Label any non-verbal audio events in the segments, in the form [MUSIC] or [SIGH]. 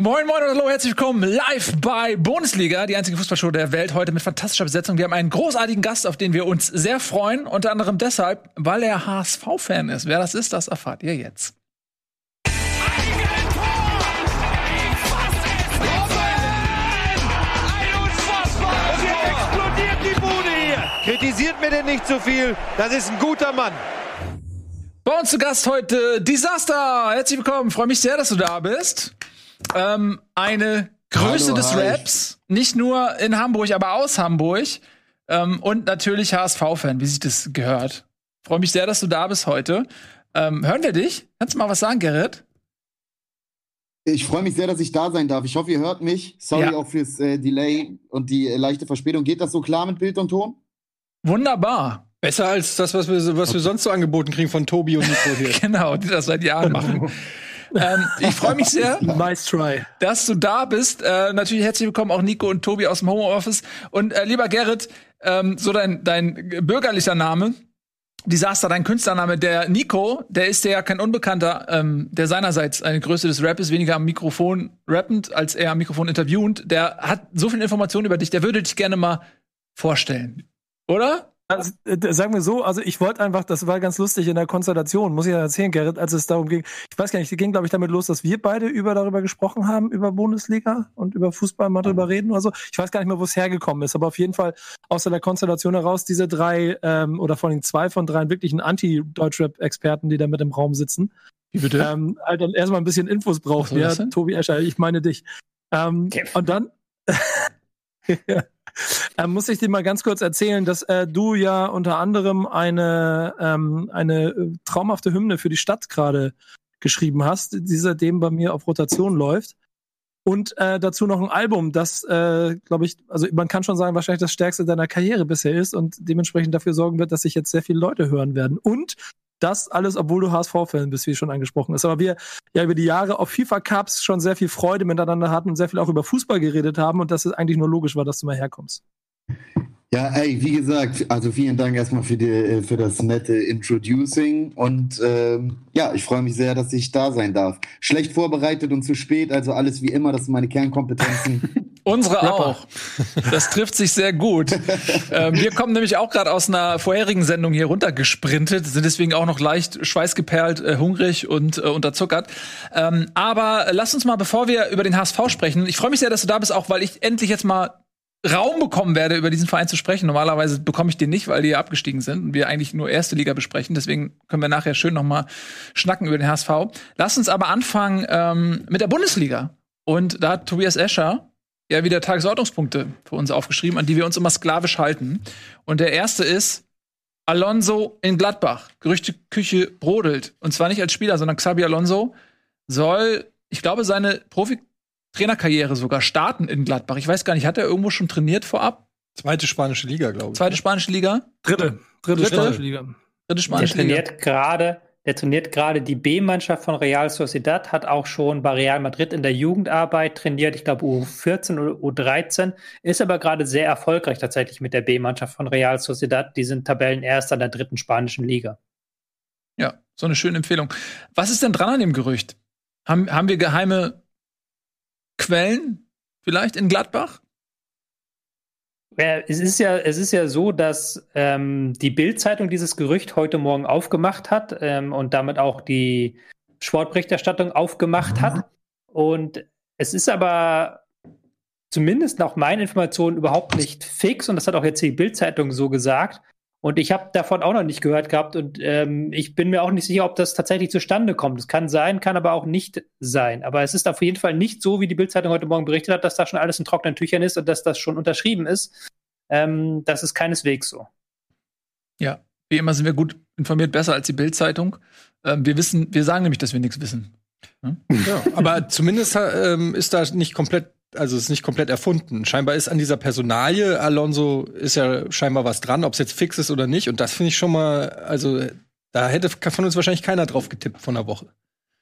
Moin, moin und hallo, herzlich willkommen live bei Bundesliga, die einzige Fußballshow der Welt, heute mit fantastischer Besetzung. Wir haben einen großartigen Gast, auf den wir uns sehr freuen, unter anderem deshalb, weil er HSV-Fan ist. Wer das ist, das erfahrt ihr jetzt. Kritisiert mir denn nicht zu viel, das ist ein guter Mann. Bei uns zu Gast heute Disaster. Herzlich willkommen, freue mich sehr, dass du da bist. Ähm, eine Größe Hallo, des. Raps, nicht nur in Hamburg, aber aus Hamburg. Ähm, und natürlich HSV-Fan, wie sich das gehört. Freue mich sehr, dass du da bist heute. Ähm, hören wir dich? Kannst du mal was sagen, Gerrit? Ich freue mich sehr, dass ich da sein darf. Ich hoffe, ihr hört mich. Sorry Ja. auch fürs äh, Delay und die äh, leichte Verspätung. Geht das so klar mit Bild und Ton? Wunderbar. Besser als das, was wir, was wir sonst so angeboten kriegen von Tobi und Nico hier. [LAUGHS] Genau, die das seit Jahren [LAUGHS] machen. Ähm, ich freue mich sehr, nice try. dass du da bist. Äh, natürlich herzlich willkommen auch Nico und Tobi aus dem Homeoffice. Und äh, lieber Gerrit, ähm, so dein, dein bürgerlicher Name, Disaster, dein Künstlername, der Nico, der ist ja kein Unbekannter, ähm, der seinerseits eine Größe des Rap ist, weniger am Mikrofon rappend, als er am Mikrofon interviewend. Der hat so viel Informationen über dich, der würde dich gerne mal vorstellen. Oder? Also, äh, sagen wir so, also ich wollte einfach, das war ganz lustig in der Konstellation, muss ich ja erzählen, Gerrit, als es darum ging, ich weiß gar nicht, ging, glaube ich, damit los, dass wir beide über darüber gesprochen haben, über Bundesliga und über Fußball mal drüber reden oder so. Ich weiß gar nicht mehr, wo es hergekommen ist, aber auf jeden Fall aus der Konstellation heraus diese drei ähm, oder vor allem zwei von drei wirklichen Anti-Deutschrap-Experten, die da mit im Raum sitzen. Wie bitte? Ähm, halt dann erstmal ein bisschen Infos braucht, ja? Tobi Escher, ich meine dich. Ähm, und dann [LAUGHS] ja. Ähm, muss ich dir mal ganz kurz erzählen, dass äh, du ja unter anderem eine, ähm, eine äh, traumhafte Hymne für die Stadt gerade geschrieben hast, die seitdem bei mir auf Rotation läuft. Und äh, dazu noch ein Album, das, äh, glaube ich, also man kann schon sagen, wahrscheinlich das stärkste deiner Karriere bisher ist und dementsprechend dafür sorgen wird, dass sich jetzt sehr viele Leute hören werden. Und das alles, obwohl du HSV-Fan bist, wie schon angesprochen ist. Aber wir ja über die Jahre auf FIFA Cups schon sehr viel Freude miteinander hatten und sehr viel auch über Fußball geredet haben und dass es eigentlich nur logisch war, dass du mal herkommst. Ja, ey, wie gesagt, also vielen Dank erstmal für, die, äh, für das nette Introducing und ähm, ja, ich freue mich sehr, dass ich da sein darf. Schlecht vorbereitet und zu spät, also alles wie immer, das sind meine Kernkompetenzen. [LAUGHS] Unsere Rapper. auch. Das trifft sich sehr gut. [LAUGHS] ähm, wir kommen nämlich auch gerade aus einer vorherigen Sendung hier runtergesprintet, sind deswegen auch noch leicht schweißgeperlt, äh, hungrig und äh, unterzuckert. Ähm, aber lass uns mal, bevor wir über den HSV sprechen, ich freue mich sehr, dass du da bist, auch weil ich endlich jetzt mal Raum bekommen werde, über diesen Verein zu sprechen. Normalerweise bekomme ich den nicht, weil die ja abgestiegen sind und wir eigentlich nur erste Liga besprechen. Deswegen können wir nachher schön noch mal schnacken über den HSV. Lass uns aber anfangen ähm, mit der Bundesliga. Und da hat Tobias Escher ja wieder Tagesordnungspunkte für uns aufgeschrieben, an die wir uns immer sklavisch halten. Und der erste ist Alonso in Gladbach. Gerüchteküche brodelt. Und zwar nicht als Spieler, sondern Xabi Alonso soll, ich glaube, seine Profi-Trainerkarriere sogar starten in Gladbach. Ich weiß gar nicht, hat er irgendwo schon trainiert vorab? Zweite spanische Liga, glaube ich. Zweite spanische Liga? Dritte, dritte, Dritte? spanische Liga. Dritte Der spanische Liga? trainiert gerade, der trainiert gerade die B-Mannschaft von Real Sociedad, hat auch schon bei Real Madrid in der Jugendarbeit trainiert, ich glaube U14 oder U13, ist aber gerade sehr erfolgreich tatsächlich mit der B-Mannschaft von Real Sociedad. Die sind Tabellenerster der dritten spanischen Liga. Ja, so eine schöne Empfehlung. Was ist denn dran an dem Gerücht? Haben, haben wir geheime Quellen vielleicht in Gladbach? Ja, es ist ja, es ist ja so, dass ähm, die Bild-Zeitung dieses Gerücht heute Morgen aufgemacht hat ähm, und damit auch die Sportberichterstattung aufgemacht hat. Und es ist aber zumindest nach meinen Informationen überhaupt nicht fix und das hat auch jetzt die Bild-Zeitung so gesagt. Und ich habe davon auch noch nicht gehört gehabt und ähm, ich bin mir auch nicht sicher, ob das tatsächlich zustande kommt. Es kann sein, kann aber auch nicht sein. Aber es ist auf jeden Fall nicht so, wie die Bild-Zeitung heute Morgen berichtet hat, dass da schon alles in trockenen Tüchern ist und dass das schon unterschrieben ist. Ähm, das ist keineswegs so. Ja, wie immer sind wir gut informiert, besser als die Bild-Zeitung. Ähm, wir wissen, wir sagen nämlich, dass wir nichts wissen. Ja, aber zumindest ähm, ist da nicht komplett, also ist nicht komplett erfunden. Scheinbar ist an dieser Personalie, Alonso ist ja scheinbar was dran, ob es jetzt fix ist oder nicht. Und das finde ich schon mal, also da hätte von uns wahrscheinlich keiner drauf getippt von der Woche.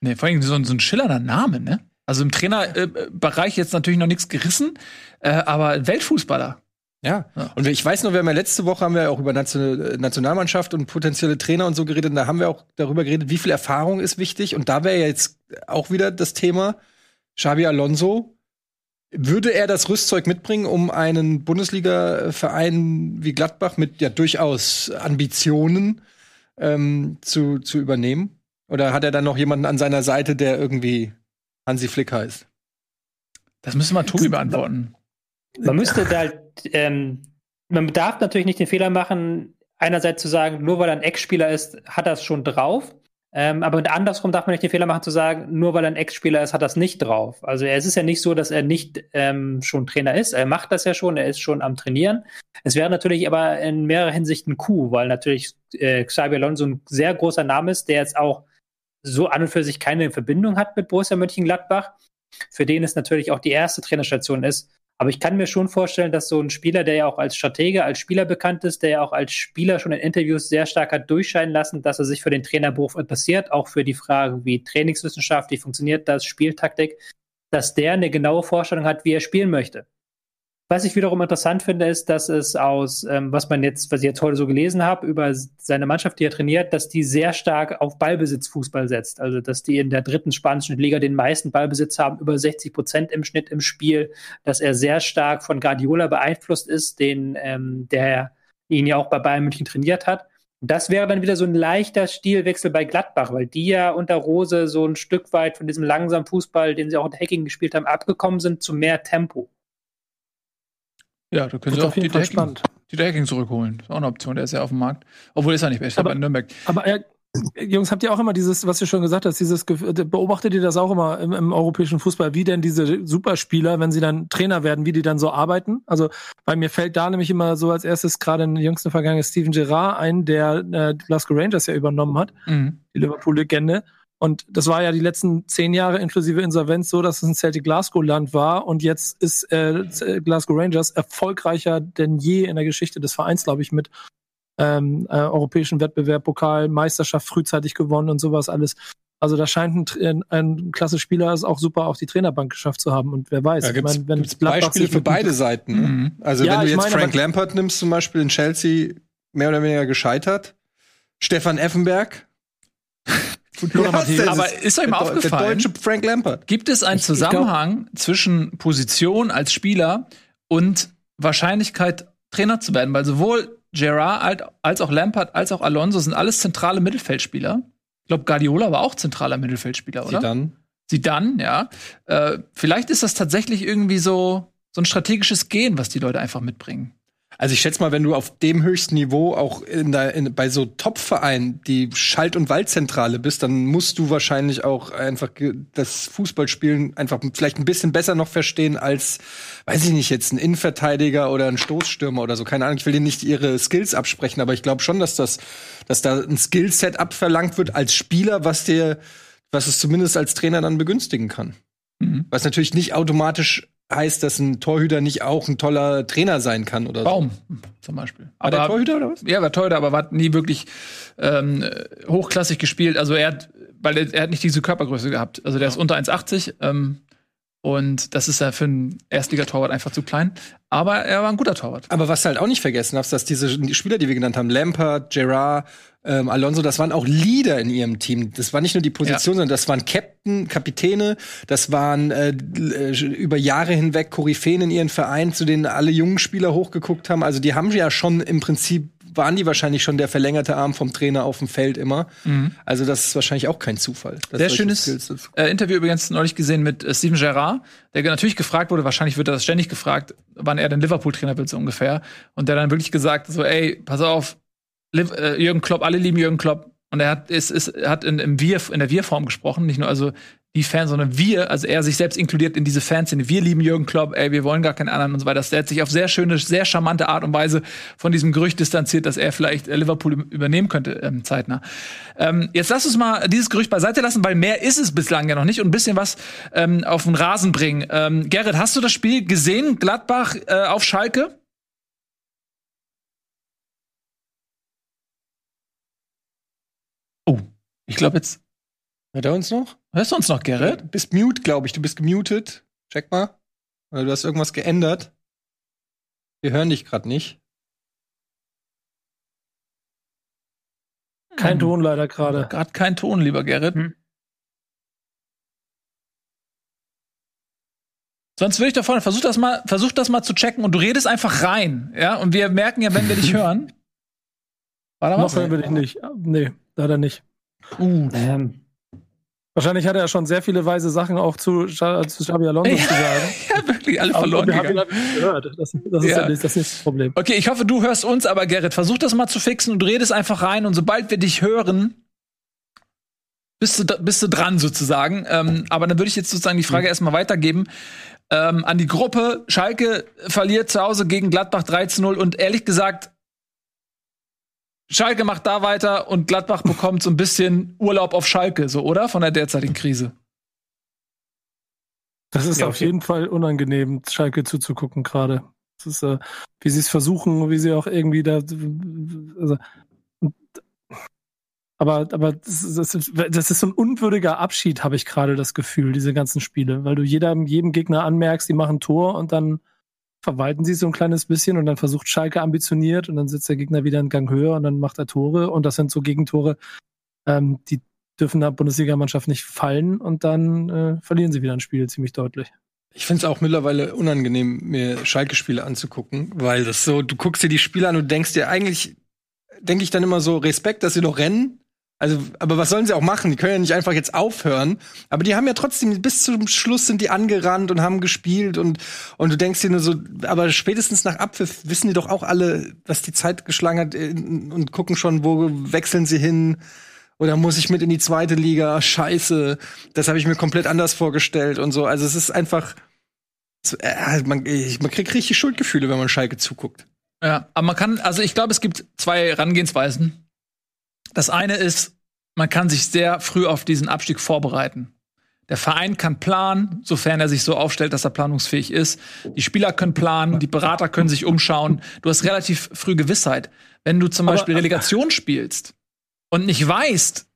Nee, vor allem so, ein- so ein schillernder Name, ne? Also im Trainerbereich jetzt natürlich noch nichts gerissen, äh, aber Weltfußballer. Ja. Ja. Und ich weiß noch, wir haben ja letzte Woche haben wir ja auch über Nation Nationalmannschaft und potenzielle Trainer und so geredet. Und da haben wir auch darüber geredet, wie viel Erfahrung ist wichtig. Und da wäre ja jetzt auch wieder das Thema, Xabi Alonso, würde er das Rüstzeug mitbringen, um einen Bundesliga-Verein wie Gladbach mit ja durchaus Ambitionen ähm, zu, zu übernehmen? Oder hat er dann noch jemanden an seiner Seite, der irgendwie Hansi Flick heißt? Das müssen wir Tobi beantworten. Man müsste da, ähm, man darf natürlich nicht den Fehler machen, einerseits zu sagen, nur weil er ein Ex-Spieler ist, hat er es schon drauf. Ähm, aber andersrum darf man nicht den Fehler machen zu sagen, nur weil er ein Ex-Spieler ist, hat es nicht drauf. Also es ist ja nicht so, dass er nicht ähm, schon Trainer ist. Er macht das ja schon, er ist schon am Trainieren. Es wäre natürlich aber in mehrerer Hinsicht ein Coup, weil natürlich äh, Xabi Alonso ein sehr großer Name ist, der jetzt auch so an und für sich keine Verbindung hat mit Borussia Mönchengladbach, für den es natürlich auch die erste Trainerstation ist. Aber ich kann mir schon vorstellen, dass so ein Spieler, der ja auch als Stratege, als Spieler bekannt ist, der ja auch als Spieler schon in Interviews sehr stark hat durchscheinen lassen, dass er sich für den Trainerberuf interessiert, auch für die Fragen wie Trainingswissenschaft, wie funktioniert das, Spieltaktik, dass der eine genaue Vorstellung hat, wie er spielen möchte. Was ich wiederum interessant finde, ist, dass es aus, ähm, was man jetzt, was ich jetzt heute so gelesen habe, über seine Mannschaft, die er trainiert, dass die sehr stark auf Ballbesitzfußball setzt. Also, dass die in der dritten spanischen Liga den meisten Ballbesitz haben, über 60 Prozent im Schnitt im Spiel, dass er sehr stark von Guardiola beeinflusst ist, den, ähm, der ihn ja auch bei Bayern München trainiert hat. Das wäre dann wieder so ein leichter Stilwechsel bei Gladbach, weil die ja unter Rose so ein Stück weit von diesem langsamen Fußball, den sie auch unter Hacking gespielt haben, abgekommen sind zu mehr Tempo. Ja, da können sie auch die Hacking, die Hacking zurückholen. Ist auch eine Option, der ist ja auf dem Markt. Obwohl ist er nicht aber, in Nürnberg. Aber äh, Jungs, habt ihr auch immer dieses, was du schon gesagt hast, dieses beobachtet ihr das auch immer im, im, europäischen Fußball, wie denn diese Superspieler, wenn sie dann Trainer werden, wie die dann so arbeiten? Also bei mir fällt da nämlich immer so als erstes gerade in der jüngsten Vergangenheit Steven Gerrard ein, der äh, Glasgow Rangers ja übernommen hat, mhm. die Liverpool-Legende. Und das war ja die letzten zehn Jahre inklusive Insolvenz so, dass es ein Celtic Glasgow-Land war. Und jetzt ist äh, Glasgow Rangers erfolgreicher denn je in der Geschichte des Vereins, glaube ich, mit ähm, äh, europäischen Wettbewerb, Pokal, Meisterschaft frühzeitig gewonnen und sowas alles. Also da scheint ein, ein klasse Spieler es auch super auf die Trainerbank geschafft zu haben. Und wer weiß, ja, gibt's, ich mein, wenn Beispiele für beide Seiten. Ne? Mhm. Also ja, wenn du jetzt meine, Frank Lampard nimmst zum Beispiel in Chelsea, mehr oder weniger gescheitert. Stefan Effenberg, ja, aber ist euch mal aufgefallen, der deutsche Frank Lampard. gibt es einen Zusammenhang zwischen Position als Spieler und Wahrscheinlichkeit, Trainer zu werden? Weil sowohl Gerard als auch Lampard als auch Alonso sind alles zentrale Mittelfeldspieler. Ich glaube, Guardiola war auch zentraler Mittelfeldspieler, oder? Sie dann. Sie dann, ja. Äh, vielleicht ist das tatsächlich irgendwie so, so ein strategisches Gehen, was die Leute einfach mitbringen. Also ich schätze mal, wenn du auf dem höchsten Niveau auch in der, in, bei so Top-Vereinen die Schalt- und Waldzentrale bist, dann musst du wahrscheinlich auch einfach das Fußballspielen einfach vielleicht ein bisschen besser noch verstehen als, weiß ich nicht, jetzt ein Innenverteidiger oder ein Stoßstürmer oder so. Keine Ahnung, ich will dir nicht ihre Skills absprechen, aber ich glaube schon, dass das, dass da ein Skillset abverlangt wird als Spieler, was dir, was es zumindest als Trainer dann begünstigen kann. Mhm. Was natürlich nicht automatisch heißt, dass ein Torhüter nicht auch ein toller Trainer sein kann oder Baum so. zum Beispiel. War aber, der Torhüter oder was? Ja, war Torhüter, aber war nie wirklich ähm, hochklassig gespielt. Also er hat, weil er, er, hat nicht diese Körpergröße gehabt. Also der ja. ist unter 1,80 ähm, und das ist ja für einen Erstligatorwart einfach zu klein. Aber er war ein guter Torwart. Aber was du halt auch nicht vergessen hast, dass diese Spieler, die wir genannt haben, Lampard, Gerard, ähm, Alonso, das waren auch Leader in ihrem Team. Das war nicht nur die Position, ja. sondern das waren Captain, Kapitäne, das waren äh, äh, über Jahre hinweg Koryphäen in ihren Vereinen, zu denen alle jungen Spieler hochgeguckt haben. Also die haben ja schon im Prinzip waren die wahrscheinlich schon der verlängerte Arm vom Trainer auf dem Feld immer. Mhm. Also das ist wahrscheinlich auch kein Zufall. Sehr schönes äh, Interview übrigens neulich gesehen mit äh, Steven Gerrard, der natürlich gefragt wurde, wahrscheinlich wird er das ständig gefragt, wann er denn Liverpool-Trainer wird so ungefähr. Und der dann wirklich gesagt so, ey, pass auf, äh, Jürgen Klopp, alle lieben Jürgen Klopp. Und er hat, ist, ist, hat in, im Wir, in der Wir-Form gesprochen, nicht nur also die Fans, sondern wir, also er sich selbst inkludiert in diese Fanszene. Wir lieben Jürgen Klopp, ey, wir wollen gar keinen anderen und so weiter. Der hat sich auf sehr schöne, sehr charmante Art und Weise von diesem Gerücht distanziert, dass er vielleicht äh, Liverpool übernehmen könnte, ähm, zeitnah. Ähm, jetzt lass uns mal dieses Gerücht beiseite lassen, weil mehr ist es bislang ja noch nicht und ein bisschen was ähm, auf den Rasen bringen. Ähm, Gerrit, hast du das Spiel gesehen? Gladbach äh, auf Schalke? Ich glaube jetzt. Hört er uns noch? Hörst du uns noch, Gerrit? Du bist mute, glaube ich. Du bist gemutet. Check mal. Oder du hast irgendwas geändert. Wir hören dich gerade nicht. Kein hm. Ton leider gerade. Gerade kein Ton, lieber Gerrit. Hm. Sonst würde ich da vorne, versuch das mal, versuch das mal zu checken und du redest einfach rein, ja? Und wir merken ja, wenn wir dich [LAUGHS] hören. War da was? Noch hören wir dich nicht. Nee, leider nicht. Uh. Ähm. Wahrscheinlich hat er ja schon sehr viele weise Sachen auch zu, zu Xabi Alonso zu sagen. [LAUGHS] ja, wirklich alle verloren. Aber wir haben ihn gehört. Das, das, ist ja. das, ist das Problem. Okay, ich hoffe, du hörst uns, aber Gerrit, versuch das mal zu fixen und redest einfach rein und sobald wir dich hören, bist du, bist du dran sozusagen. Ähm, aber dann würde ich jetzt sozusagen die Frage mhm. erstmal weitergeben ähm, an die Gruppe. Schalke verliert zu Hause gegen Gladbach 13-0 und ehrlich gesagt, Schalke macht da weiter und Gladbach bekommt so ein bisschen Urlaub auf Schalke, so, oder? Von der derzeitigen Krise. Das ist ja, auf jeden Fall unangenehm, Schalke zuzugucken gerade. Das ist, äh, wie sie es versuchen, wie sie auch irgendwie da. Also, aber, aber das, das, das, ist so ein unwürdiger Abschied, habe ich gerade das Gefühl, diese ganzen Spiele, weil du jeder, jedem Gegner anmerkst, die machen Tor und dann verwalten sie so ein kleines bisschen und dann versucht Schalke ambitioniert und dann sitzt der Gegner wieder einen Gang höher und dann macht er Tore und das sind so Gegentore, ähm, die dürfen der Bundesligamannschaft nicht fallen und dann äh, verlieren sie wieder ein Spiel ziemlich deutlich. Ich finde es auch mittlerweile unangenehm, mir Schalke-Spiele anzugucken, weil das so, du guckst dir die Spiele an und denkst dir eigentlich, denke ich dann immer so, Respekt, dass sie noch rennen, also, aber was sollen sie auch machen? Die können ja nicht einfach jetzt aufhören. Aber die haben ja trotzdem, bis zum Schluss sind die angerannt und haben gespielt und, und du denkst dir nur so, aber spätestens nach Abpfiff wissen die doch auch alle, was die Zeit geschlagen hat äh, und gucken schon, wo wechseln sie hin. Oder muss ich mit in die zweite Liga? Scheiße. Das habe ich mir komplett anders vorgestellt und so. Also es ist einfach, äh, man, man kriegt richtig Schuldgefühle, wenn man Schalke zuguckt. Ja, aber man kann, also ich glaube, es gibt zwei Herangehensweisen das eine ist, man kann sich sehr früh auf diesen Abstieg vorbereiten. Der Verein kann planen, sofern er sich so aufstellt, dass er planungsfähig ist. Die Spieler können planen, die Berater können sich umschauen. Du hast relativ früh Gewissheit. Wenn du zum Beispiel Relegation spielst und nicht weißt,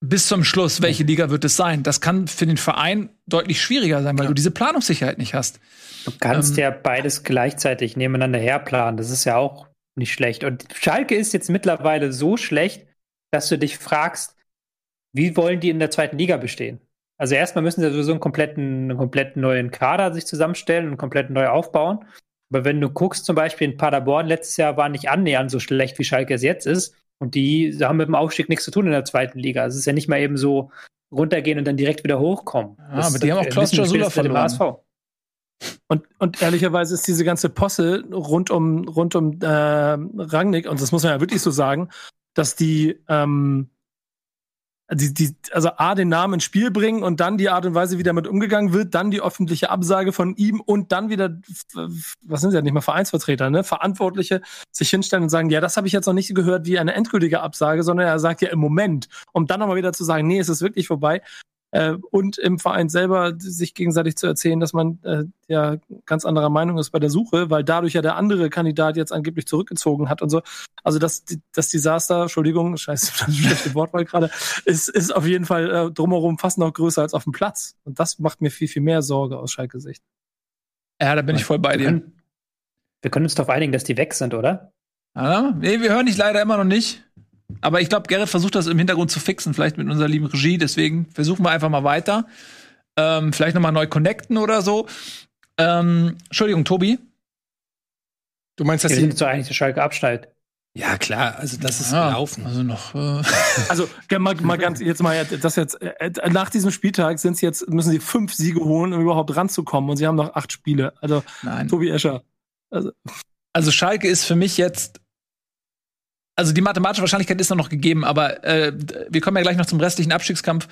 bis zum Schluss, welche Liga wird es sein, das kann für den Verein deutlich schwieriger sein, weil du diese Planungssicherheit nicht hast. Du kannst ähm, ja beides gleichzeitig nebeneinander herplanen. Das ist ja auch nicht schlecht. Und Schalke ist jetzt mittlerweile so schlecht, dass du dich fragst, wie wollen die in der zweiten Liga bestehen? Also erstmal müssen sie sowieso einen kompletten, einen kompletten neuen Kader sich zusammenstellen und komplett neu aufbauen. Aber wenn du guckst, zum Beispiel in Paderborn letztes Jahr war nicht annähernd so schlecht, wie Schalke es jetzt ist. Und die haben mit dem Aufstieg nichts zu tun in der zweiten Liga. Also es ist ja nicht mal eben so runtergehen und dann direkt wieder hochkommen. Ja, aber die haben auch Klaus Jasula verloren. Und, und ehrlicherweise ist diese ganze Posse rund um, rund um äh, Rangnick, und das muss man ja wirklich so sagen, dass die, ähm, die, die, also A, den Namen ins Spiel bringen und dann die Art und Weise, wie damit umgegangen wird, dann die öffentliche Absage von ihm und dann wieder, was sind sie ja nicht mal Vereinsvertreter, ne? Verantwortliche sich hinstellen und sagen, ja, das habe ich jetzt noch nicht gehört wie eine endgültige Absage, sondern er sagt ja im Moment, um dann nochmal wieder zu sagen, nee, es ist wirklich vorbei und im Verein selber sich gegenseitig zu erzählen, dass man äh, ja ganz anderer Meinung ist bei der Suche, weil dadurch ja der andere Kandidat jetzt angeblich zurückgezogen hat und so. Also das, das Desaster, Entschuldigung, scheiße, [LAUGHS] das schlechte Wortwahl gerade, ist, ist auf jeden Fall äh, drumherum fast noch größer als auf dem Platz. Und das macht mir viel, viel mehr Sorge aus Schalke Sicht. Ja, da bin ich voll bei dir. Wir können, wir können uns darauf einigen, dass die weg sind, oder? Ja, nee, wir hören dich leider immer noch nicht. Aber ich glaube, Gerrit versucht das im Hintergrund zu fixen, vielleicht mit unserer lieben Regie. Deswegen versuchen wir einfach mal weiter. Ähm, vielleicht noch mal neu connecten oder so. Ähm, Entschuldigung, Tobi. Du meinst, dass sie so eigentlich der Schalke abschneidet? Ja, klar, also das ist ja, gelaufen. Also noch. Äh [LAUGHS] also mal, mal ganz jetzt mal das jetzt äh, nach diesem Spieltag sind sie jetzt müssen sie fünf Siege holen, um überhaupt ranzukommen und sie haben noch acht Spiele. Also Nein. Tobi Escher. Also. also Schalke ist für mich jetzt also die mathematische Wahrscheinlichkeit ist noch gegeben, aber äh, wir kommen ja gleich noch zum restlichen Abstiegskampf.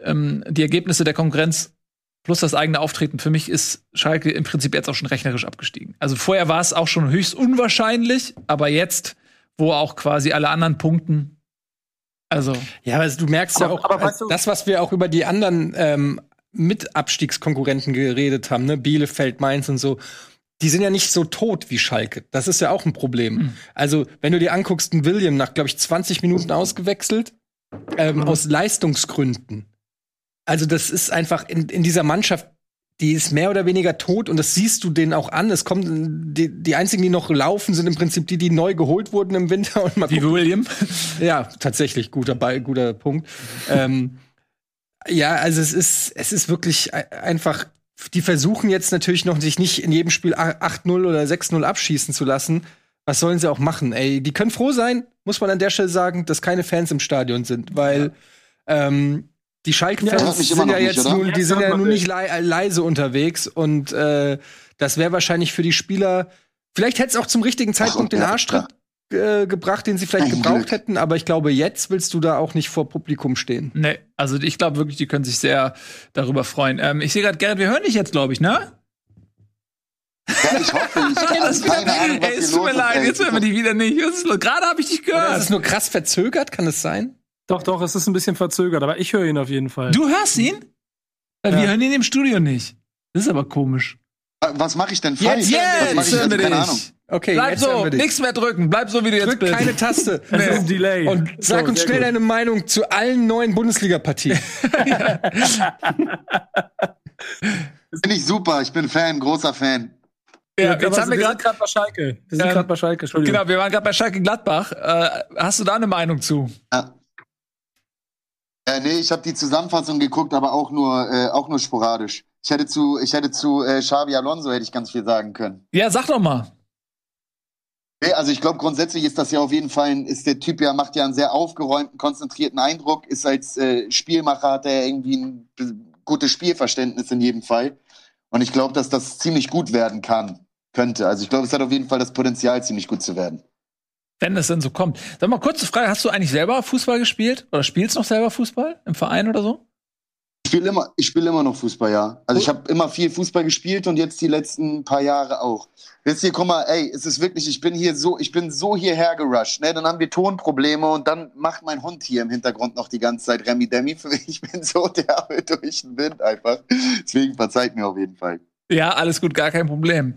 Ähm, die Ergebnisse der Konkurrenz plus das eigene Auftreten. Für mich ist Schalke im Prinzip jetzt auch schon rechnerisch abgestiegen. Also vorher war es auch schon höchst unwahrscheinlich, aber jetzt, wo auch quasi alle anderen punkten. Also. Ja, also du merkst aber, ja auch, aber weißt du, das, was wir auch über die anderen ähm, Mitabstiegskonkurrenten geredet haben, ne, Bielefeld, Mainz und so die sind ja nicht so tot wie Schalke. Das ist ja auch ein Problem. Mhm. Also, wenn du dir anguckst, ein William nach, glaube ich, 20 Minuten ausgewechselt, ähm, mhm. aus Leistungsgründen. Also, das ist einfach in, in dieser Mannschaft, die ist mehr oder weniger tot und das siehst du denen auch an. Es kommt, die, die einzigen, die noch laufen, sind im Prinzip die, die neu geholt wurden im Winter. Und mal wie William? [LAUGHS] ja, tatsächlich, guter, guter Punkt. ähm, ja, also es ist, es ist wirklich einfach die versuchen jetzt natürlich noch, sich nicht in jedem Spiel 8-0 oder 6-0 abschießen zu lassen. Was sollen sie auch machen? Ey, die können froh sein, muss man an der Stelle sagen, dass keine Fans im Stadion sind, weil ähm, die Schalke-Fans Ja, sind ja nicht, jetzt oder? nun, die sind ja nun nicht nicht. lei leise unterwegs und äh, das wäre wahrscheinlich für die Spieler. Vielleicht hätte es auch zum richtigen Zeitpunkt den ja, Arschtritt äh, gebracht, den sie vielleicht Ein gebraucht Glück. hätten, aber ich glaube, jetzt willst du da auch nicht vor Publikum stehen. Nee, also ich glaube wirklich, die können sich sehr darüber freuen. Ähm, ich sehe gerade, Gerrit, wir hören dich jetzt, glaube ich, ne? Ja, ich hoffe, ich [LAUGHS] habe keine Ahnung, was ey, es tut mir ist. leid, jetzt hören wir dich wieder nicht. Gerade habe ich dich Oder ist gehört. es nur krass verzögert? Kann es sein? Doch, doch, es ist ein bisschen verzögert, aber ich höre ihn auf jeden Fall. Du hörst ihn? Weil Ja. Wir hören ihn im Studio nicht. Das ist aber komisch. Was mache ich denn falsch? Jetzt, was mache ich jetzt? Keine. Ahnung. Okay, Bleib jetzt so, nichts mehr drücken. Bleib so, wie du jetzt Drück bist. keine Taste. [LAUGHS] Das ist ein Delay. Und sag So, uns schnell gut. deine Meinung zu allen neuen Bundesliga-Partien. [LAUGHS] [LAUGHS] Finde ich super. Ich bin Fan, großer Fan. Ja, jetzt haben wir gerade bei Schalke. Wir sind Ähm, gerade bei Schalke, Entschuldigung. Genau, wir waren gerade bei Schalke Gladbach. Äh, hast du da eine Meinung zu? Ja. Äh, nee, ich habe die Zusammenfassung geguckt, aber auch nur, äh, auch nur sporadisch. Ich hätte zu, ich hätte zu äh, Xabi Alonso hätte ich ganz viel sagen können. Ja, sag doch mal. Nee, also ich glaube grundsätzlich ist das ja auf jeden Fall, ein, ist der Typ ja, macht ja einen sehr aufgeräumten, konzentrierten Eindruck, ist als äh, Spielmacher hat er irgendwie ein gutes Spielverständnis in jedem Fall. Und ich glaube, dass das ziemlich gut werden kann, könnte. Also ich glaube, es hat auf jeden Fall das Potenzial, ziemlich gut zu werden. Wenn es denn so kommt. Sag mal, kurze Frage: Hast du eigentlich selber Fußball gespielt? Oder spielst noch selber Fußball? Im Verein oder so? Ich spiele immer, ich spiele immer noch Fußball, ja. Also ich habe immer viel Fußball gespielt und jetzt die letzten paar Jahre auch. Wisst ihr, guck mal, ey, es ist wirklich, ich bin hier so, ich bin so hierher gerusht, ne? Dann haben wir Tonprobleme und dann macht mein Hund hier im Hintergrund noch die ganze Zeit Remi Demi. Für [LAUGHS] mich, ich bin so derbe durch den Wind einfach. Deswegen verzeiht mir auf jeden Fall. Ja, alles gut, gar kein Problem.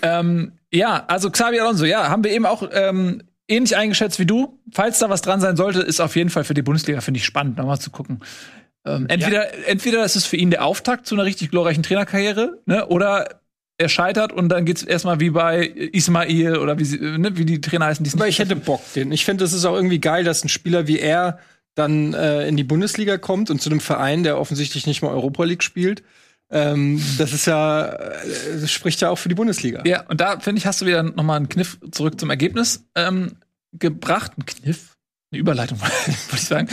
Ähm, ja, also Xabi Alonso, ja, haben wir eben auch ähm, ähnlich eingeschätzt wie du. Falls da was dran sein sollte, ist auf jeden Fall für die Bundesliga, finde ich spannend, nochmal zu gucken. Ähm, entweder, entweder ist es für ihn der Auftakt zu einer richtig glorreichen Trainerkarriere, ne, oder er scheitert und dann geht's erstmal wie bei Ismail oder wie, sie, ne, wie die Trainer heißen. Die Aber ich hätte Bock, den. Ich finde, es ist auch irgendwie geil, dass ein Spieler wie er dann äh, in die Bundesliga kommt und zu einem Verein, der offensichtlich nicht mal Europa League spielt. Ähm, das ist ja, äh, das spricht ja auch für die Bundesliga. Ja, und da finde ich, hast du wieder nochmal einen Kniff zurück zum Ergebnis ähm, gebracht. Ein Kniff? Eine Überleitung, [LAUGHS] wollte ich sagen.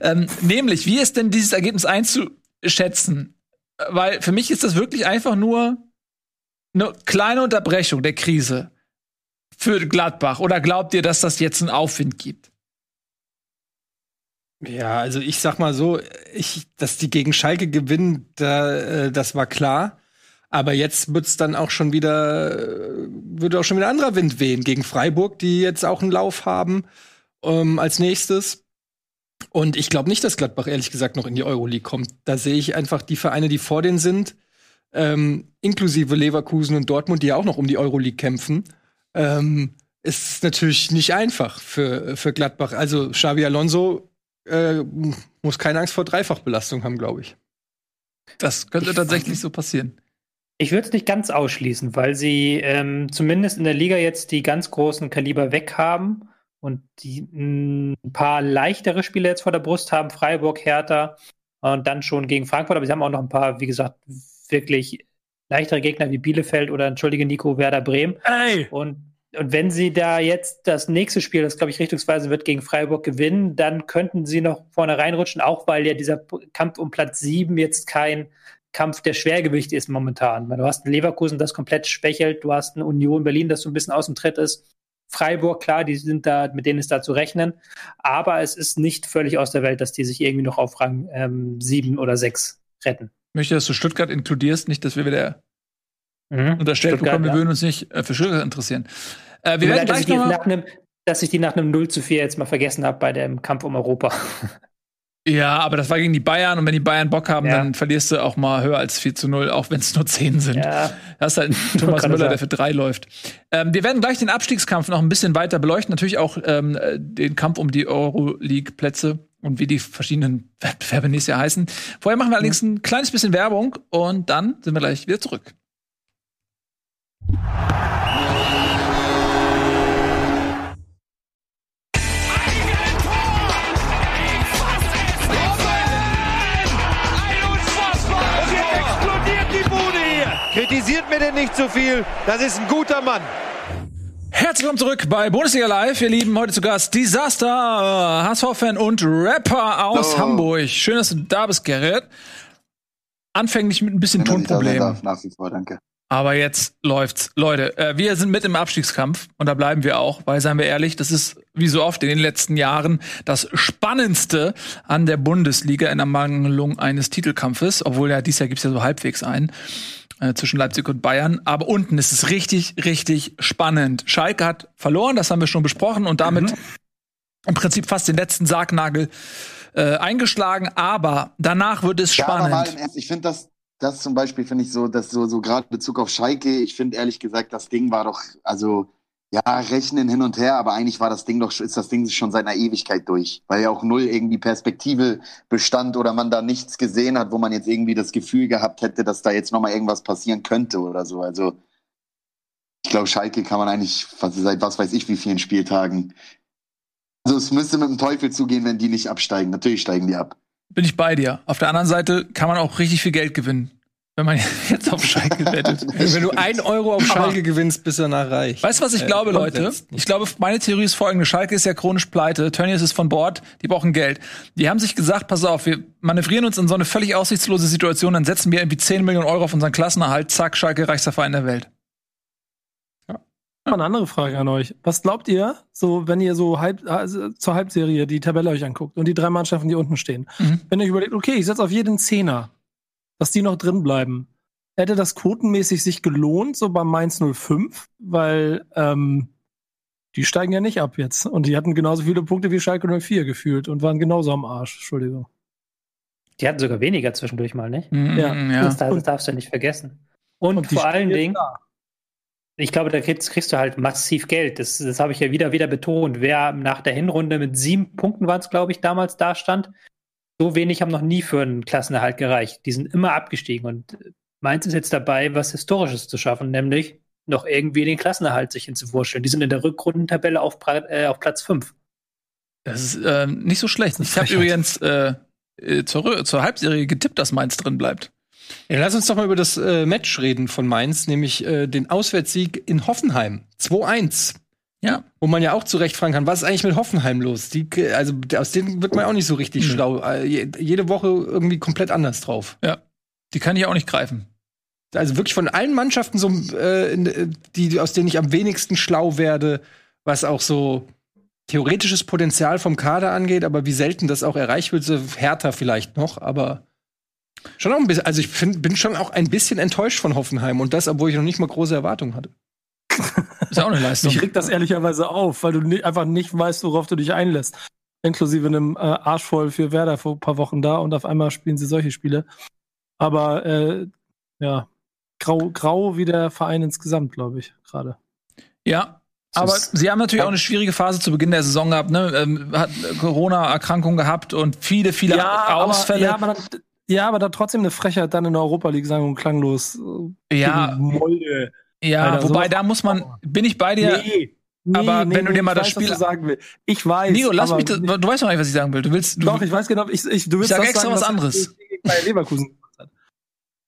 Ähm, nämlich, wie ist denn dieses Ergebnis einzuschätzen? Weil für mich ist das wirklich einfach nur eine kleine Unterbrechung der Krise für Gladbach. Oder glaubt ihr, dass das jetzt einen Aufwind gibt? Ja, also ich sag mal so, ich, dass die gegen Schalke gewinnen, da, äh, das war klar. Aber jetzt wird's dann auch schon wieder, äh, würde auch schon wieder anderer Wind wehen gegen Freiburg, die jetzt auch einen Lauf haben ähm, als nächstes. Und ich glaube nicht, dass Gladbach ehrlich gesagt noch in die Euroleague kommt. Da sehe ich einfach die Vereine, die vor denen sind, ähm, inklusive Leverkusen und Dortmund, die ja auch noch um die Euroleague kämpfen. Ähm, ist natürlich nicht einfach für, für Gladbach. Also Xabi Alonso äh, muss keine Angst vor Dreifachbelastung haben, glaube ich. Das könnte tatsächlich so passieren. Ich würde es nicht ganz ausschließen, weil sie ähm, zumindest in der Liga jetzt die ganz großen Kaliber weg haben und die ein paar leichtere Spiele jetzt vor der Brust haben, Freiburg, Hertha und dann schon gegen Frankfurt, aber sie haben auch noch ein paar, wie gesagt, wirklich leichtere Gegner wie Bielefeld oder entschuldige Nico Werder Bremen. Ey! Und, und wenn sie da jetzt das nächste Spiel, das glaube ich richtungsweise wird, gegen Freiburg gewinnen, dann könnten sie noch vorne reinrutschen, auch weil ja dieser Kampf um Platz 7 jetzt kein Kampf der Schwergewichte ist momentan. Weil Du hast einen Leverkusen, das komplett schwächelt, du hast eine Union Berlin, das so ein bisschen aus dem Tritt ist. Freiburg, klar, die sind da, mit denen ist da zu rechnen. Aber es ist nicht völlig aus der Welt, dass die sich irgendwie noch auf Rang ähm, 7 oder 6 retten. Ich möchte, dass du Stuttgart inkludierst, nicht, dass wir wieder Mhm. unterstellt Stuttgart, bekommen, wir ja. würden uns nicht äh, für Stuttgart interessieren. Äh, wir werden leid, dass, gleich ich die noch einem, dass ich die nach einem 0 zu 4 jetzt mal vergessen habe bei dem Kampf um Europa. [LAUGHS] Ja, aber das war gegen die Bayern und wenn die Bayern Bock haben, Ja. dann verlierst du auch mal höher als 4 zu 0, auch wenn es nur 10 sind. ja, Da ist halt ein [LAUGHS] Thomas Müller, der für drei läuft. Ähm, wir werden gleich den Abstiegskampf noch ein bisschen weiter beleuchten. Natürlich auch ähm, äh, den Kampf um die Euroleague-Plätze und wie die verschiedenen Wettbewerbe nächstes Jahr heißen. Vorher machen wir allerdings ein kleines bisschen Werbung und dann sind wir gleich wieder zurück. Und jetzt explodiert die Bude Kritisiert mir denn nicht zu viel. Das ist ein guter Mann. Herzlich willkommen zurück bei Bundesliga Live. Ihr Lieben, heute zu Gast Disaster, HSV-Fan und Rapper aus Hallo. Hamburg. Schön, dass du da bist, Gerrit. Anfänglich mit ein bisschen Tonproblemen. Nach wie vor, danke. Aber jetzt läuft's. Leute, äh, wir sind mit im Abstiegskampf und da bleiben wir auch, weil, seien wir ehrlich, das ist wie so oft in den letzten Jahren das Spannendste an der Bundesliga in Ermangelung eines Titelkampfes, obwohl ja dieses Jahr gibt's ja so halbwegs einen äh, zwischen Leipzig und Bayern. Aber unten ist es richtig, richtig spannend. Schalke hat verloren, das haben wir schon besprochen und damit im Prinzip fast den letzten Sargnagel äh, eingeschlagen. Aber danach wird es Ja, aber spannend. im Ernst, ich finde das, das zum Beispiel finde ich so, dass so, so gerade in Bezug auf Schalke, ich finde ehrlich gesagt, das Ding war doch, also, ja, rechnen hin und her, aber eigentlich war das Ding doch, ist das Ding schon seit einer Ewigkeit durch, weil ja auch null irgendwie Perspektive bestand oder man da nichts gesehen hat, wo man jetzt irgendwie das Gefühl gehabt hätte, dass da jetzt nochmal irgendwas passieren könnte oder so. Also, ich glaube, Schalke kann man eigentlich was- seit was weiß ich wie vielen Spieltagen. Also, es müsste mit dem Teufel zugehen, wenn die nicht absteigen. Natürlich steigen die ab. bin ich bei dir. Auf der anderen Seite kann man auch richtig viel Geld gewinnen, wenn man [LAUGHS] jetzt auf Schalke wettet. Wenn du ein Euro auf Schalke gewinnst, bist du danach reich. Weißt du, was ich Äh, glaube, Leute? Ich glaube, meine Theorie ist folgende. Schalke ist ja chronisch pleite. Tönnies ist von Bord. Die brauchen Geld. Die haben sich gesagt, pass auf, wir manövrieren uns in so eine völlig aussichtslose Situation, dann setzen wir irgendwie 10 Millionen Euro auf unseren Klassenerhalt. Zack, Schalke, reichster Verein der Welt. Mal eine andere Frage an euch. Was glaubt ihr, so wenn ihr so halb, also zur Halbserie die Tabelle euch anguckt und die drei Mannschaften, die unten stehen, Mhm. wenn ihr euch überlegt, okay, ich setze auf jeden Zehner, dass die noch drin bleiben, hätte das quotenmäßig sich gelohnt, so beim Mainz 05, weil ähm, die steigen ja nicht ab jetzt und die hatten genauso viele Punkte wie Schalke 04 gefühlt und waren genauso am Arsch. Entschuldigung. Die hatten sogar weniger zwischendurch mal, nicht? Mhm, Ja. ja. Das, das darfst du nicht vergessen. Und, Und vor allen Dingen, da. ich glaube, da kriegst, kriegst du halt massiv Geld. Das, das habe ich ja wieder, wieder betont. Wer nach der Hinrunde mit sieben Punkten waren es, glaube ich, damals da stand, so wenig haben noch nie für einen Klassenerhalt gereicht. Die sind immer abgestiegen und Mainz ist jetzt dabei, was Historisches zu schaffen, nämlich noch irgendwie den Klassenerhalt sich hinzuvorstellen. Die sind in der Rückrundentabelle auf, äh, auf Platz 5. Das ist ähm, nicht so schlecht. Ich habe übrigens äh, äh, zur, zur Halbserie getippt, dass Mainz drin bleibt. Ja, lass uns doch mal über das äh, Match reden von Mainz, nämlich äh, den Auswärtssieg in Hoffenheim. 2-1. Ja. Wo man ja auch zu Recht fragen kann, was ist eigentlich mit Hoffenheim los? Die, also aus denen wird man auch nicht so richtig Mhm. schlau. Äh, je- jede Woche irgendwie komplett anders drauf. Die kann ich auch nicht greifen. Also wirklich von allen Mannschaften, so, äh, die, aus denen ich am wenigsten schlau werde, was auch so theoretisches Potenzial vom Kader angeht, aber wie selten das auch erreicht wird, so härter vielleicht noch, aber schon auch ein bisschen, also ich find, bin schon auch ein bisschen enttäuscht von Hoffenheim und das, obwohl ich noch nicht mal große Erwartungen hatte. Ist ja auch eine Leistung. Mich regt das ehrlicherweise auf, weil du ni- einfach nicht weißt, worauf du dich einlässt. Inklusive einem äh, Arsch voll für Werder vor ein paar Wochen da und auf einmal spielen sie solche Spiele. Aber äh, ja, grau, grau wie der Verein insgesamt, glaube ich, gerade. Ja. Aber sie haben natürlich auch eine schwierige Phase zu Beginn der Saison gehabt, ne? Ähm, hat Corona-Erkrankung gehabt und viele, viele Ausfälle. Aber, ja, aber dann, ja, aber da trotzdem eine Frechheit dann in der Europa League sagen und klanglos. äh, Ja, Molde. Ja, Alter, wobei da muss man, bin ich bei dir. Nee. Nee, aber nee, wenn du dir mal ich das weiß, was Spiel- sagen will. Ich weiß. Nico, lass mich, das, du weißt noch nicht, was ich sagen will. Du willst, du, Doch, ich weiß genau, ich, ich, du willst sag das extra sagen, was anderes. Bayer Leverkusen.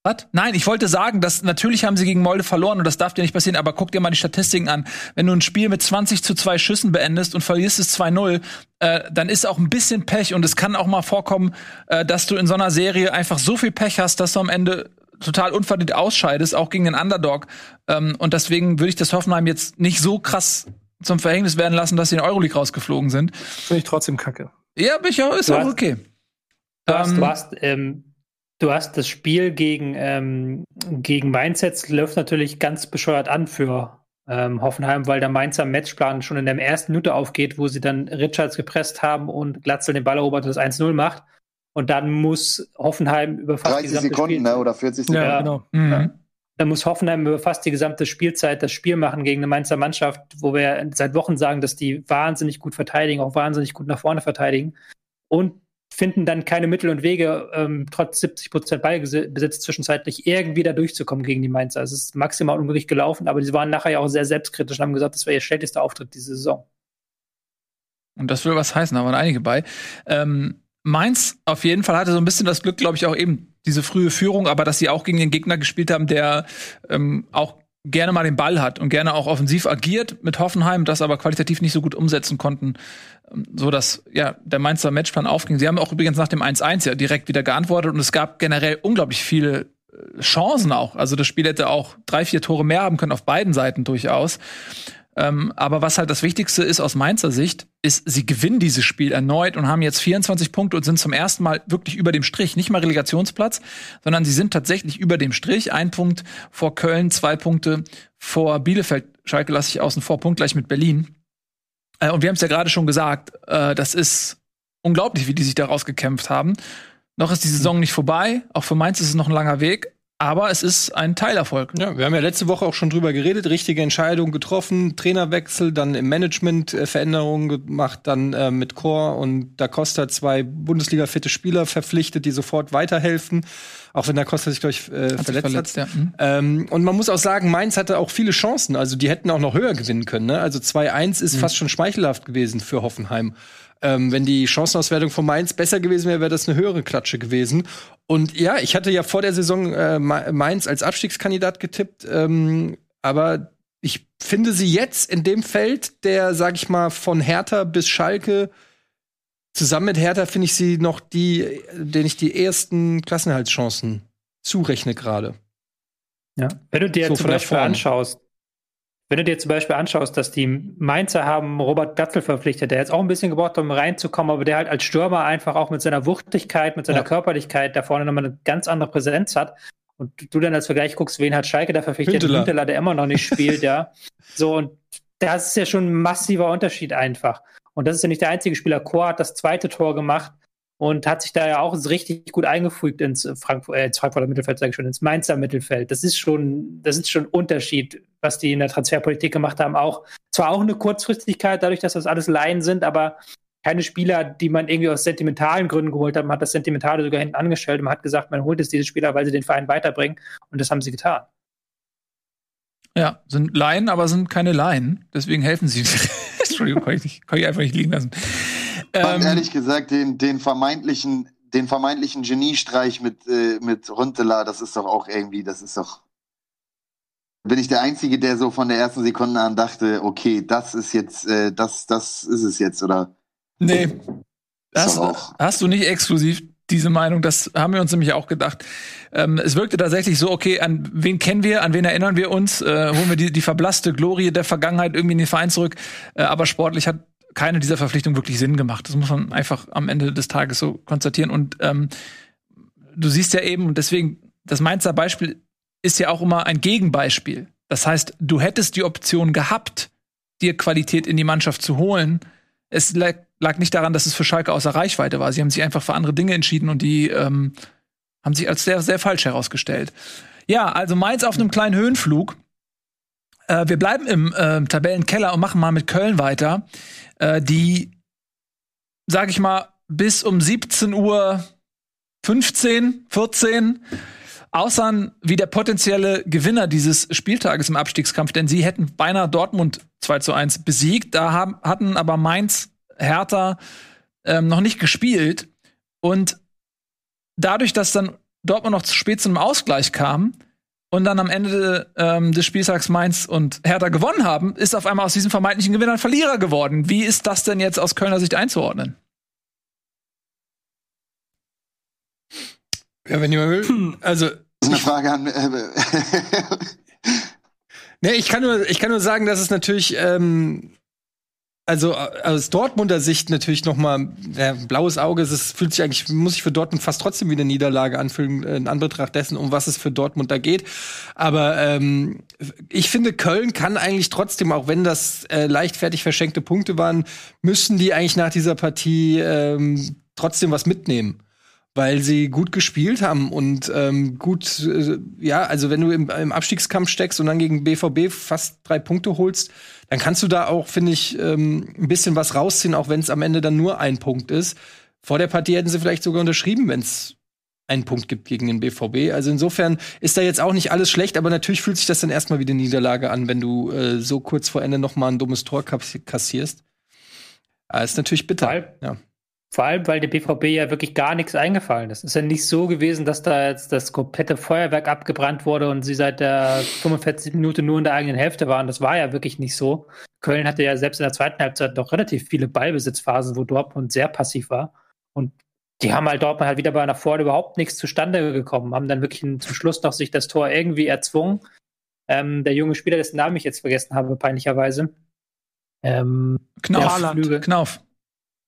Was? Nein, ich wollte sagen, dass natürlich haben sie gegen Molde verloren und das darf dir nicht passieren, aber guck dir mal die Statistiken an. Wenn du ein Spiel mit 20 zu 2 Schüssen beendest und verlierst es 2-0, äh, dann ist auch ein bisschen Pech und es kann auch mal vorkommen, äh, dass du in so einer Serie einfach so viel Pech hast, dass du am Ende total unverdient ausscheidest, auch gegen den Underdog. Ähm, und deswegen würde ich das Hoffenheim jetzt nicht so krass zum Verhängnis werden lassen, dass sie in Euroleague rausgeflogen sind. Finde ich trotzdem kacke. Ja, bin ich auch, ist Du auch hast- okay. Du hast, Ähm, du hast, ähm, du hast das Spiel gegen, ähm, gegen Mainz jetzt läuft natürlich ganz bescheuert an für ähm, Hoffenheim, weil der Mainzer Matchplan schon in der ersten Minute aufgeht, wo sie dann Richards gepresst haben und Glatzel den Ball erobert und das 1-0 macht. Und dann muss Hoffenheim über fast die 30 gesamte Sekunden, Spielzeit- ne? Oder 40 Ja, Sekunden. Ja. genau. Mhm. Dann muss Hoffenheim über fast die gesamte Spielzeit das Spiel machen gegen eine Mainzer Mannschaft, wo wir seit Wochen sagen, dass die wahnsinnig gut verteidigen, auch wahnsinnig gut nach vorne verteidigen und finden dann keine Mittel und Wege, ähm, trotz 70 Prozent Ballbesitz zwischenzeitlich irgendwie da durchzukommen gegen die Mainzer. Es ist maximal unglücklich gelaufen, aber sie waren nachher ja auch sehr selbstkritisch und haben gesagt, das wäre ihr schlechtester Auftritt diese Saison. Und das will was heißen, da waren einige bei. Ähm, Mainz auf jeden Fall hatte so ein bisschen das Glück, glaube ich, auch eben diese frühe Führung, aber dass sie auch gegen den Gegner gespielt haben, der ähm, auch gerne mal den Ball hat und gerne auch offensiv agiert mit Hoffenheim, das aber qualitativ nicht so gut umsetzen konnten, ähm, so dass ja der Mainzer Matchplan aufging. Sie haben auch übrigens nach dem 1-1 ja direkt wieder geantwortet und es gab generell unglaublich viele äh, Chancen auch. Also das Spiel hätte auch drei, vier Tore mehr haben können auf beiden Seiten durchaus. Ähm, aber was halt das Wichtigste ist aus Mainzer Sicht, ist, sie gewinnen dieses Spiel erneut und haben jetzt 24 Punkte und sind zum ersten Mal wirklich über dem Strich. Nicht mal Relegationsplatz, sondern sie sind tatsächlich über dem Strich. Ein Punkt vor Köln, zwei Punkte vor Bielefeld. Schalke lasse ich außen vor, punktgleich mit Berlin. Äh, und wir haben es ja gerade schon gesagt, äh, das ist unglaublich, wie die sich da rausgekämpft haben. Noch ist die Saison nicht vorbei. Auch für Mainz ist es noch ein langer Weg. Aber es ist ein Teilerfolg. Ja, wir haben ja letzte Woche auch schon drüber geredet, richtige Entscheidung getroffen, Trainerwechsel, dann im Management äh, Veränderungen gemacht, dann äh, mit Chor und Da Costa zwei Bundesliga-fitte Spieler verpflichtet, die sofort weiterhelfen. Auch wenn Da Costa sich, glaube ich, äh, Hat verletzt, verletzt, ja. hat. Mhm. Ähm, und man muss auch sagen, Mainz hatte auch viele Chancen. Also die hätten auch noch höher gewinnen können. Ne? Also 2-1 ist fast schon schmeichelhaft gewesen für Hoffenheim. Ähm, wenn die Chancenauswertung von Mainz besser gewesen wäre, wäre das eine höhere Klatsche gewesen. Und ja, ich hatte ja vor der Saison äh, Ma- Mainz als Abstiegskandidat getippt, ähm, aber ich finde sie jetzt in dem Feld, der, sag ich mal, von Hertha bis Schalke, zusammen mit Hertha finde ich sie noch die, denen ich die ersten Klassenhaltschancen zurechne gerade. Ja. Wenn du dir So zum Beispiel anschaust, wenn du dir zum Beispiel anschaust, dass die Mainzer haben Robert Glatzel verpflichtet, der jetzt auch ein bisschen gebraucht hat, um reinzukommen, aber der halt als Stürmer einfach auch mit seiner Wuchtigkeit, mit seiner Ja. Körperlichkeit da vorne nochmal eine ganz andere Präsenz hat. Und du dann als Vergleich guckst, wen hat Schalke da verpflichtet? Hünteler. Hünteler, der immer noch nicht spielt, ja. [LAUGHS] So, und das ist ja schon ein massiver Unterschied einfach. Und das ist ja nicht der einzige Spieler. Chor hat das zweite Tor gemacht und hat sich da ja auch richtig gut eingefügt ins, Frankfurt, äh, ins Frankfurter Mittelfeld, sage ich schon, ins Mainzer Mittelfeld. Das ist schon, das ist schon ein Unterschied, was die in der Transferpolitik gemacht haben. Auch zwar auch eine Kurzfristigkeit, dadurch, dass das alles Laien sind, aber keine Spieler, die man irgendwie aus sentimentalen Gründen geholt hat. Man hat das Sentimentale sogar hinten angestellt und man hat gesagt, man holt jetzt diese Spieler, weil sie den Verein weiterbringen. Und das haben sie getan. Ja, sind Laien, aber sind keine Laien. Deswegen helfen sie. [LAUGHS] Entschuldigung, kann ich, nicht, kann ich einfach nicht liegen lassen. Fand Ähm, ehrlich gesagt den, den vermeintlichen, den vermeintlichen Geniestreich mit, äh, mit Runtela, das ist doch auch irgendwie, das ist doch. Bin ich der Einzige, der so von der ersten Sekunde an dachte, okay, das ist jetzt, äh, das, das ist es jetzt, oder? nee, hast, auch. hast du nicht exklusiv diese Meinung? Das haben wir uns nämlich auch gedacht. Ähm, es wirkte tatsächlich so, okay, an wen kennen wir, an wen erinnern wir uns? Äh, holen wir die, die verblasste Glorie der Vergangenheit irgendwie in den Verein zurück? Äh, aber sportlich hat keine dieser Verpflichtungen wirklich Sinn gemacht. Das muss man einfach am Ende des Tages so konstatieren. Und ähm, du siehst ja eben, und deswegen, das Mainzer Beispiel ist ja auch immer ein Gegenbeispiel. Das heißt, du hättest die Option gehabt, dir Qualität in die Mannschaft zu holen. Es lag, lag nicht daran, dass es für Schalke außer Reichweite war. Sie haben sich einfach für andere Dinge entschieden und die ähm, haben sich als sehr, sehr falsch herausgestellt. Ja, also Mainz auf einem kleinen Höhenflug. Äh, wir bleiben im äh, Tabellenkeller und machen mal mit Köln weiter, äh, die, sag ich mal, bis um 17 Uhr 15, 14 aussahen wie der potenzielle Gewinner dieses Spieltages im Abstiegskampf, denn sie hätten beinahe Dortmund 2 zu 1 besiegt. Da haben, hatten aber Mainz, Hertha ähm, noch nicht gespielt. Und dadurch, dass dann Dortmund noch zu spät zu einem Ausgleich kam und dann am Ende ähm, des Spieltags Mainz und Hertha gewonnen haben, ist auf einmal aus diesem vermeintlichen Gewinner ein Verlierer geworden. Wie ist das denn jetzt aus Kölner Sicht einzuordnen? Ja, wenn jemand will. Also, Das ist eine Frage an. Äh, [LAUGHS] Ne, ich kann nur, ich kann nur sagen, dass es natürlich, ähm, also äh, aus Dortmunder Sicht natürlich noch mal ja, blaues Auge. Es fühlt sich eigentlich, muss sich für Dortmund fast trotzdem wie eine Niederlage anfühlen äh, in Anbetracht dessen, um was es für Dortmund da geht. Aber ähm, ich finde, Köln kann eigentlich trotzdem, auch wenn das äh, leichtfertig verschenkte Punkte waren, müssten die eigentlich nach dieser Partie ähm, trotzdem was mitnehmen weil sie gut gespielt haben und ähm, gut, äh, ja, also wenn du im, im Abstiegskampf steckst und dann gegen BVB fast drei Punkte holst, dann kannst du da auch, finde ich, ähm, ein bisschen was rausziehen, auch wenn es am Ende dann nur ein Punkt ist. Vor der Partie hätten sie vielleicht sogar unterschrieben, wenn es einen Punkt gibt gegen den BVB. Also insofern ist da jetzt auch nicht alles schlecht, aber natürlich fühlt sich das dann erstmal wie eine Niederlage an, wenn du äh, so kurz vor Ende noch mal ein dummes Tor kass- kassierst. Aber ist natürlich bitter. Weil- Ja. Vor allem, weil der BVB ja wirklich gar nichts eingefallen ist. Es ist ja nicht so gewesen, dass da jetzt das komplette Feuerwerk abgebrannt wurde und sie seit der 45 Minute nur in der eigenen Hälfte waren. Das war ja wirklich nicht so. Köln hatte ja selbst in der zweiten Halbzeit noch relativ viele Ballbesitzphasen, wo Dortmund sehr passiv war. Und die haben halt Dortmund halt wieder bei nach vorne überhaupt nichts zustande gekommen, haben dann wirklich zum Schluss noch sich das Tor irgendwie erzwungen. Ähm, der junge Spieler, dessen Namen ich jetzt vergessen habe, peinlicherweise. Ähm, Knauf. Knauf.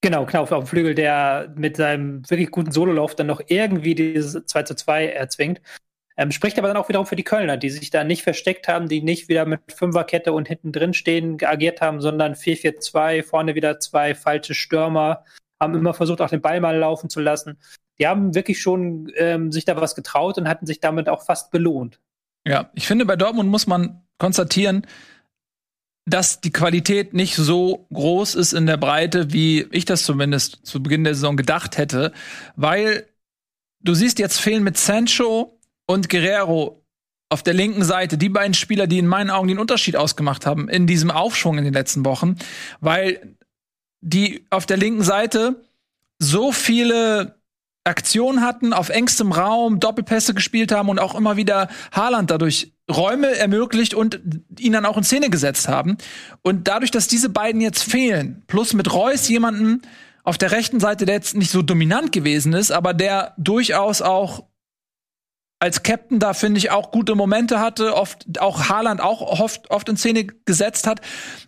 Genau, Knauf auf dem Flügel, der mit seinem wirklich guten Sololauf dann noch irgendwie dieses 2 zu 2 erzwingt. Ähm, spricht aber dann auch wiederum für die Kölner, die sich da nicht versteckt haben, die nicht wieder mit Fünferkette und hinten drin stehen agiert haben, sondern 4-4-2, vorne wieder zwei falsche Stürmer, haben immer versucht, auch den Ball mal laufen zu lassen. Die haben wirklich schon ähm, sich da was getraut und hatten sich damit auch fast belohnt. Ja, ich finde, bei Dortmund muss man konstatieren, dass die Qualität nicht so groß ist in der Breite, wie ich das zumindest zu Beginn der Saison gedacht hätte, weil du siehst jetzt fehlen mit Sancho und Guerrero auf der linken Seite die beiden Spieler, die in meinen Augen den Unterschied ausgemacht haben in diesem Aufschwung in den letzten Wochen, weil die auf der linken Seite so viele Aktionen hatten, auf engstem Raum Doppelpässe gespielt haben und auch immer wieder Haaland dadurch Räume ermöglicht und ihn dann auch in Szene gesetzt haben. Und dadurch, dass diese beiden jetzt fehlen, plus mit Reus jemanden auf der rechten Seite, der jetzt nicht so dominant gewesen ist, aber der durchaus auch als Captain da finde ich auch gute Momente hatte, oft auch Haaland auch oft, oft in Szene gesetzt hat.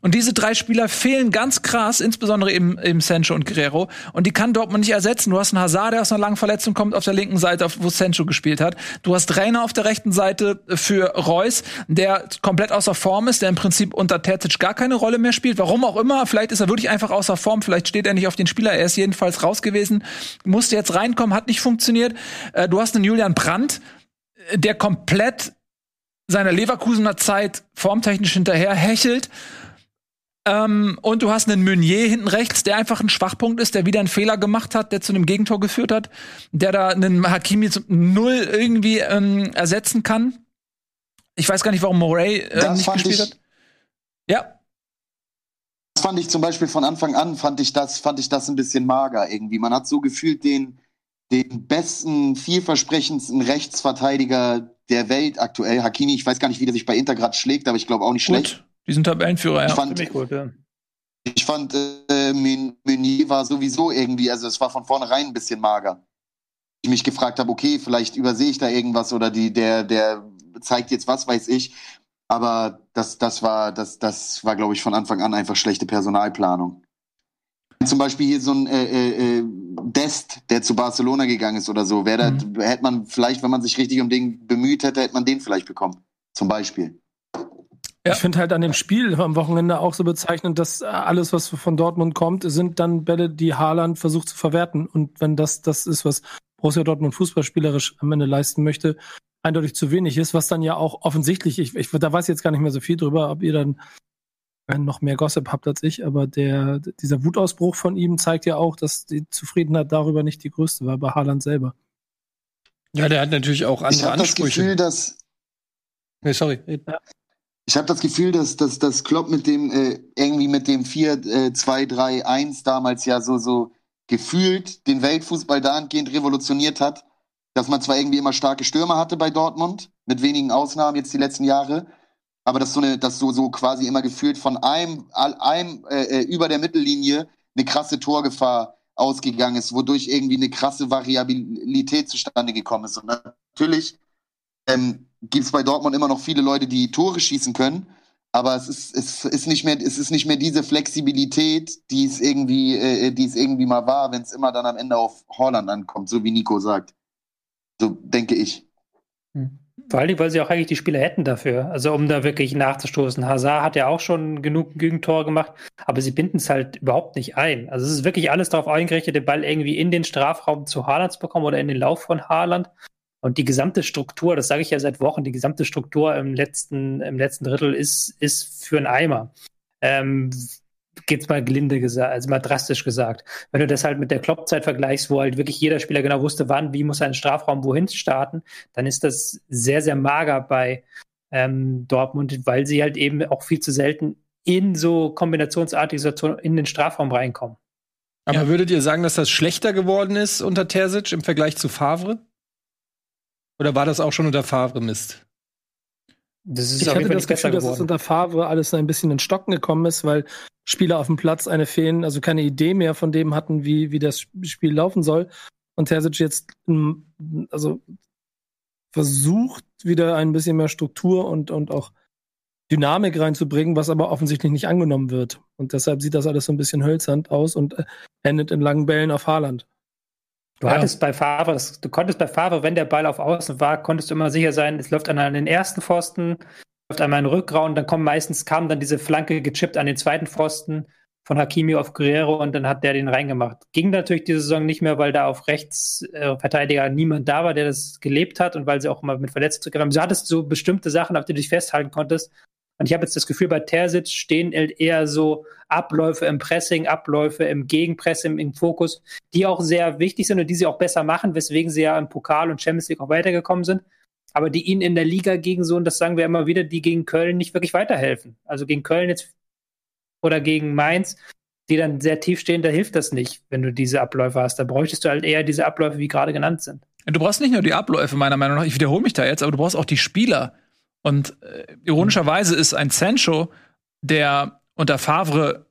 Und diese drei Spieler fehlen ganz krass, insbesondere eben, eben Sancho und Guerrero. Und die kann Dortmund nicht ersetzen. Du hast einen Hazard, der aus einer langen Verletzung kommt, auf der linken Seite, wo Sancho gespielt hat. Du hast Trainer auf der rechten Seite für Reus, der komplett außer Form ist, der im Prinzip unter Terzic gar keine Rolle mehr spielt. Warum auch immer. Vielleicht ist er wirklich einfach außer Form. Vielleicht steht er nicht auf den Spieler. Er ist jedenfalls raus gewesen. Musste jetzt reinkommen, hat nicht funktioniert. Äh, du hast einen Julian Brandt, der komplett seiner Leverkusener Zeit formtechnisch hinterher hechelt. Ähm, und du hast einen Meunier hinten rechts, der einfach ein Schwachpunkt ist, der wieder einen Fehler gemacht hat, der zu einem Gegentor geführt hat, der da einen Hakimi zu null irgendwie ähm, ersetzen kann. Ich weiß gar nicht, warum Moray äh, nicht gespielt hat. Ja. Das fand ich zum Beispiel von Anfang an, fand ich das, fand ich das ein bisschen mager irgendwie. Man hat so gefühlt den, den besten, vielversprechendsten Rechtsverteidiger der Welt aktuell. Hakimi, ich weiß gar nicht, wie der sich bei Inter gerade schlägt, aber ich glaube auch nicht gut. schlecht. Die sind Tabellenführer, ja. Ich fand, gut, ja. Ich fand äh, Meunier war sowieso irgendwie, also es war von vornherein ein bisschen mager. Ich mich gefragt habe, okay, vielleicht übersehe ich da irgendwas oder die, der, der zeigt jetzt was, weiß ich. Aber das, das war, das, das war, glaube ich, von Anfang an einfach schlechte Personalplanung. Zum Beispiel hier so ein äh, äh, äh Dest, der zu Barcelona gegangen ist oder so, wäre mhm. hätte man vielleicht, wenn man sich richtig um den bemüht hätte, hätte man den vielleicht bekommen. Zum Beispiel. Ja. Ich finde halt an dem Spiel am Wochenende auch so bezeichnend, dass alles, was von Dortmund kommt, sind dann Bälle, die Haaland versucht zu verwerten. Und wenn das das ist, was Borussia Dortmund fußballspielerisch am Ende leisten möchte, eindeutig zu wenig ist, was dann ja auch offensichtlich, ich, ich da weiß ich jetzt gar nicht mehr so viel drüber, ob ihr dann noch mehr Gossip habt als ich, aber der, dieser Wutausbruch von ihm zeigt ja auch, dass die Zufriedenheit darüber nicht die größte war, bei Haaland selber. Ja, der hat natürlich auch andere ich Ansprüche. Das Gefühl, dass nee, sorry. Ja. Ich habe das Gefühl, dass, dass, dass Klopp mit dem äh, irgendwie mit dem 4-2-3-1 äh, damals ja so, so gefühlt den Weltfußball dahingehend revolutioniert hat, dass man zwar irgendwie immer starke Stürmer hatte bei Dortmund, mit wenigen Ausnahmen jetzt die letzten Jahre, aber dass so eine, dass so, so quasi immer gefühlt von einem, einem äh, äh, über der Mittellinie eine krasse Torgefahr ausgegangen ist, wodurch irgendwie eine krasse Variabilität zustande gekommen ist. Und natürlich ähm, gibt es bei Dortmund immer noch viele Leute, die Tore schießen können, aber es ist, es ist nicht mehr, es ist nicht mehr diese Flexibilität, die es irgendwie, äh, die es irgendwie mal war, wenn es immer dann am Ende auf Holland ankommt, so wie Nico sagt. So denke ich. Hm. Vor allem, weil sie auch eigentlich die Spieler hätten dafür. Also um da wirklich nachzustoßen. Hazard hat ja auch schon genug Gegentor gemacht, aber sie binden es halt überhaupt nicht ein. Also es ist wirklich alles darauf eingerichtet, den Ball irgendwie in den Strafraum zu Haaland zu bekommen oder in den Lauf von Haaland. Und die gesamte Struktur, das sage ich ja seit Wochen, die gesamte Struktur im letzten, im letzten Drittel ist, ist für einen Eimer. Ähm, geht's mal gelinde gesagt, also mal drastisch gesagt. Wenn du das halt mit der Kloppzeit vergleichst, wo halt wirklich jeder Spieler genau wusste, wann, wie muss ein Strafraum wohin starten, dann ist das sehr, sehr mager bei ähm, Dortmund, weil sie halt eben auch viel zu selten in so kombinationsartige Situationen in den Strafraum reinkommen. Aber Ja. würdet ihr sagen, dass das schlechter geworden ist unter Terzic im Vergleich zu Favre? Oder war das auch schon unter Favre Mist? Das ist Ich auf hatte jeden Fall das Gefühl, dass es geworden. unter Favre alles ein bisschen in Stocken gekommen ist, weil Spieler auf dem Platz eine fehlen, also keine Idee mehr von dem hatten, wie, wie das Spiel laufen soll. Und Terzic jetzt also versucht, wieder ein bisschen mehr Struktur und, und auch Dynamik reinzubringen, was aber offensichtlich nicht angenommen wird. Und deshalb sieht das alles so ein bisschen hölzernd aus und äh, endet in langen Bällen auf Haaland. Du Ja. hattest bei Favre, du konntest bei Favre, wenn der Ball auf Außen war, konntest du immer sicher sein, es läuft einmal an den ersten Pfosten, läuft einmal in den Rückraum, dann kommen meistens kam dann diese Flanke gechippt an den zweiten Pfosten von Hakimi auf Guerrero und dann hat der den reingemacht. Ging natürlich diese Saison nicht mehr, weil da auf rechts äh, niemand da war, der das gelebt hat und weil sie auch immer mit Verletzten zurückkamen. Du hattest so bestimmte Sachen, auf die du dich festhalten konntest. Und ich habe jetzt das Gefühl, bei Terzic stehen halt eher so Abläufe im Pressing, Abläufe im Gegenpressing, im Fokus, die auch sehr wichtig sind und die sie auch besser machen, weswegen sie ja im Pokal und Champions League auch weitergekommen sind. Aber die ihnen in der Liga gegen so, und das sagen wir immer wieder, die gegen Köln nicht wirklich weiterhelfen. Also gegen Köln jetzt oder gegen Mainz, die dann sehr tief stehen, da hilft das nicht, wenn du diese Abläufe hast. Da bräuchtest du halt eher diese Abläufe, wie gerade genannt sind. Du brauchst nicht nur die Abläufe, meiner Meinung nach, ich wiederhole mich da jetzt, aber du brauchst auch die Spieler. Und äh, ironischerweise ist ein Sancho, der unter Favre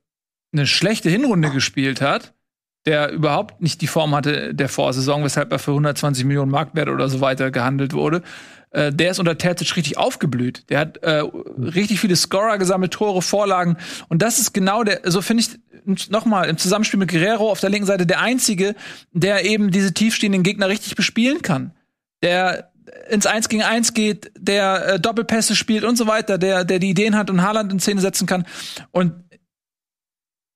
eine schlechte Hinrunde gespielt hat, der überhaupt nicht die Form hatte der Vorsaison, weshalb er für 120 Millionen Marktwert oder so weiter gehandelt wurde. Äh, der ist unter Terzic richtig aufgeblüht. Der hat äh, richtig viele Scorer gesammelt, Tore, Vorlagen. Und das ist genau der, so finde ich, nochmal, im Zusammenspiel mit Guerrero auf der linken Seite der Einzige, der eben diese tiefstehenden Gegner richtig bespielen kann. Der ins Eins gegen Eins geht, der äh, Doppelpässe spielt und so weiter, der, der die Ideen hat und Haaland in Szene setzen kann. Und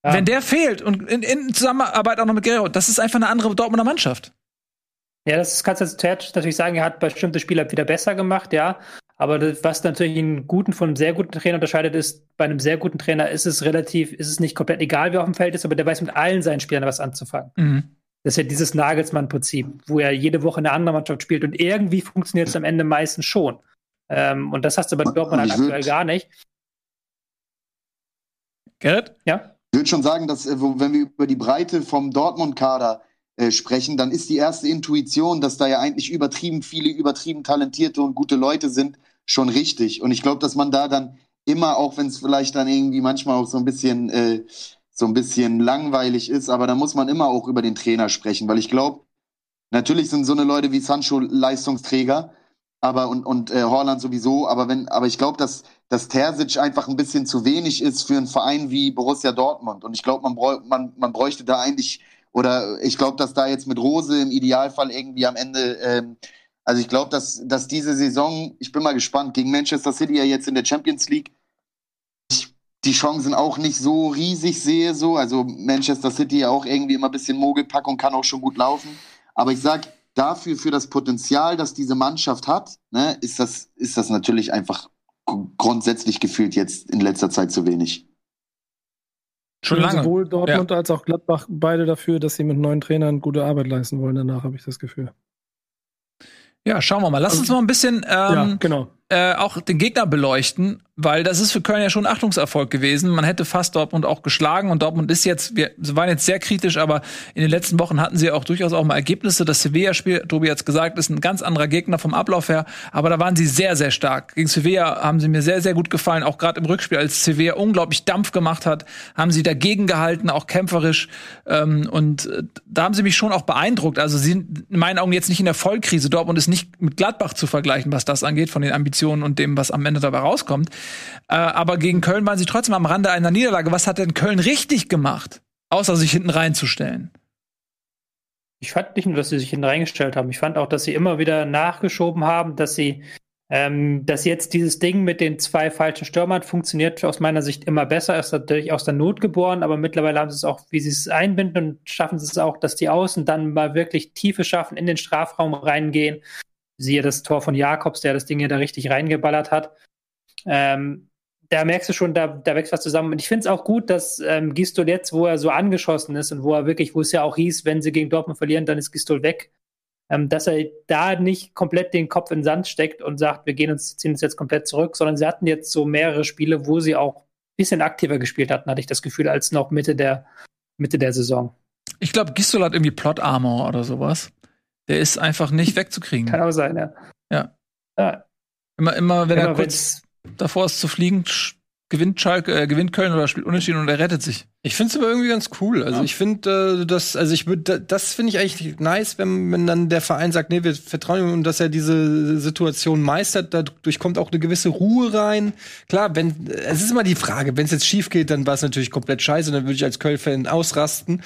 Ja. wenn der fehlt und in, in Zusammenarbeit auch noch mit Guerrero, das ist einfach eine andere Dortmunder Mannschaft. Ja, das kannst du jetzt natürlich sagen, er hat bestimmte Spieler wieder besser gemacht, ja. Aber das, was natürlich einen guten von einem sehr guten Trainer unterscheidet, ist, bei einem sehr guten Trainer ist es relativ, ist es nicht komplett egal, wer auf dem Feld ist, aber der weiß mit allen seinen Spielern was anzufangen. Mhm. Das ist ja dieses Nagelsmann-Prinzip, wo er jede Woche eine andere Mannschaft spielt und irgendwie funktioniert es am Ende meistens schon. Ähm, und das hast du bei Dortmund halt aktuell gar nicht. Gerrit? Ja? Ich würde schon sagen, dass äh, wenn wir über die Breite vom Dortmund-Kader äh, sprechen, dann ist die erste Intuition, dass da ja eigentlich übertrieben viele, übertrieben talentierte und gute Leute sind, schon richtig. Und ich glaube, dass man da dann immer, auch wenn es vielleicht dann irgendwie manchmal auch so ein bisschen äh, so ein bisschen langweilig ist, aber da muss man immer auch über den Trainer sprechen, weil ich glaube, natürlich sind so eine Leute wie Sancho Leistungsträger, aber und und äh, Horland sowieso, aber wenn, aber ich glaube, dass dass Terzic einfach ein bisschen zu wenig ist für einen Verein wie Borussia Dortmund. Und ich glaube, man, man, man bräuchte da eigentlich, oder ich glaube, dass da jetzt mit Rose im Idealfall irgendwie am Ende, ähm, also ich glaube, dass, dass diese Saison, ich bin mal gespannt, gegen Manchester City ja jetzt in der Champions League, die Chancen auch nicht so riesig sehe, so. Also Manchester City ja auch irgendwie immer ein bisschen Mogelpack und kann auch schon gut laufen. Aber ich sag, dafür, für das Potenzial, das diese Mannschaft hat, ne, ist das, ist das natürlich einfach grundsätzlich gefühlt jetzt in letzter Zeit zu wenig. Schon lange. Sowohl Dortmund als auch Gladbach beide dafür, dass sie mit neuen Trainern gute Arbeit leisten wollen. Danach habe ich das Gefühl. Ja, schauen wir mal. Lass uns mal ein bisschen ja, ähm, genau. Äh, auch den Gegner beleuchten, weil das ist für Köln ja schon ein Achtungserfolg gewesen. Man hätte fast Dortmund auch geschlagen und Dortmund ist jetzt, wir waren jetzt sehr kritisch, aber in den letzten Wochen hatten sie auch durchaus auch mal Ergebnisse. Das Sevilla-Spiel, Tobi hat's gesagt, ist ein ganz anderer Gegner vom Ablauf her, aber da waren sie sehr, sehr stark. Gegen Sevilla haben sie mir sehr, sehr gut gefallen, auch gerade im Rückspiel, als Sevilla unglaublich Dampf gemacht hat, haben sie dagegen gehalten, auch kämpferisch. Ähm, und äh, da haben sie mich schon auch beeindruckt. Also sie sind in meinen Augen jetzt nicht in der Vollkrise. Dortmund ist nicht mit Gladbach zu vergleichen, was das angeht, von den Ambitionen und dem, was am Ende dabei rauskommt. Äh, aber gegen Köln waren sie trotzdem am Rande einer Niederlage. Was hat denn Köln richtig gemacht? Außer sich hinten reinzustellen. Ich fand nicht nur, dass sie sich hinten reingestellt haben. Ich fand auch, dass sie immer wieder nachgeschoben haben, dass sie, ähm, dass jetzt dieses Ding mit den zwei falschen Stürmern funktioniert aus meiner Sicht immer besser. Ist natürlich aus der Not geboren, aber mittlerweile haben sie es auch, wie sie es einbinden und schaffen sie es auch, dass die Außen dann mal wirklich Tiefe schaffen, in den Strafraum reingehen. Siehe das Tor von Jakobs, der das Ding ja da richtig reingeballert hat. Ähm, da merkst du schon, da, da wächst was zusammen. Und ich finde es auch gut, dass ähm, Gistol jetzt, wo er so angeschossen ist und wo er wirklich, wo es ja auch hieß, wenn sie gegen Dortmund verlieren, dann ist Gistol weg, ähm, dass er da nicht komplett den Kopf in den Sand steckt und sagt, wir gehen uns, ziehen uns jetzt komplett zurück, sondern sie hatten jetzt so mehrere Spiele, wo sie auch ein bisschen aktiver gespielt hatten, hatte ich das Gefühl, als noch Mitte der, Mitte der Saison. Ich glaube, Gistol hat irgendwie Plot Armor oder sowas. Der ist einfach nicht wegzukriegen. Kann auch sein, ja. Ja. ja. Immer, immer, wenn Immer er kurz davor ist zu fliegen, gewinnt Schalke, äh, gewinnt Köln oder spielt Unentschieden und er rettet sich. Ich finde es aber irgendwie ganz cool. Also Ja. ich finde äh, das, also ich würde, das finde ich eigentlich nice, wenn, wenn dann der Verein sagt, nee, wir vertrauen ihm und dass er diese Situation meistert. Dadurch kommt auch eine gewisse Ruhe rein. Klar, wenn es ist immer die Frage, wenn es jetzt schief geht, dann war es natürlich komplett scheiße, dann würde ich als Köln-Fan ausrasten.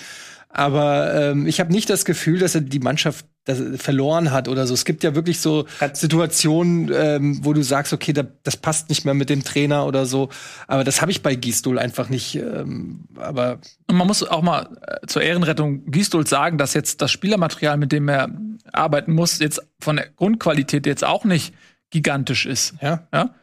Aber ähm, ich habe nicht das Gefühl, dass er die Mannschaft das verloren hat oder so. Es gibt ja wirklich so Situationen, ähm, wo du sagst, okay, da, das passt nicht mehr mit dem Trainer oder so. Aber das habe ich bei Gisdol einfach nicht. Ähm, aber Und man muss auch mal äh, zur Ehrenrettung Gistol sagen, dass jetzt das Spielermaterial, mit dem er arbeiten muss, jetzt von der Grundqualität jetzt auch nicht gigantisch ist. ja, Ja?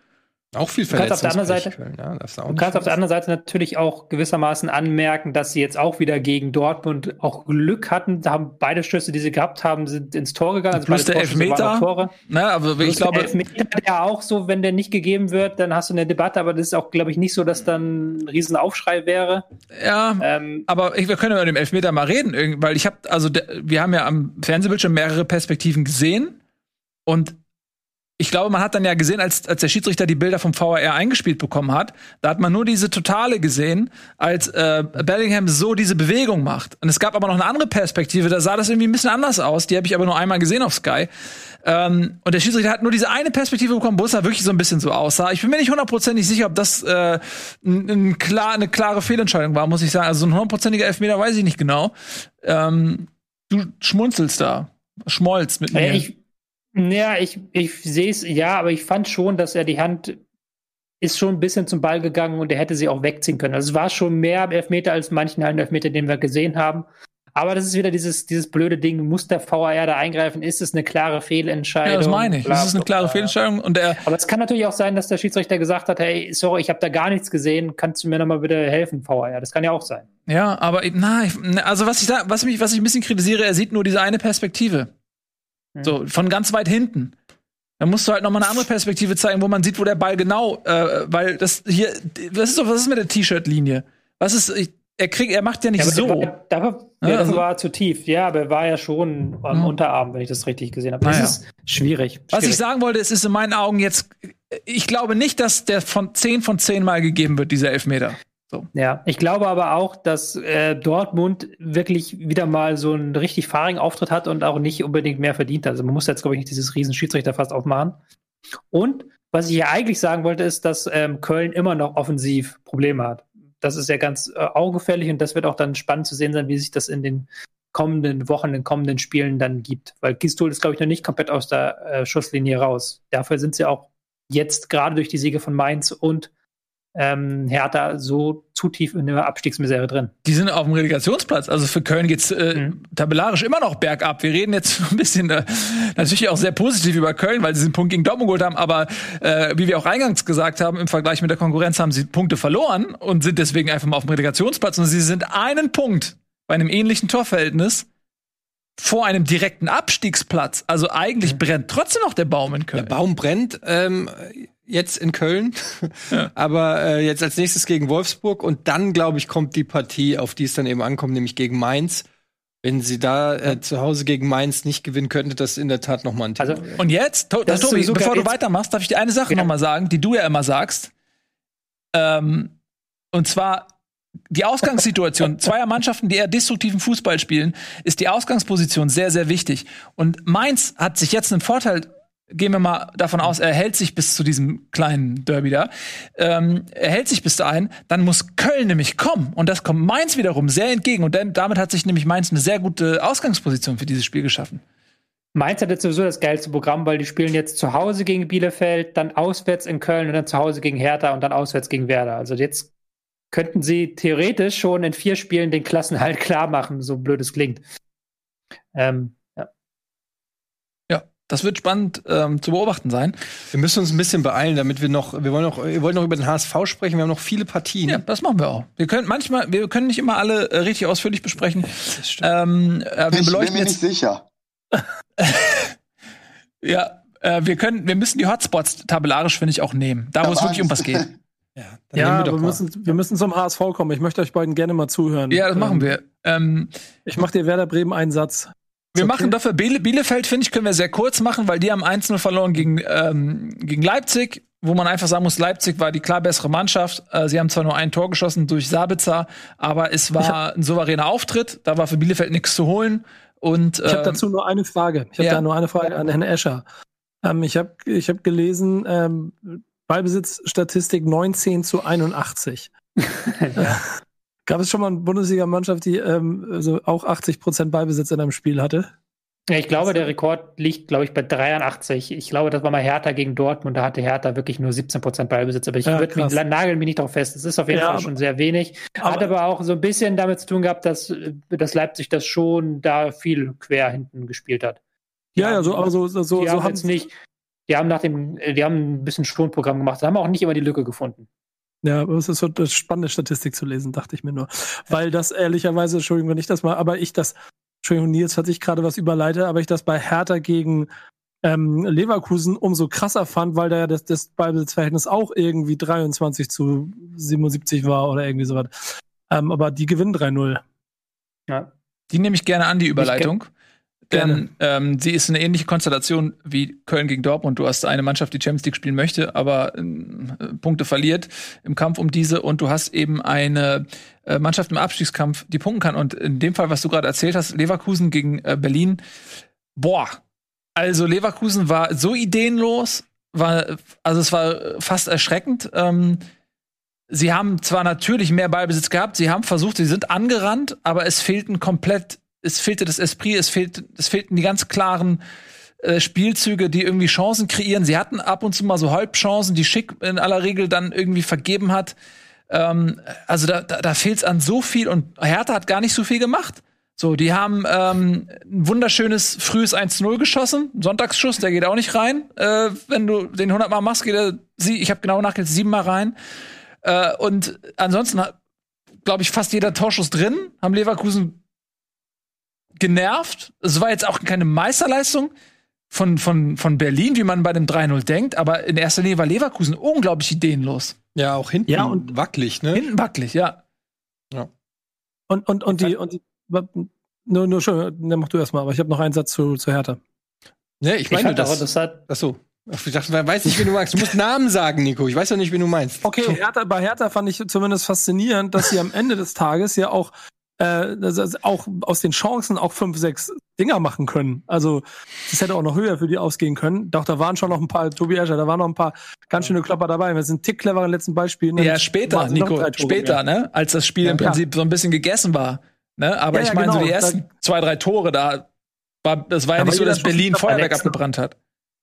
Auch viel Du kannst auf der anderen Seite- Köln, ja, du auch Du nicht kannst auf der anderen Seite natürlich auch gewissermaßen anmerken, dass sie jetzt auch wieder gegen Dortmund auch Glück hatten. Da haben beide Stöße, die sie gehabt haben, sind ins Tor gegangen. Also Plus der Elfmeter. auch Tore. Ne, aber Plus ich glaube, der Elfmeter, der auch so, wenn der nicht gegeben wird, dann hast du eine Debatte, aber das ist auch, glaube ich, nicht so, dass dann ein Riesenaufschrei wäre. ja, Ähm, aber ich, wir können über den Elfmeter mal reden, weil ich habe, also der, wir haben ja am Fernsehbildschirm mehrere Perspektiven gesehen und ich glaube, man hat dann ja gesehen, als, als der Schiedsrichter die Bilder vom VAR eingespielt bekommen hat, da hat man nur diese Totale gesehen, als äh, Bellingham so diese Bewegung macht. Und es gab aber noch eine andere Perspektive, da sah das irgendwie ein bisschen anders aus. Die habe ich aber nur einmal gesehen auf Sky. Ähm, und der Schiedsrichter hat nur diese eine Perspektive bekommen, wo es da wirklich so ein bisschen so aussah. Ich bin mir nicht hundertprozentig sicher, ob das äh, ein, klar, eine klare Fehlentscheidung war, muss ich sagen. Also so ein hundertprozentiger Elfmeter weiß ich nicht genau. Ähm, du schmunzelst da, schmolzt mit mir. Äh, ich, ja, ich, ich sehe es, ja, aber ich fand schon, dass er die Hand ist schon ein bisschen zum Ball gegangen und er hätte sie auch wegziehen können. Also es war schon mehr Elfmeter als manchen halben Elfmeter, den wir gesehen haben. Aber das ist wieder dieses, dieses blöde Ding, muss der VAR da eingreifen? Ist es eine klare Fehlentscheidung? ja, das meine ich. Das ist eine klare. Fehlentscheidung und der Aber es kann natürlich auch sein, dass der Schiedsrichter gesagt hat, hey, sorry, ich habe da gar nichts gesehen, kannst du mir nochmal bitte helfen, VAR? Das kann ja auch sein. Ja, aber na, also was ich da, was mich, was ich ein bisschen kritisiere, er sieht nur diese eine Perspektive. So, von ganz weit hinten. Da musst du halt noch mal eine andere Perspektive zeigen, wo man sieht, wo der Ball genau, äh, weil das hier, was ist doch, was ist mit der T-Shirt-Linie? Was ist, ich, er kriegt, er macht ja nicht Ja, so. war, dafür, Ja, ja, das also- war zu tief. Ja, aber er war ja schon am. Unterarm, wenn ich das richtig gesehen habe. Naja. Das ist schwierig. Was ich schwierig. sagen wollte, es ist in meinen Augen jetzt, ich glaube nicht, dass der von 10 von 10 Mal gegeben wird, dieser Elfmeter. Ja, ich glaube aber auch, dass äh, Dortmund wirklich wieder mal so einen richtig fahrigen Auftritt hat und auch nicht unbedingt mehr verdient hat. Also man muss jetzt, glaube ich, nicht dieses riesen Schiedsrichter fast aufmachen. Und was ich ja eigentlich sagen wollte, ist, dass ähm, Köln immer noch offensiv Probleme hat. Das ist ja ganz äh, augenfällig und das wird auch dann spannend zu sehen sein, wie sich das in den kommenden Wochen, in den kommenden Spielen dann gibt. Weil Gistol ist, glaube ich, noch nicht komplett aus der äh, Schusslinie raus. Dafür sind sie auch jetzt gerade durch die Siege von Mainz und ähm, Hertha so zu tief in der Abstiegsmisere drin. Die sind auf dem Relegationsplatz. Also für Köln geht's äh, Mhm. tabellarisch immer noch bergab. Wir reden jetzt [LAUGHS] ein bisschen äh, natürlich auch sehr positiv über Köln, weil sie den Punkt gegen Dortmund geholt haben. Aber äh, wie wir auch eingangs gesagt haben, im Vergleich mit der Konkurrenz haben sie Punkte verloren und sind deswegen einfach mal auf dem Relegationsplatz. Und sie sind einen Punkt bei einem ähnlichen Torverhältnis vor einem direkten Abstiegsplatz. Also eigentlich brennt trotzdem noch der Baum in Der Köln. Baum brennt ähm, jetzt in Köln, [LAUGHS] aber äh, jetzt als nächstes gegen Wolfsburg und dann, glaube ich, kommt die Partie, auf die es dann eben ankommt, nämlich gegen Mainz. Wenn sie da äh, zu Hause gegen Mainz nicht gewinnen, könnte das in der Tat noch mal ein Thema Also, werden. Und jetzt, to Das Tobi, bevor du weitermachst, darf ich dir eine Sache Ja. noch mal sagen, die du ja immer sagst. Ähm, und zwar die Ausgangssituation [LAUGHS] zweier Mannschaften, die eher destruktiven Fußball spielen, ist die Ausgangsposition sehr, sehr wichtig. Und Mainz hat sich jetzt einen Vorteil, gehen wir mal davon aus, er hält sich bis zu diesem kleinen Derby da, ähm, er hält sich bis dahin, dann muss Köln nämlich kommen. Und das kommt Mainz wiederum sehr entgegen. Und dann, damit hat sich nämlich Mainz eine sehr gute Ausgangsposition für dieses Spiel geschaffen. Mainz hat jetzt sowieso das geilste Programm, weil die spielen jetzt zu Hause gegen Bielefeld, dann auswärts in Köln und dann zu Hause gegen Hertha und dann auswärts gegen Werder. Also jetzt könnten sie theoretisch schon in vier Spielen den Klassenhalt [LAUGHS] klar machen, so blöd es klingt. Ähm, das wird spannend ähm, zu beobachten sein. Wir müssen uns ein bisschen beeilen, damit wir noch, wir wollen noch, wir wollten noch über den HSV sprechen. Wir haben noch viele Partien. Ja, das machen wir auch. Wir können manchmal, wir können nicht immer alle äh, richtig ausführlich besprechen. Das stimmt. Ähm, äh, wir Ich bin beleuchten mir nicht jetzt, sicher. [LAUGHS] ja, äh, wir können, wir müssen die Hotspots tabellarisch finde ich auch nehmen, da wo es wirklich um was geht. [LAUGHS] Ja, dann Ja, nehmen wir, doch mal. müssen, wir müssen zum HSV kommen. Ich möchte euch beiden gerne mal zuhören. Ja, das machen Ähm, wir. Ähm, Ich mache dir Werder Bremen einen Satz. Wir Ist machen okay? dafür Biele, Bielefeld, finde ich, können wir sehr kurz machen, weil die haben 1-0 verloren gegen, ähm, gegen Leipzig, wo man einfach sagen muss, Leipzig war die klar bessere Mannschaft. Äh, sie haben zwar nur ein Tor geschossen durch Sabitzer, aber es war ein souveräner Auftritt. Da war für Bielefeld nichts zu holen. Und Ich habe ähm, dazu nur eine Frage. Ich habe ja. da nur eine Frage an Herrn Escher. Ähm, ich habe ich hab gelesen, ähm, Ballbesitzstatistik 19 zu 81. [LAUGHS] Gab es schon mal eine Bundesliga-Mannschaft, die ähm, also auch 80 Prozent Ballbesitz in einem Spiel hatte? Ja, ich glaube, der Rekord liegt, glaube ich, bei 83. Ich glaube, das war mal Hertha gegen Dortmund. Da hatte Hertha wirklich nur 17% Ballbesitz. Aber ich Ja, würde mich, nagel mich nicht darauf fest. Es ist auf jeden Ja, Fall aber- schon sehr wenig. Hat aber- aber auch so ein bisschen damit zu tun gehabt, dass, äh, dass Leipzig das schon da viel quer hinten gespielt hat. Die Ja, ja, so, aber so, so, so, die so haben jetzt nicht, die haben nach dem, äh, die haben ein bisschen Schonprogramm gemacht, haben auch nicht immer die Lücke gefunden. Ja, aber es ist so eine spannende Statistik zu lesen, dachte ich mir nur. Weil das ehrlicherweise, Entschuldigung, wenn ich das mal, aber ich das, Entschuldigung, Nils hat sich gerade was überleitet, aber ich das bei Hertha gegen ähm, Leverkusen umso krasser fand, weil da ja das, das Ballbesitzverhältnis auch irgendwie 23 zu 77 war oder irgendwie sowas. Ähm, aber die gewinnen 3-0. Ja. Die nehme ich gerne an, die Überleitung. Denn ähm, sie ist eine ähnliche Konstellation wie Köln gegen Dortmund. Du hast eine Mannschaft, die Champions League spielen möchte, aber ähm, Punkte verliert im Kampf um diese. Und du hast eben eine äh, Mannschaft im Abstiegskampf, die punkten kann. Und in dem Fall, was du gerade erzählt hast, Leverkusen gegen äh, Berlin, boah. Also Leverkusen war so ideenlos, war, also es war fast erschreckend. Ähm, sie haben zwar natürlich mehr Ballbesitz gehabt, sie haben versucht, sie sind angerannt, aber es fehlten komplett, es fehlte das Esprit, es fehlt, es fehlten die ganz klaren äh, Spielzüge, die irgendwie Chancen kreieren. Sie hatten ab und zu mal so Halbchancen, die Schick in aller Regel dann irgendwie vergeben hat. Ähm, also da, da, da fehlt es an so viel und Hertha hat gar nicht so viel gemacht. So, die haben ähm, ein wunderschönes frühes 1-0 geschossen, Sonntagsschuss, der geht auch nicht rein. Äh, wenn du den 100 Mal machst, geht er, sie, ich habe genau nachgezählt, siebenmal rein. Äh, und ansonsten, glaube ich, fast jeder Torschuss drin, haben Leverkusen genervt. Es war jetzt auch keine Meisterleistung von, von, von Berlin, wie man bei dem 3-0 denkt, aber in erster Linie war Leverkusen unglaublich ideenlos. Ja, auch hinten Ja, und- wackelig, ne? Hinten wackelig, ja. Und, und, und die, und die, nur, nur schön, dann mach du erstmal, aber ich habe noch einen Satz zu, zu Hertha. Ne, ich meine das. das hat, Ach so. Ach, Ich dachte, man weiß nicht, wen du magst. Du musst Namen sagen, Nico. Ich weiß ja nicht, wen du meinst. Okay, Hertha, bei Hertha fand ich zumindest faszinierend, dass sie am Ende des Tages ja auch, äh, auch aus den Chancen auch fünf, sechs Dinger machen können. Also das hätte auch noch höher für die ausgehen können. Doch, da waren schon noch ein paar, Tobi Escher, da waren noch ein paar ganz schöne Klopper dabei. Wir sind Tick cleverer in den letzten Beispielen. Ja, später, Nico, später, mehr. ne? Als das Spiel Ja, im. Prinzip so ein bisschen gegessen war. Ne? Aber Ja, ich ja, meine, so genau. die ersten zwei, drei Tore, da war, das war ja Da nicht war so, dass Berlin Feuerwerk abgebrannt hat.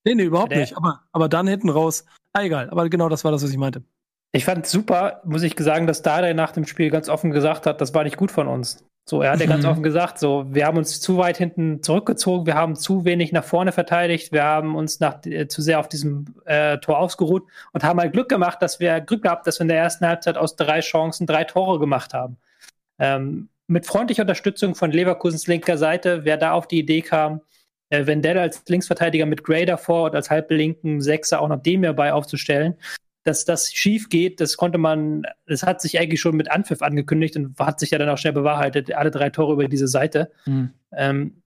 Nee, nee, überhaupt nicht. Aber, aber dann hinten raus. Ah, egal. Aber genau das war das, was ich meinte. Ich fand super, muss ich sagen, dass Dardai nach dem Spiel ganz offen gesagt hat, das war nicht gut von uns. So, er hat ja ganz Mhm. offen gesagt, so, wir haben uns zu weit hinten zurückgezogen, wir haben zu wenig nach vorne verteidigt, wir haben uns nach, äh, zu sehr auf diesem äh, Tor ausgeruht und haben halt Glück gemacht, dass wir Glück gehabt, dass wir in der ersten Halbzeit aus drei Chancen drei Tore gemacht haben. Ähm, mit freundlicher Unterstützung von Leverkusens linker Seite, wer da auf die Idee kam, äh, Wendell als Linksverteidiger mit Gray davor und als halblinken Sechser auch noch Demir bei aufzustellen, dass das schief geht, das konnte man, das hat sich eigentlich schon mit Anpfiff angekündigt und hat sich ja dann auch schnell bewahrheitet, alle drei Tore über diese Seite. Mhm. Ähm,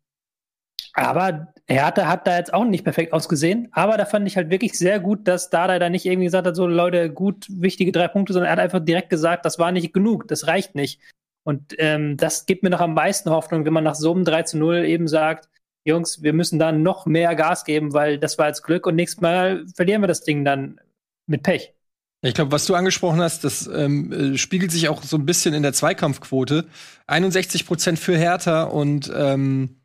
aber Hertha hat da jetzt auch nicht perfekt ausgesehen. Aber da fand ich halt wirklich sehr gut, dass Dada da nicht irgendwie gesagt hat, so Leute, gut, wichtige drei Punkte, sondern er hat einfach direkt gesagt, das war nicht genug, das reicht nicht. Und ähm, das gibt mir noch am meisten Hoffnung, wenn man nach so einem 3 zu 0 eben sagt, Jungs, wir müssen da noch mehr Gas geben, weil das war jetzt Glück und nächstes Mal verlieren wir das Ding dann mit Pech. Ich glaube, was du angesprochen hast, das ähm, äh, spiegelt sich auch so ein bisschen in der Zweikampfquote. 61 Prozent für Hertha und ähm,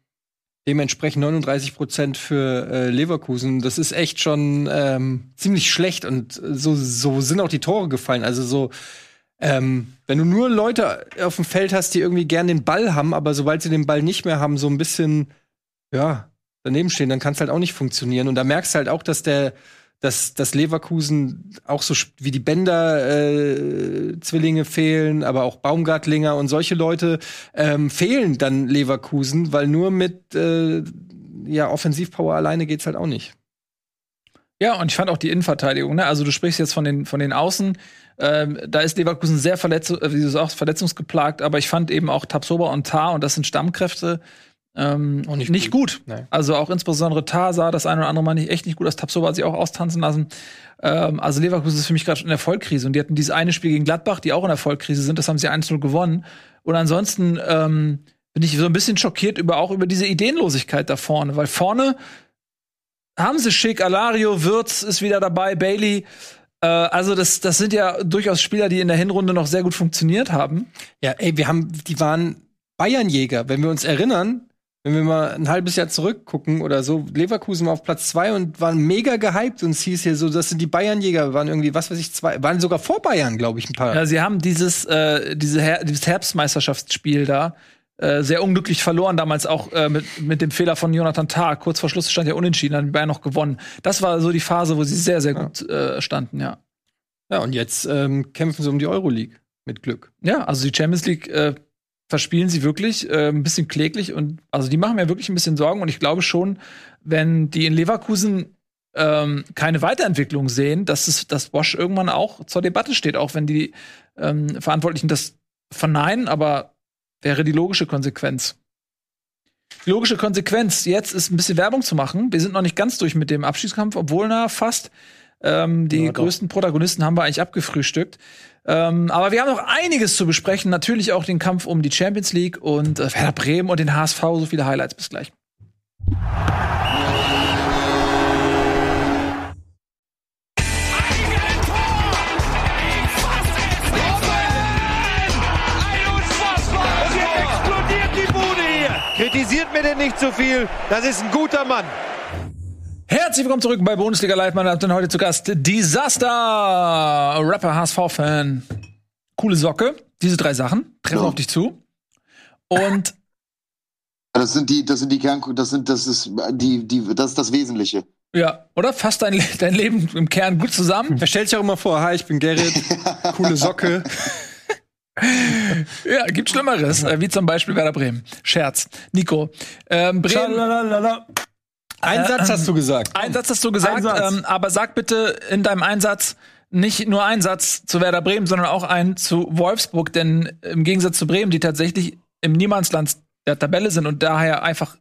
dementsprechend 39 Prozent für äh, Leverkusen. Das ist echt schon ähm, ziemlich schlecht und so, so sind auch die Tore gefallen. Also so, ähm, wenn du nur Leute auf dem Feld hast, die irgendwie gern den Ball haben, aber sobald sie den Ball nicht mehr haben, so ein bisschen, ja, daneben stehen, dann kann es halt auch nicht funktionieren. Und da merkst du halt auch, dass der dass, dass Leverkusen auch so wie die Bender-Zwillinge fehlen, aber auch Baumgartlinger und solche Leute ähm, fehlen dann Leverkusen, weil nur mit äh, ja, Offensivpower alleine geht's halt auch nicht. Ja, und ich fand auch die Innenverteidigung, ne? Also du sprichst jetzt von den, von den Außen. Ähm, da ist Leverkusen sehr verletz äh, wie du sagst, verletzungsgeplagt, aber ich fand eben auch Tabsoba und Tar, und das sind Stammkräfte, ähm, nicht nicht, gut. Nee. Also auch insbesondere Tar sah das ein oder andere Mal nicht, echt nicht gut. Das Tabsoba hat sich auch austanzen lassen. Ähm, also Leverkusen ist für mich gerade in der Vollkrise. Und die hatten dieses eine Spiel gegen Gladbach, die auch in der Vollkrise sind. Das haben sie 1-0 gewonnen. Und ansonsten ähm, bin ich so ein bisschen schockiert über auch über diese Ideenlosigkeit da vorne. Weil vorne haben sie schick, Alario, Würz ist wieder dabei, Bailey. Äh, also das, das sind ja durchaus Spieler, die in der Hinrunde noch sehr gut funktioniert haben. Ja, ey, wir haben, die waren Bayernjäger. Wenn wir uns erinnern, wenn wir mal ein halbes Jahr zurückgucken oder so, Leverkusen war auf Platz zwei und waren mega gehypt und es hieß hier so, das sind die Bayernjäger, waren irgendwie, was weiß ich, zwei, waren sogar vor Bayern, glaube ich, ein paar. Ja, sie haben dieses, äh, diese Her dieses Herbstmeisterschaftsspiel da äh, sehr unglücklich verloren, damals auch äh, mit, mit dem Fehler von Jonathan Tah. Kurz vor Schluss stand ja unentschieden, dann Bayern noch gewonnen. Das war so die Phase, wo sie sehr, sehr gut äh, standen, ja. Ja, und jetzt ähm, kämpfen sie um die Euroleague mit Glück. Ja, also die Champions League äh, verspielen sie wirklich äh, ein bisschen kläglich und also die machen mir wirklich ein bisschen Sorgen und ich glaube schon, wenn die in Leverkusen ähm, keine Weiterentwicklung sehen, dass es, dass Bosch irgendwann auch zur Debatte steht, auch wenn die ähm, Verantwortlichen das verneinen, aber wäre die logische Konsequenz. Die logische Konsequenz jetzt ist ein bisschen Werbung zu machen. Wir sind noch nicht ganz durch mit dem Abschiedskampf, obwohl na fast ähm, die Ja, größten Protagonisten haben wir eigentlich abgefrühstückt. Ähm, aber wir haben noch einiges zu besprechen. Natürlich auch den Kampf um die Champions League und äh, Werder Bremen und den HSV. So viele Highlights. Bis gleich. Und jetzt explodiert die Bude hier. Kritisiert mir denn nicht zu viel. Das ist ein guter Mann. Herzlich willkommen zurück bei Bundesliga Live. Meine Damen und Herren, heute zu Gast Disaster, Rapper, HSV-Fan. Coole Socke. Diese drei Sachen treffen Ja. auf dich zu. Und Das sind die, das sind die Kern, das sind, das ist die, die, das ist das Wesentliche. ja, oder? Fasst dein, dein Leben im Kern gut zusammen. Er stellt sich auch immer vor, hi, ich bin Gerrit, [LAUGHS] coole Socke. [LAUGHS] Ja, gibt Schlimmeres, äh, wie zum Beispiel Werder Bremen. Scherz. Nico. Ähm, Bremen, Schalalala. Ein Äh, Satz hast du gesagt. ein Satz hast du gesagt. Ähm, aber sag bitte in deinem Einsatz nicht nur einen Satz zu Werder Bremen, sondern auch einen zu Wolfsburg, denn im Gegensatz zu Bremen, die tatsächlich im Niemandsland der Tabelle sind und daher einfach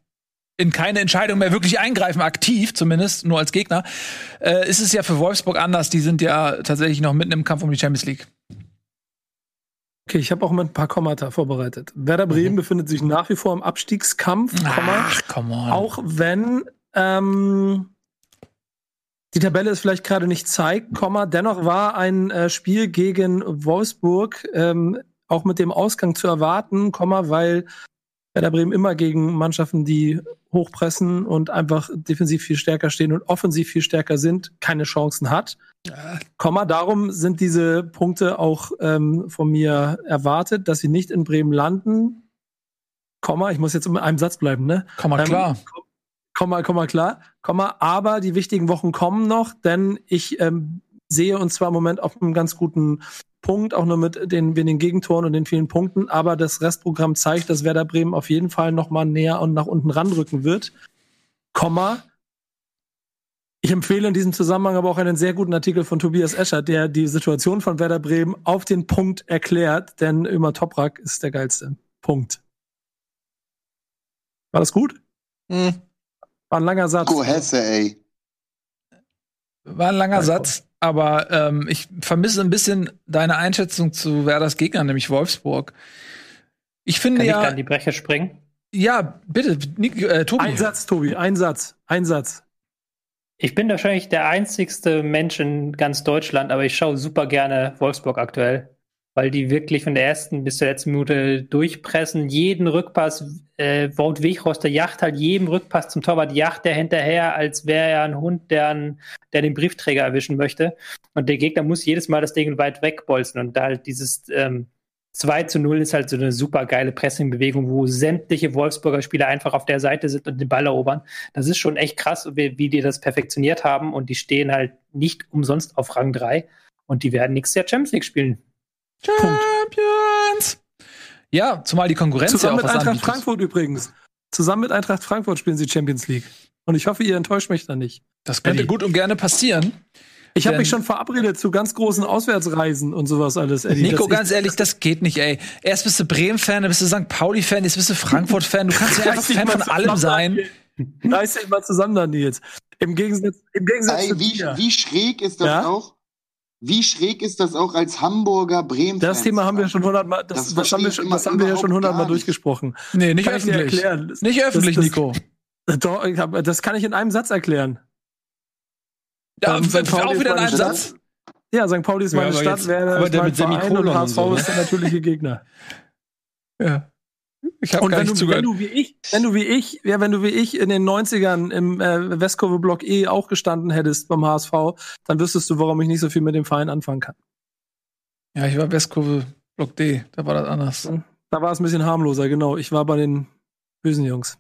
in keine Entscheidung mehr wirklich eingreifen, aktiv zumindest, nur als Gegner, äh, ist es ja für Wolfsburg anders. Die sind ja tatsächlich noch mitten im Kampf um die Champions League. Okay, ich habe auch mit ein paar Kommata vorbereitet. Werder Bremen befindet sich nach wie vor im Abstiegskampf, Komma, Ach, come on. auch wenn ähm, die Tabelle es vielleicht gerade nicht zeigt, Komma, dennoch war ein äh, Spiel gegen Wolfsburg ähm, auch mit dem Ausgang zu erwarten, Komma, weil Werder Bremen immer gegen Mannschaften, die hochpressen und einfach defensiv viel stärker stehen und offensiv viel stärker sind, keine Chancen hat. Komma, darum sind diese Punkte auch ähm, von mir erwartet, dass sie nicht in Bremen landen. Komma, ich muss jetzt in einem Satz bleiben, ne? Komm mal Ähm, klar. Komma, Komma, klar. Komma, aber die wichtigen Wochen kommen noch, denn ich ähm, sehe uns zwar im Moment auf einem ganz guten Punkt, auch nur mit den wenigen Gegentoren und den vielen Punkten, aber das Restprogramm zeigt, dass Werder Bremen auf jeden Fall noch mal näher und nach unten ranrücken wird. Komma, ich empfehle in diesem Zusammenhang aber auch einen sehr guten Artikel von Tobias Escher, der die Situation von Werder Bremen auf den Punkt erklärt, denn Ömer Toprak ist der geilste. Punkt. War das gut? Hm. War ein langer Satz. Go Hesse, ey. War ein langer Ja, Satz, aber ähm, ich vermisse ein bisschen deine Einschätzung zu Werders Gegner, nämlich Wolfsburg. Ich finde Kann ich ja, da an die Brecher springen? ja, bitte, Nick, äh, Tobi. Ein Satz, Tobi, ein Satz, ein Satz. Ich bin wahrscheinlich der einzigste Mensch in ganz Deutschland, aber ich schaue super gerne Wolfsburg aktuell, weil die wirklich von der ersten bis zur letzten Minute durchpressen, jeden Rückpass, äh, Wout Weghorst, der jacht halt jedem Rückpass zum Torwart, jacht der hinterher, als wäre er ein Hund, der, einen, der den Briefträger erwischen möchte. Und der Gegner muss jedes Mal das Ding weit wegbolzen und da halt dieses ähm, 2 zu 0 ist halt so eine super geile Pressingbewegung, wo sämtliche Wolfsburger Spieler einfach auf der Seite sind und den Ball erobern. Das ist schon echt krass, wie, wie die das perfektioniert haben und die stehen halt nicht umsonst auf Rang 3 und die werden nächstes Jahr Champions League spielen. Champions. Ja, zumal die Konkurrenz Zusammen ja auch mit was Eintracht anbietet. Frankfurt übrigens. Zusammen mit Eintracht Frankfurt spielen sie Champions League. Und ich hoffe, ihr enttäuscht mich da nicht. Das könnte Eddie. gut und gerne passieren. Ich habe mich schon verabredet zu ganz großen Auswärtsreisen und sowas alles. Eddie. Nico, Das- ganz ehrlich, das geht nicht, ey. Erst bist du Bremen-Fan, dann bist du St. Pauli-Fan, jetzt bist du Frankfurt-Fan. Du [LAUGHS] kannst ja einfach Fan von allem sein. Reiß dich mal zusammen da, Nils. Im Gegensatz, im Gegensatz Ey, zu wie, dir. wie schräg ist das Ja? auch? Wie schräg ist das auch als Hamburger Bremen? Das Thema haben wir schon hundertmal, das, Das das, haben wir schon, das haben wir ja schon hundertmal durchgesprochen. Nee, nicht Kann ich dir öffentlich. erklären. Das- Nicht öffentlich, das- Nico. Doch, ich hab, das kann ich in einem Satz erklären. Ja, Ähm, auch ist wieder in meine einem Stadt. Satz. Ja, St. Pauli ist Ja, meine aber Stadt, jetzt- Werder aber ist der mein mit Verein und HSV so, ne? ist der natürliche Gegner. Ja. Ich habe Und gar wenn nicht du, zugehört. wenn du wie ich, wenn du wie ich, ja, wenn du wie ich in den 90ern im äh, Westkurve Block E auch gestanden hättest beim HSV, dann wüsstest du, warum ich nicht so viel mit dem Verein anfangen kann. Ja, ich war Westkurve Block D, da war das anders. Da war es ein bisschen harmloser, genau. Ich war bei den bösen Jungs.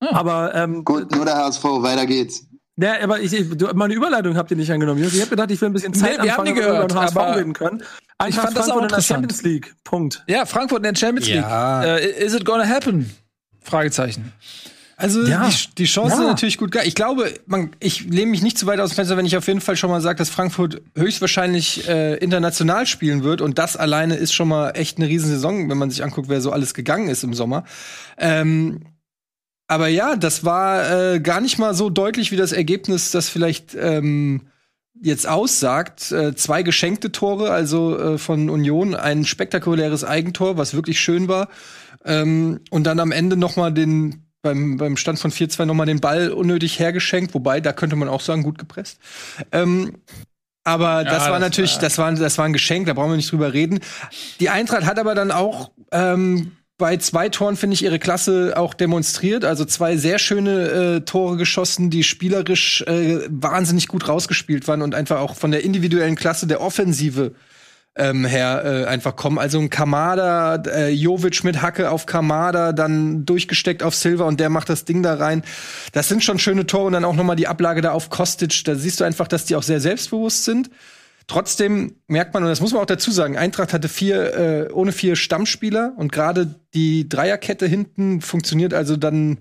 Ah. Aber ähm, Gut, nur der HSV, weiter geht's. Ja, aber ich, ich, du, meine Überleitung habt ihr nicht angenommen. Ich habe gedacht, ich will ein bisschen Zeit Nee, wir haben anfangen, die damit wir gehört, über den HSV aber reden können. ich fand das auch Frankfurt in der interessant. Champions League. Punkt. Ja, Frankfurt in der Champions League. Ja. Äh, is it gonna happen? Fragezeichen. Also Ja. die, die Chancen Ja. sind natürlich gut geil. Ich glaube, man, ich lehne mich nicht zu weit aus dem Fenster, wenn ich auf jeden Fall schon mal sage, dass Frankfurt höchstwahrscheinlich äh, international spielen wird. Und das alleine ist schon mal echt eine Riesensaison, wenn man sich anguckt, wer so alles gegangen ist im Sommer. Ähm, aber ja, das war äh, gar nicht mal so deutlich, wie das Ergebnis das vielleicht ähm, jetzt aussagt. Äh, zwei geschenkte Tore, also äh, von Union, ein spektakuläres Eigentor, was wirklich schön war. Ähm, und dann am Ende noch mal den beim, beim Stand von 4-2 noch mal den Ball unnötig hergeschenkt, wobei da könnte man auch sagen, gut gepresst. Ähm, aber das war das natürlich, war- das war, das war ein Geschenk, da brauchen wir nicht drüber reden. Die Eintracht hat aber dann auch ähm, bei zwei Toren, finde ich, ihre Klasse auch demonstriert. Also zwei sehr schöne äh, Tore geschossen, die spielerisch äh, wahnsinnig gut rausgespielt waren und einfach auch von der individuellen Klasse der Offensive ähm, her äh, einfach kommen. Also ein Kamada, äh, Jovic mit Hacke auf Kamada, dann durchgesteckt auf Silva und der macht das Ding da rein. Das sind schon schöne Tore und dann auch noch mal die Ablage da auf Kostic. Da siehst du einfach, dass die auch sehr selbstbewusst sind. Trotzdem merkt man, und das muss man auch dazu sagen, Eintracht hatte vier, äh, ohne vier Stammspieler und gerade die Dreierkette hinten funktioniert also dann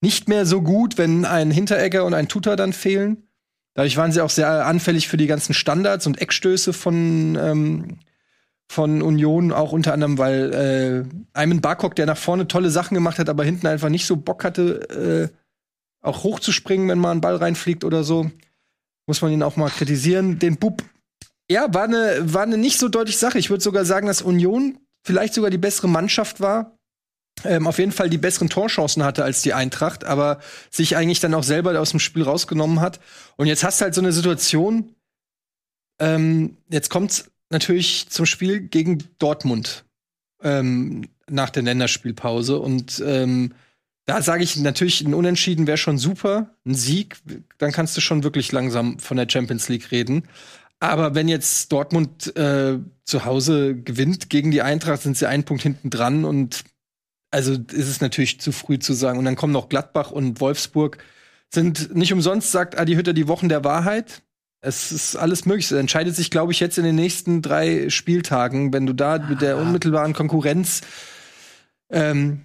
nicht mehr so gut, wenn ein Hinteregger und ein Tuta dann fehlen. Dadurch waren sie auch sehr anfällig für die ganzen Standards und Eckstöße von, ähm, von Union, auch unter anderem, weil äh, Ayman Barkok, der nach vorne tolle Sachen gemacht hat, aber hinten einfach nicht so Bock hatte, äh, auch hochzuspringen, wenn mal ein Ball reinfliegt oder so. Muss man ihn auch mal kritisieren. Den Bub, ja, war eine, war eine nicht so deutliche Sache. Ich würde sogar sagen, dass Union vielleicht sogar die bessere Mannschaft war. Ähm, auf jeden Fall die besseren Torchancen hatte als die Eintracht, aber sich eigentlich dann auch selber aus dem Spiel rausgenommen hat. Und jetzt hast du halt so eine Situation, ähm, jetzt kommt's natürlich zum Spiel gegen Dortmund ähm, nach der Länderspielpause. Und ähm, da sage ich natürlich, ein Unentschieden wäre schon super. Ein Sieg, dann kannst du schon wirklich langsam von der Champions League reden. Aber wenn jetzt Dortmund äh, zu Hause gewinnt gegen die Eintracht, sind sie einen Punkt hinten dran und also ist es natürlich zu früh zu sagen. Und dann kommen noch Gladbach und Wolfsburg. Sind nicht umsonst, sagt Adi Hütter, die Wochen der Wahrheit. Es ist alles möglich. Es entscheidet sich, glaube ich, jetzt in den nächsten drei Spieltagen, wenn du da mit der unmittelbaren Konkurrenz ähm,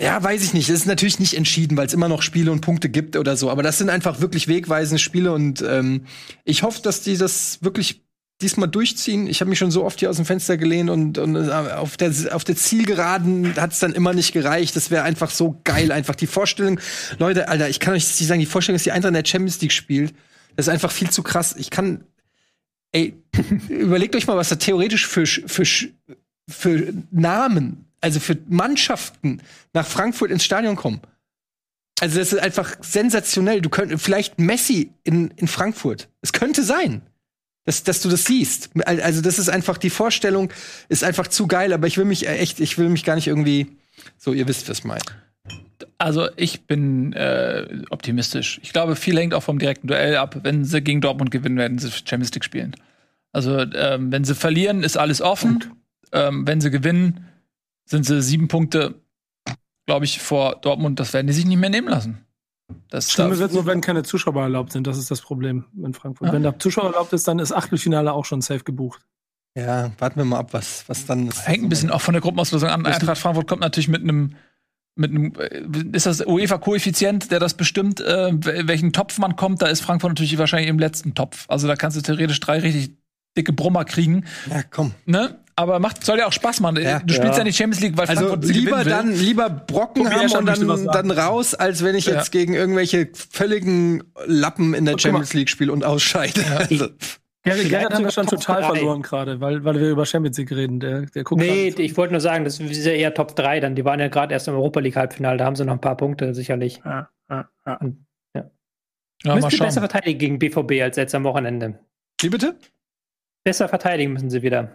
ja, weiß ich nicht. Es ist natürlich nicht entschieden, weil es immer noch Spiele und Punkte gibt oder so. Aber das sind einfach wirklich wegweisende Spiele und ähm, ich hoffe, dass die das wirklich diesmal durchziehen. Ich habe mich schon so oft hier aus dem Fenster gelehnt und, und äh, auf der auf der Zielgeraden hat es dann immer nicht gereicht. Das wäre einfach so geil, einfach die Vorstellung. Leute, Alter, ich kann euch nicht sagen, die Vorstellung, dass die Eintracht in der Champions League spielt, das ist einfach viel zu krass. Ich kann, ey, [LAUGHS] überlegt euch mal, was da theoretisch für für für Namen, also für Mannschaften nach Frankfurt ins Stadion kommen. Also das ist einfach sensationell. Du könnt vielleicht Messi in, in Frankfurt. Es könnte sein, dass, dass du das siehst. Also das ist einfach die Vorstellung ist einfach zu geil. Aber ich will mich echt, ich will mich gar nicht irgendwie so. Ihr wisst, was ich meine. Also ich bin äh, optimistisch. Ich glaube, viel hängt auch vom direkten Duell ab. Wenn sie gegen Dortmund gewinnen, werden sie Champions League spielen. Also ähm, wenn sie verlieren, ist alles offen. Ähm, wenn sie gewinnen, sind sie sieben Punkte, glaube ich, vor Dortmund. Das werden die sich nicht mehr nehmen lassen. Das Schlimme wird nur, wenn keine Zuschauer erlaubt sind. Das ist das Problem in Frankfurt. Ah. Wenn da Zuschauer erlaubt ist, dann ist Achtelfinale auch schon safe gebucht. Ja, warten wir mal ab, was, was dann. hängt ein bisschen auch von der Gruppenauslösung an. Eintracht Frankfurt kommt natürlich mit einem mit einem, äh, ist das UEFA-Koeffizient, der das bestimmt, äh, wel- welchen Topf man kommt, da ist Frankfurt natürlich wahrscheinlich im letzten Topf. Also da kannst du theoretisch drei richtig dicke Brummer kriegen, Ja, komm. ne? Aber macht, soll ja auch Spaß machen. Ja. du spielst ja. Ja. nicht Champions League, weil Also Frankfurt sie lieber dann lieber Brocken haben und dann, dann raus, als wenn ich Ja. jetzt gegen irgendwelche völligen Lappen in der. Champions League spiele und ausscheide. Also, Gerrit, Gerrit haben wir sogar schon Top total drei. verloren gerade, weil, weil wir über Champions League reden. Der, der guckt Nee, gerade- ich wollte nur sagen, das ist ja eher Top 3 dann. Die waren ja gerade erst im Europa League Halbfinale, da haben sie noch ein paar Punkte sicherlich. Ja, ja, ja. ja, mal müssen sie besser verteidigen gegen BVB als jetzt am Wochenende. wie bitte? Besser verteidigen müssen sie wieder.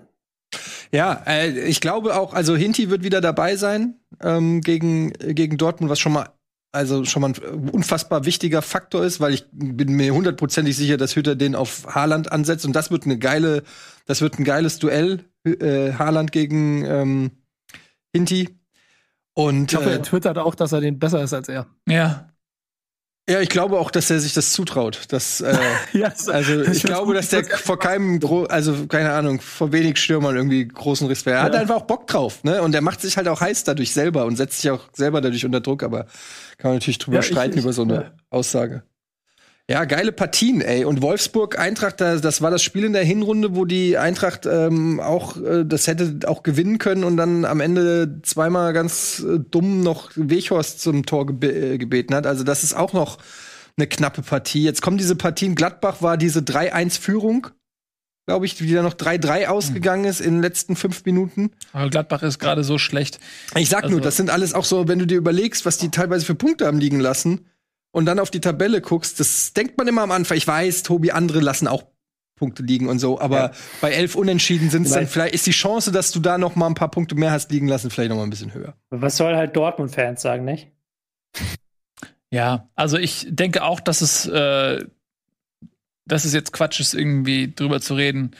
Ja, äh, ich glaube auch, also Hinti wird wieder dabei sein ähm, gegen, gegen Dortmund, was schon mal also schon mal ein unfassbar wichtiger Faktor ist, weil ich bin mir hundertprozentig sicher, dass Hütter den auf Haaland ansetzt und das wird eine geile, das wird ein geiles Duell, äh, Haaland gegen ähm, Hinti. Und Ich hoffe, äh, er twittert auch, dass er den besser ist als er. Ja. Ja, ich glaube auch, dass er sich das zutraut. Dass, äh, [LAUGHS] Ja, Also Ich ich glaube, dass der vor keinem, also keine Ahnung, vor wenig Stürmern irgendwie großen Respekt. Er hat Ja. einfach auch Bock drauf, ne? Und er macht sich halt auch heiß dadurch selber und setzt sich auch selber dadurch unter Druck, aber kann man natürlich drüber Ja, ich- streiten ich- über so eine. Aussage. Ja, geile Partien, ey. Und Wolfsburg, Eintracht, da- das war das Spiel in der Hinrunde, wo die Eintracht ähm, auch, äh, das hätte auch gewinnen können und dann am Ende zweimal ganz äh, dumm noch Weghorst zum Tor gebe äh, gebeten hat. Also das ist auch noch eine knappe Partie. Jetzt kommen diese Partien. Gladbach war diese 3-1-Führung, glaube ich, die dann noch 3-3 ausgegangen ist in den letzten fünf Minuten. Aber Gladbach ist gerade so schlecht. Ich sag nur, Also- das sind alles auch so, wenn du dir überlegst, was die teilweise für Punkte haben liegen lassen und dann auf die Tabelle guckst, das denkt man immer am Anfang. Ich weiß, Tobi, andere lassen auch Punkte liegen und so, aber Ja. bei elf Unentschieden sind es dann vielleicht, ist die Chance, dass du da noch mal ein paar Punkte mehr hast liegen lassen, vielleicht noch mal ein bisschen höher. Was soll halt Dortmund-Fans sagen, nicht? Ja, also ich denke auch, dass es, äh, dass es jetzt Quatsch ist, irgendwie drüber zu reden,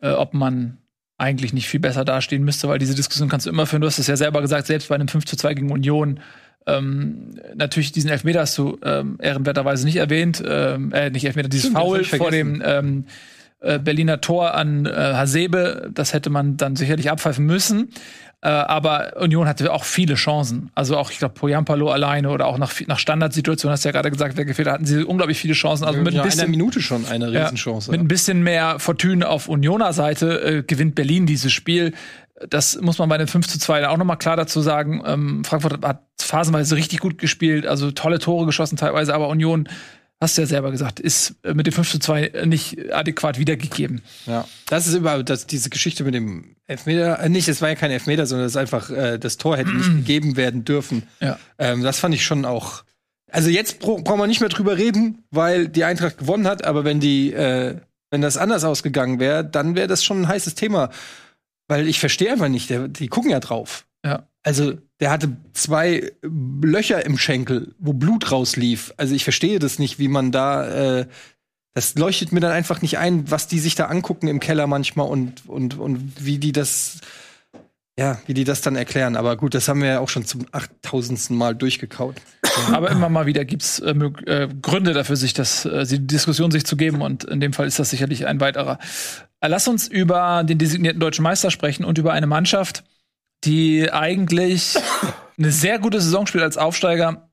äh, ob man eigentlich nicht viel besser dastehen müsste, weil diese Diskussion kannst du immer führen. Du hast es ja selber gesagt, selbst bei einem 5 zu 2 gegen Union. Ähm, natürlich diesen Elfmeter hast du ähm, ehrenwerterweise nicht erwähnt, ähm, äh, nicht Elfmeter, dieses Stimmt, Foul vor dem ähm, äh, Berliner Tor an äh, Hasebe, das hätte man dann sicherlich abpfeifen müssen. Äh, aber Union hatte auch viele Chancen. Also auch, ich glaube, Poyampalo alleine oder auch nach, nach Standardsituationen, hast du ja gerade gesagt, wer gefehlt hat, hatten sie unglaublich viele Chancen. Also mit ein Ja, einer bisschen, Minute schon eine ja, Riesenchance. mit ein bisschen mehr Fortune auf Unioner Seite äh, gewinnt Berlin dieses Spiel. Das muss man bei dem 5 zu 2 dann auch noch mal klar dazu sagen. Ähm, Frankfurt hat- phasenweise richtig gut gespielt, also tolle Tore geschossen teilweise, aber Union, hast du ja selber gesagt, ist äh, mit dem 5 zu 2 nicht adäquat wiedergegeben. Ja, das ist überhaupt das, diese Geschichte mit dem Elfmeter. Äh, nicht, es war ja kein Elfmeter, sondern es ist einfach, äh, das Tor hätte nicht [CLEARS THROAT] gegeben werden dürfen. Ja. Ähm, das fand ich schon auch. Also jetzt bra brauchen wir nicht mehr drüber reden, weil die Eintracht gewonnen hat, aber wenn die, äh, wenn das anders ausgegangen wäre, dann wäre das schon ein heißes Thema. Weil ich verstehe einfach nicht, der, die gucken ja drauf. Ja. Also, der hatte zwei Löcher im Schenkel, wo Blut rauslief. Also, ich verstehe das nicht, wie man da, äh, das leuchtet mir dann einfach nicht ein, was die sich da angucken im Keller manchmal und, und, und wie die das, ja, wie die das dann erklären. Aber gut, das haben wir ja auch schon zum achttausendsten Mal durchgekaut. Aber immer mal wieder gibt's äh, äh, Gründe dafür, sich das, äh, die Diskussion sich zu geben. Und in dem Fall ist das sicherlich ein weiterer. Äh, lass uns über den designierten deutschen Meister sprechen und über eine Mannschaft, die eigentlich [COUGHS] eine sehr gute Saison spielt als Aufsteiger,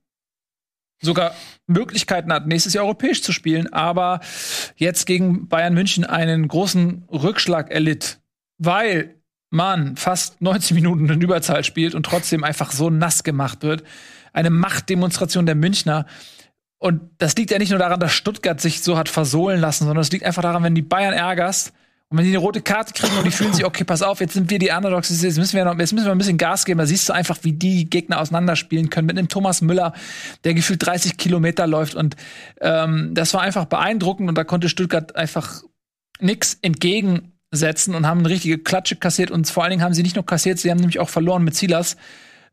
sogar Möglichkeiten hat, nächstes Jahr europäisch zu spielen, aber jetzt gegen Bayern München einen großen Rückschlag erlitt, weil man fast 90 Minuten in Überzahl spielt und trotzdem einfach so nass gemacht wird. Eine Machtdemonstration der Münchner. Und das liegt ja nicht nur daran, dass Stuttgart sich so hat versohlen lassen, sondern es liegt einfach daran, wenn die Bayern ärgerst und wenn die eine rote Karte kriegen und die fühlen sich, okay, pass auf, jetzt sind wir die Underdogs, jetzt müssen wir noch, jetzt müssen wir ein bisschen Gas geben. Da siehst du einfach, wie die Gegner auseinanderspielen können mit einem Thomas Müller, der gefühlt 30 Kilometer läuft. Und ähm, das war einfach beeindruckend und da konnte Stuttgart einfach nix entgegensetzen und haben eine richtige Klatsche kassiert. Und vor allen Dingen haben sie nicht nur kassiert, sie haben nämlich auch verloren mit Silas,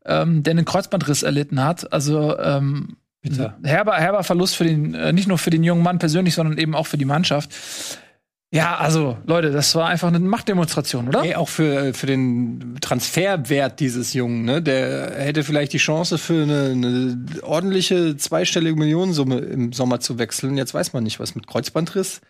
ähm, der einen Kreuzbandriss erlitten hat. Also ähm, Bitter. herber, herber Verlust für den, äh, nicht nur für den jungen Mann persönlich, sondern eben auch für die Mannschaft. Ja, also Leute, das war einfach eine Machtdemonstration, oder? Ey, auch für, für den Transferwert dieses Jungen, ne? Der hätte vielleicht die Chance für eine, eine ordentliche zweistellige Millionensumme im Sommer zu wechseln. Jetzt weiß man nicht, was mit Kreuzbandriss.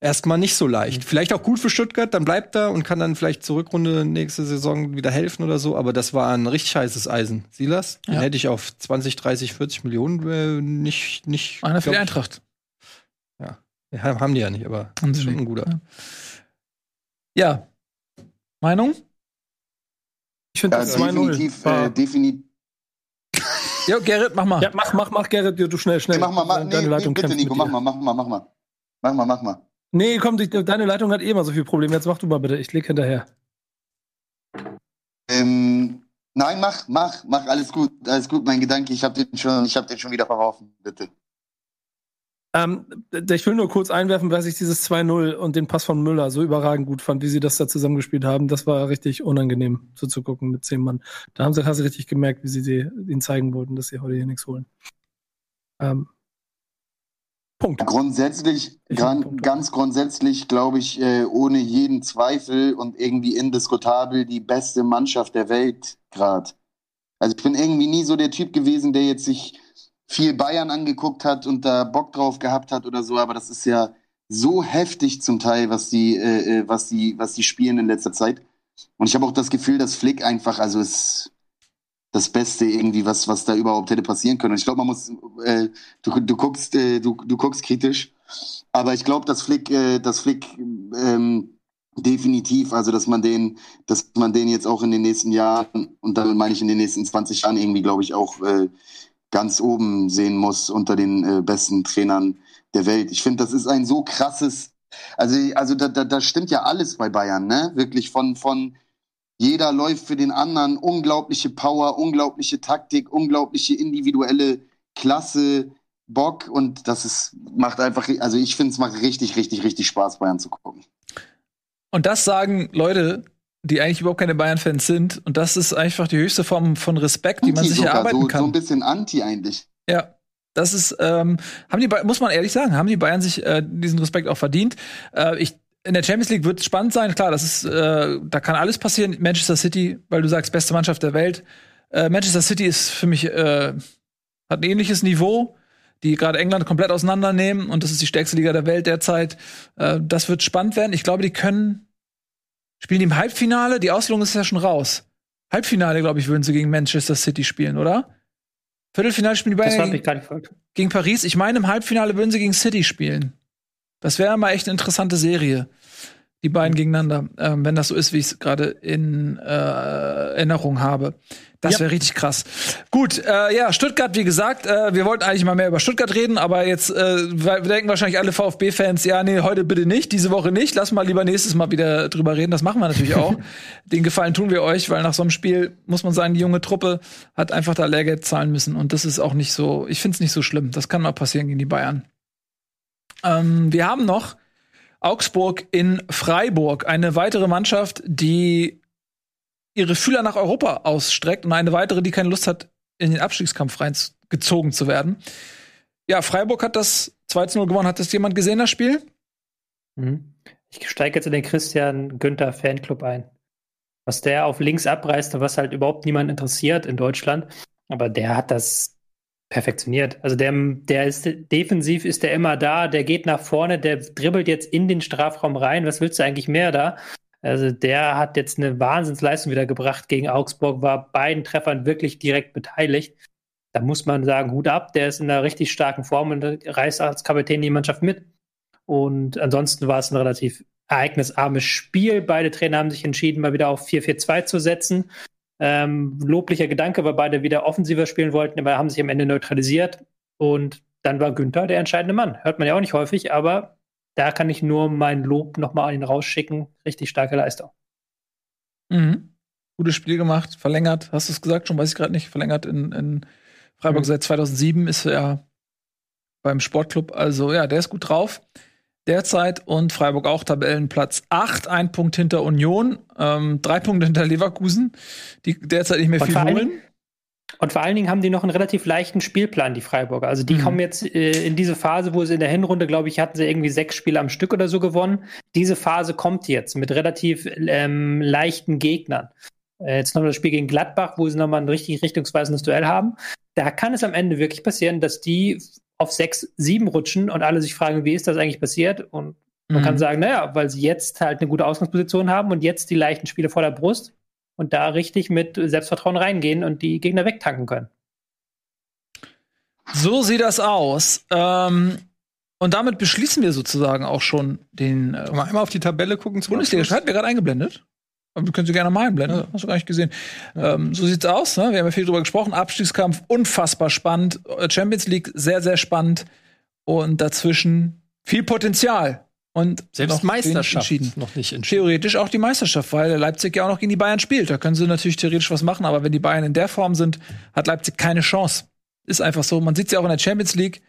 erstmal nicht so leicht. Vielleicht auch gut für Stuttgart, dann bleibt er und kann dann vielleicht zur Rückrunde nächste Saison wieder helfen oder so. Aber das war ein richtig heißes Eisen. Silas, den Ja. hätte ich auf 20, 30, 40 Millionen äh, nicht, nicht. Einer für die Eintracht. Ja, haben die ja nicht, aber Haben sie schon ein guter. Ja. Meinung? Ich finde Ja, das 2-0. definitiv, äh, definitiv. Ja, Gerrit, mach mal. Ja, mach, mach, mach, Gerrit, du schnell, schnell. Mach mal, mach, nee, deine nee, Leitung bitte, kämpft Nico, mach mal, mach mal, mach mal. Mach mal, mach mal. Nee, komm, die, deine Leitung hat eh immer so viel Probleme. Jetzt mach du mal bitte. Ich leg hinterher. Ähm, nein, mach, mach, mach, alles gut, alles gut, mein Gedanke, ich hab den schon, ich hab den schon wieder verworfen, bitte. Ähm, ich will nur kurz einwerfen, weil ich dieses 2-0 und den Pass von Müller so überragend gut fand, wie sie das da zusammengespielt haben. Das war richtig unangenehm zuzugucken mit zehn Mann. Da haben sie, hast du richtig gemerkt, wie sie die, ihnen zeigen wollten, dass sie heute hier nichts holen. Ähm, Punkt. Grundsätzlich, Ich gran, Punkt. ganz grundsätzlich glaube ich, äh, ohne jeden Zweifel und irgendwie indiskutabel die beste Mannschaft der Welt gerade. Also ich bin irgendwie nie so der Typ gewesen, der jetzt sich viel Bayern angeguckt hat und da Bock drauf gehabt hat oder so, aber das ist ja so heftig zum Teil, was die, äh, äh, was die, was die spielen in letzter Zeit. Und ich habe auch das Gefühl, dass Flick einfach, also ist das Beste irgendwie, was, was da überhaupt hätte passieren können. Und ich glaube, man muss, äh, du, du guckst, äh, du, du guckst kritisch, aber ich glaube, dass Flick, äh, dass Flick ähm, definitiv, also dass man den, dass man den jetzt auch in den nächsten Jahren und damit meine ich in den nächsten 20 Jahren irgendwie, glaube ich, auch äh, ganz oben sehen muss unter den äh, besten Trainern der Welt. Ich finde, das ist ein so krasses, also, also da, da, da stimmt ja alles bei Bayern, ne? Wirklich von, von jeder läuft für den anderen, unglaubliche Power, unglaubliche Taktik, unglaubliche individuelle Klasse, Bock und das ist, macht einfach, also ich finde, es macht richtig, richtig, richtig Spaß, Bayern zu gucken. Und das sagen Leute, die eigentlich überhaupt keine Bayern-Fans sind. Und das ist einfach die höchste Form von Respekt, die man sich sogar, erarbeiten so, kann. so ein bisschen anti eigentlich. Ja. Das ist, ähm, haben die, muss man ehrlich sagen, haben die Bayern sich äh, diesen Respekt auch verdient. Äh, ich, in der Champions League wird es spannend sein. Klar, das ist, äh, da kann alles passieren. Manchester City, weil du sagst, beste Mannschaft der Welt. Äh, Manchester City ist für mich, äh, hat ein ähnliches Niveau, die gerade England komplett auseinandernehmen und das ist die stärkste Liga der Welt derzeit. Äh, das wird spannend werden. Ich glaube, die können, spielen die im Halbfinale. Die Auslosung ist ja schon raus. Halbfinale, glaube ich, würden sie gegen Manchester City spielen, oder? Viertelfinale spielen die Bayern verfolgt. gegen Paris. Ich meine, im Halbfinale würden sie gegen City spielen. Das wäre mal echt eine interessante Serie. Die beiden gegeneinander, ähm, wenn das so ist, wie ich es gerade in äh, Erinnerung habe. Das Ja. wäre richtig krass. Gut, äh, ja, Stuttgart, wie gesagt, äh, wir wollten eigentlich mal mehr über Stuttgart reden, aber jetzt äh, denken wahrscheinlich alle VfB-Fans, ja, nee, heute bitte nicht, diese Woche nicht, lass mal lieber nächstes Mal wieder drüber reden. Das machen wir natürlich auch. [LAUGHS] Den Gefallen tun wir euch, weil nach so einem Spiel muss man sagen, die junge Truppe hat einfach da Lehrgeld zahlen müssen und das ist auch nicht so, ich finde es nicht so schlimm. Das kann mal passieren gegen die Bayern. Ähm, wir haben noch Augsburg in Freiburg, eine weitere Mannschaft, die ihre Fühler nach Europa ausstreckt und eine weitere, die keine Lust hat, in den Abstiegskampf reingezogen zu werden. Ja, Freiburg hat das 2-0 gewonnen. Hat das jemand gesehen, das Spiel? Mhm. Ich steige jetzt in den Christian Günther Fanclub ein. Was der auf links abreißt und was halt überhaupt niemand interessiert in Deutschland. Aber der hat das perfektioniert. Also der, der ist defensiv ist der immer da, der geht nach vorne, der dribbelt jetzt in den Strafraum rein. Was willst du eigentlich mehr da? Also der hat jetzt eine Wahnsinnsleistung wieder gebracht gegen Augsburg, war beiden Treffern wirklich direkt beteiligt. Da muss man sagen, Hut ab, der ist in einer richtig starken Form und reißt als Kapitän die Mannschaft mit. Und ansonsten war es ein relativ ereignisarmes Spiel. Beide Trainer haben sich entschieden, mal wieder auf 4-4-2 zu setzen. Ähm, loblicher Gedanke, weil beide wieder offensiver spielen wollten, aber haben sich am Ende neutralisiert. Und dann war Günther der entscheidende Mann. Hört man ja auch nicht häufig, aber da kann ich nur mein Lob nochmal an ihn rausschicken. Richtig starke Leistung. Mhm. Gutes Spiel gemacht, verlängert. Hast du es gesagt? Schon weiß ich gerade nicht. Verlängert in, in Freiburg Mhm. seit 2007 ist er beim Sportclub. Also ja, der ist gut drauf. Derzeit und Freiburg auch Tabellenplatz 8, ein Punkt hinter Union, ähm, drei Punkte hinter Leverkusen, die derzeit nicht mehr Und viel holen. Und vor allen Dingen haben die noch einen relativ leichten Spielplan, die Freiburger. Also die Mhm. kommen jetzt äh, in diese Phase, wo sie in der Hinrunde, glaube ich, hatten sie irgendwie sechs Spiele am Stück oder so gewonnen. Diese Phase kommt jetzt mit relativ ähm, leichten Gegnern. Äh, jetzt noch das Spiel gegen Gladbach, wo sie nochmal ein richtig richtungsweisendes Duell haben. Da kann es am Ende wirklich passieren, dass die auf sechs, sieben rutschen und alle sich fragen, wie ist das eigentlich passiert? Und Man Mhm. kann sagen, naja, weil sie jetzt halt eine gute Ausgangsposition haben und jetzt die leichten Spiele vor der Brust und da richtig mit Selbstvertrauen reingehen und die Gegner wegtanken können. So sieht das aus. Ähm, und damit beschließen wir sozusagen auch schon den äh, man einmal auf die Tabelle gucken zum Bundesliga. Abschluss? Hat mir gerade eingeblendet. Aber wir können sie gerne mal einblenden. Hast du gar nicht gesehen. Ähm, so sieht's aus. Ne? Wir haben ja viel drüber gesprochen. Abstiegskampf unfassbar spannend. Champions League sehr, sehr spannend. Und dazwischen viel Potenzial. Und Selbst Meisterschaft entschieden. noch nicht entschieden. Theoretisch auch die Meisterschaft, weil Leipzig ja auch noch gegen die Bayern spielt. Da können sie natürlich theoretisch was machen, aber wenn die Bayern in der Form sind, hat Leipzig keine Chance. Ist einfach so. Man sieht es ja auch in der Champions League.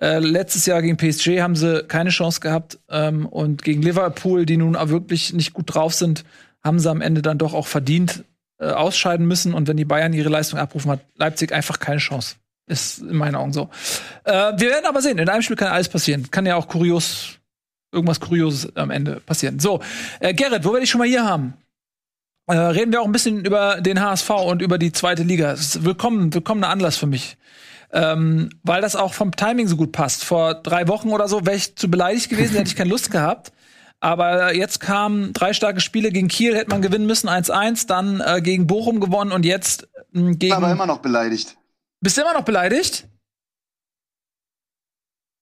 Äh, letztes Jahr gegen PSG haben sie keine Chance gehabt. Ähm, und gegen Liverpool, die nun auch wirklich nicht gut drauf sind, haben sie am Ende dann doch auch verdient äh, ausscheiden müssen. Und wenn die Bayern ihre Leistung abrufen, hat Leipzig einfach keine Chance. Ist in meinen Augen so. Äh, wir werden aber sehen. In einem Spiel kann alles passieren. Kann ja auch kurios, irgendwas Kurioses am Ende passieren. So, äh, Gerrit, wo wir dich schon mal hier haben, äh, reden wir auch ein bisschen über den HSV und über die zweite Liga. Willkommen, willkommener Anlass für mich. Ähm, weil das auch vom Timing so gut passt. Vor drei Wochen oder so wäre ich zu beleidigt gewesen, hätte ich keine Lust gehabt. Aber jetzt kamen drei starke Spiele gegen Kiel, hätte man gewinnen müssen, 1-1, dann äh, gegen Bochum gewonnen und jetzt mh, gegen. aber immer noch beleidigt. Bist du immer noch beleidigt?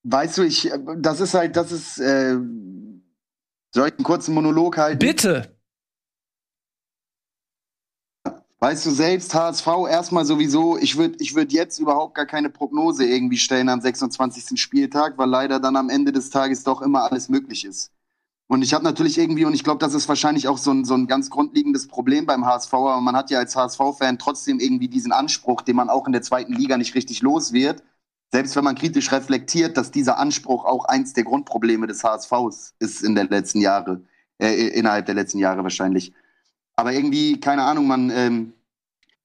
Weißt du, ich, das ist halt, das ist, äh, soll ich einen kurzen Monolog halten? Bitte. Weißt du selbst, HSV erstmal sowieso, ich würde ich würd jetzt überhaupt gar keine Prognose irgendwie stellen am 26. Spieltag, weil leider dann am Ende des Tages doch immer alles möglich ist. Und ich habe natürlich irgendwie, und ich glaube, das ist wahrscheinlich auch so ein, so ein ganz grundlegendes Problem beim HSV, aber man hat ja als HSV-Fan trotzdem irgendwie diesen Anspruch, den man auch in der zweiten Liga nicht richtig los wird. Selbst wenn man kritisch reflektiert, dass dieser Anspruch auch eins der Grundprobleme des HSVs ist in der letzten Jahre, äh, innerhalb der letzten Jahre wahrscheinlich. Aber irgendwie, keine Ahnung, man, ähm,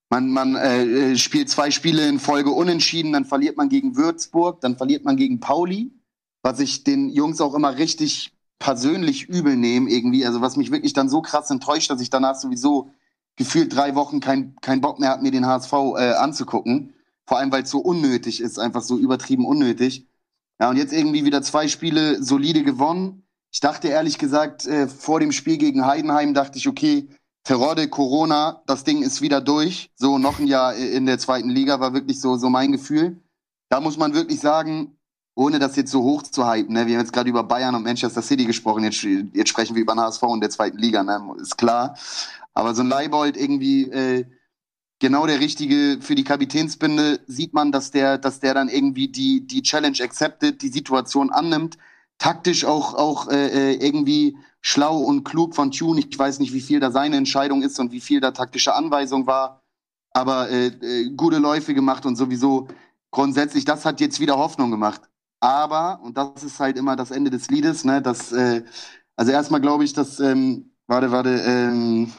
man, man äh, spielt zwei Spiele in Folge unentschieden, dann verliert man gegen Würzburg, dann verliert man gegen Pauli, was ich den Jungs auch immer richtig persönlich übel nehme irgendwie. Also was mich wirklich dann so krass enttäuscht, dass ich danach sowieso gefühlt drei Wochen kein, kein Bock mehr habe, mir den HSV äh, anzugucken. Vor allem, weil es so unnötig ist, einfach so übertrieben unnötig. Ja, und jetzt irgendwie wieder zwei Spiele solide gewonnen. Ich dachte ehrlich gesagt, äh, vor dem Spiel gegen Heidenheim dachte ich, okay, Terodde, Corona, das Ding ist wieder durch. So noch ein Jahr in der zweiten Liga war wirklich so, so mein Gefühl. Da muss man wirklich sagen, ohne das jetzt so hoch zu hypen, ne? wir haben jetzt gerade über Bayern und Manchester City gesprochen, jetzt, jetzt sprechen wir über den HSV in der zweiten Liga, ne? ist klar. Aber so ein Leibold irgendwie äh, genau der richtige für die Kapitänsbinde, sieht man, dass der, dass der dann irgendwie die, die Challenge accepted, die Situation annimmt, taktisch auch, auch äh, irgendwie schlau und klug von Tune. Ich weiß nicht, wie viel da seine Entscheidung ist und wie viel da taktische Anweisung war, aber äh, äh, gute Läufe gemacht und sowieso grundsätzlich, das hat jetzt wieder Hoffnung gemacht. Aber, und das ist halt immer das Ende des Liedes, ne, das, äh, also erstmal glaube ich, dass, ähm, warte, warte, ähm,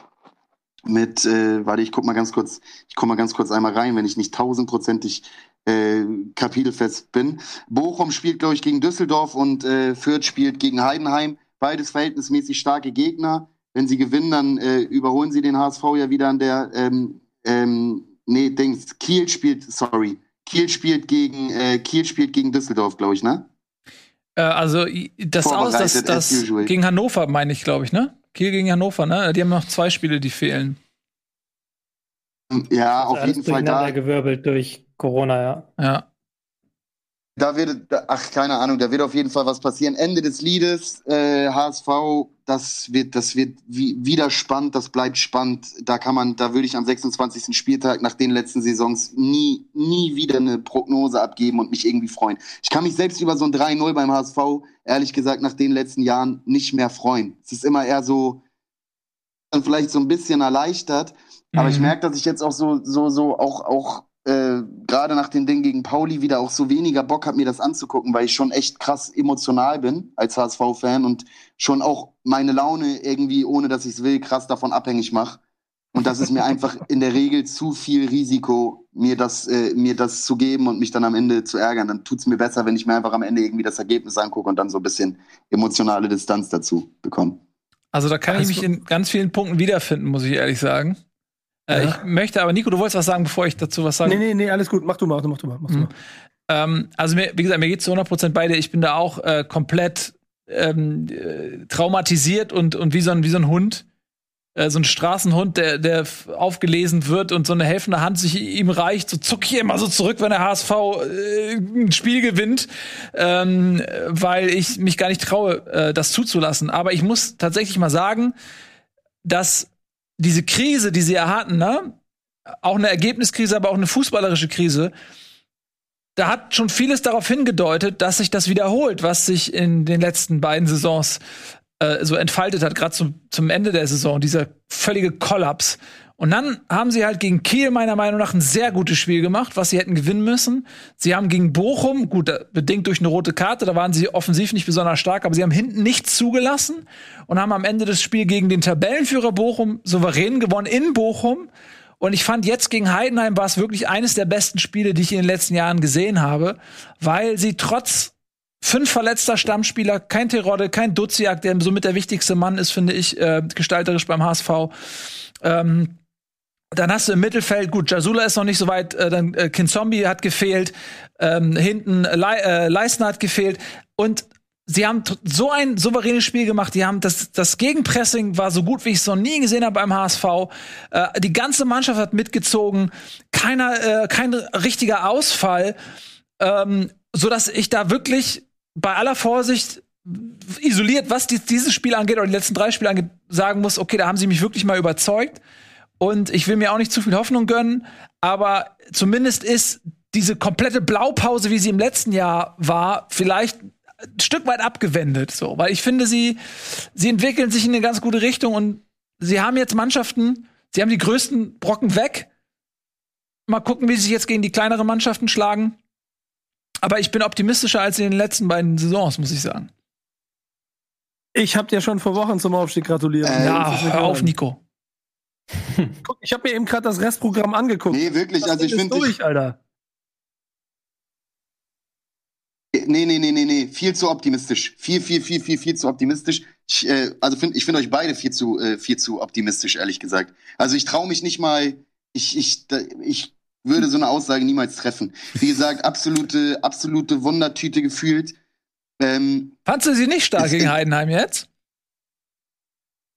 mit, äh, warte, ich guck mal ganz kurz, ich komme mal ganz kurz einmal rein, wenn ich nicht tausendprozentig äh, kapitelfest bin. Bochum spielt, glaube ich, gegen Düsseldorf und äh, Fürth spielt gegen Heidenheim. Beides verhältnismäßig starke Gegner. Wenn sie gewinnen, dann äh, überholen sie den HSV ja wieder an der, ähm, ähm, nee, Dings, Kiel spielt, sorry, Kiel spielt gegen, äh, Kiel spielt gegen Düsseldorf, glaube ich, ne? Äh, also das aus, das, das gegen Hannover meine ich, glaube ich, ne? Kiel gegen Hannover, ne? Die haben noch zwei Spiele, die fehlen. Ja, auf jeden Fall da. gewirbelt durch Corona, ja. Ja. Da wird, ach, keine Ahnung, da wird auf jeden Fall was passieren. Ende des Liedes, äh, HSV, das wird, das wird wie, wieder spannend, das bleibt spannend. Da kann man, da würde ich am 26. Spieltag nach den letzten Saisons nie, nie wieder eine Prognose abgeben und mich irgendwie freuen. Ich kann mich selbst über so ein 3-0 beim HSV, ehrlich gesagt, nach den letzten Jahren nicht mehr freuen. Es ist immer eher so, dann vielleicht so ein bisschen erleichtert, aber ich Mhm. merke, dass ich jetzt auch so, so, so auch, auch äh, gerade nach dem Ding gegen Pauli wieder auch so weniger Bock habe, mir das anzugucken, weil ich schon echt krass emotional bin als HSV-Fan und schon auch meine Laune irgendwie, ohne dass ich es will, krass davon abhängig mache. Und das ist mir einfach in der Regel zu viel Risiko, mir das, äh, mir das zu geben und mich dann am Ende zu ärgern. Dann tut es mir besser, wenn ich mir einfach am Ende irgendwie das Ergebnis angucke und dann so ein bisschen emotionale Distanz dazu bekomme. Also da kann ich Also- mich in ganz vielen Punkten wiederfinden, muss ich ehrlich sagen. Äh, Ja. Ich möchte aber, Nico, du wolltest was sagen, bevor ich dazu was sage. Nee, nee, nee, alles gut. Mach du mal, mach du mal, mach du Mhm. mal. Ähm, also mir, wie gesagt, mir geht's zu 100% bei dir. Ich bin da auch äh, komplett ähm, äh, traumatisiert und, und wie, so ein, wie so ein Hund. Äh, so ein Straßenhund, der, der aufgelesen wird und so eine helfende Hand sich ihm reicht, so zuck hier immer so zurück, wenn der HSV äh, ein Spiel gewinnt, ähm, weil ich mich gar nicht traue, äh, das zuzulassen. Aber ich muss tatsächlich mal sagen, dass diese Krise, die sie ja hatten, ne, auch eine Ergebniskrise, aber auch eine fußballerische Krise, da hat schon vieles darauf hingedeutet, dass sich das wiederholt, was sich in den letzten beiden Saisons äh, so entfaltet hat, gerade zum, zum Ende der Saison, dieser völlige Kollaps. Und dann haben sie halt gegen Kiel meiner Meinung nach ein sehr gutes Spiel gemacht, was sie hätten gewinnen müssen. Sie haben gegen Bochum, gut, bedingt durch eine rote Karte, da waren sie offensiv nicht besonders stark, aber sie haben hinten nichts zugelassen und haben am Ende des Spiels gegen den Tabellenführer Bochum souverän gewonnen in Bochum. Und ich fand jetzt gegen Heidenheim war es wirklich eines der besten Spiele, die ich in den letzten Jahren gesehen habe, weil sie trotz fünf verletzter Stammspieler, kein Terodde, kein Duziak, der somit der wichtigste Mann ist, finde ich, äh, gestalterisch beim HSV. Ähm, dann hast du im Mittelfeld, gut, Jasula ist noch nicht so weit, äh, dann äh, Kinzombie hat gefehlt, ähm, hinten Le äh, Leisner hat gefehlt und sie haben so ein souveränes Spiel gemacht. Die haben das, das Gegenpressing war so gut, wie ich es noch nie gesehen habe beim HSV. Äh, die ganze Mannschaft hat mitgezogen, keiner, äh, kein richtiger Ausfall, ähm, so dass ich da wirklich bei aller Vorsicht isoliert, was die, dieses Spiel angeht oder die letzten drei Spiele angeht, sagen muss, okay, da haben sie mich wirklich mal überzeugt. Und ich will mir auch nicht zu viel Hoffnung gönnen, aber zumindest ist diese komplette Blaupause, wie sie im letzten Jahr war, vielleicht ein Stück weit abgewendet, so, weil ich finde, sie, sie entwickeln sich in eine ganz gute Richtung und sie haben jetzt Mannschaften, sie haben die größten Brocken weg. Mal gucken, wie sie sich jetzt gegen die kleineren Mannschaften schlagen. Aber ich bin optimistischer als in den letzten beiden Saisons, muss ich sagen. Ich hab dir schon vor Wochen zum Aufstieg gratuliert. Äh, ja, hör auf, Nico. [LAUGHS] Guck, ich habe mir eben gerade das Restprogramm angeguckt. Nee, wirklich, also ich finde durch, Alter. Nee, nee, nee, nee, nee, viel zu optimistisch. Viel, viel, viel, viel, viel zu optimistisch. Ich, äh, also find, ich finde euch beide viel zu, äh, viel zu optimistisch, ehrlich gesagt. Also ich traue mich nicht mal, ich, ich, ich würde so eine Aussage niemals treffen. Wie gesagt, absolute, absolute Wundertüte gefühlt. Ähm, Fandst du sie nicht stark gegen Heidenheim jetzt?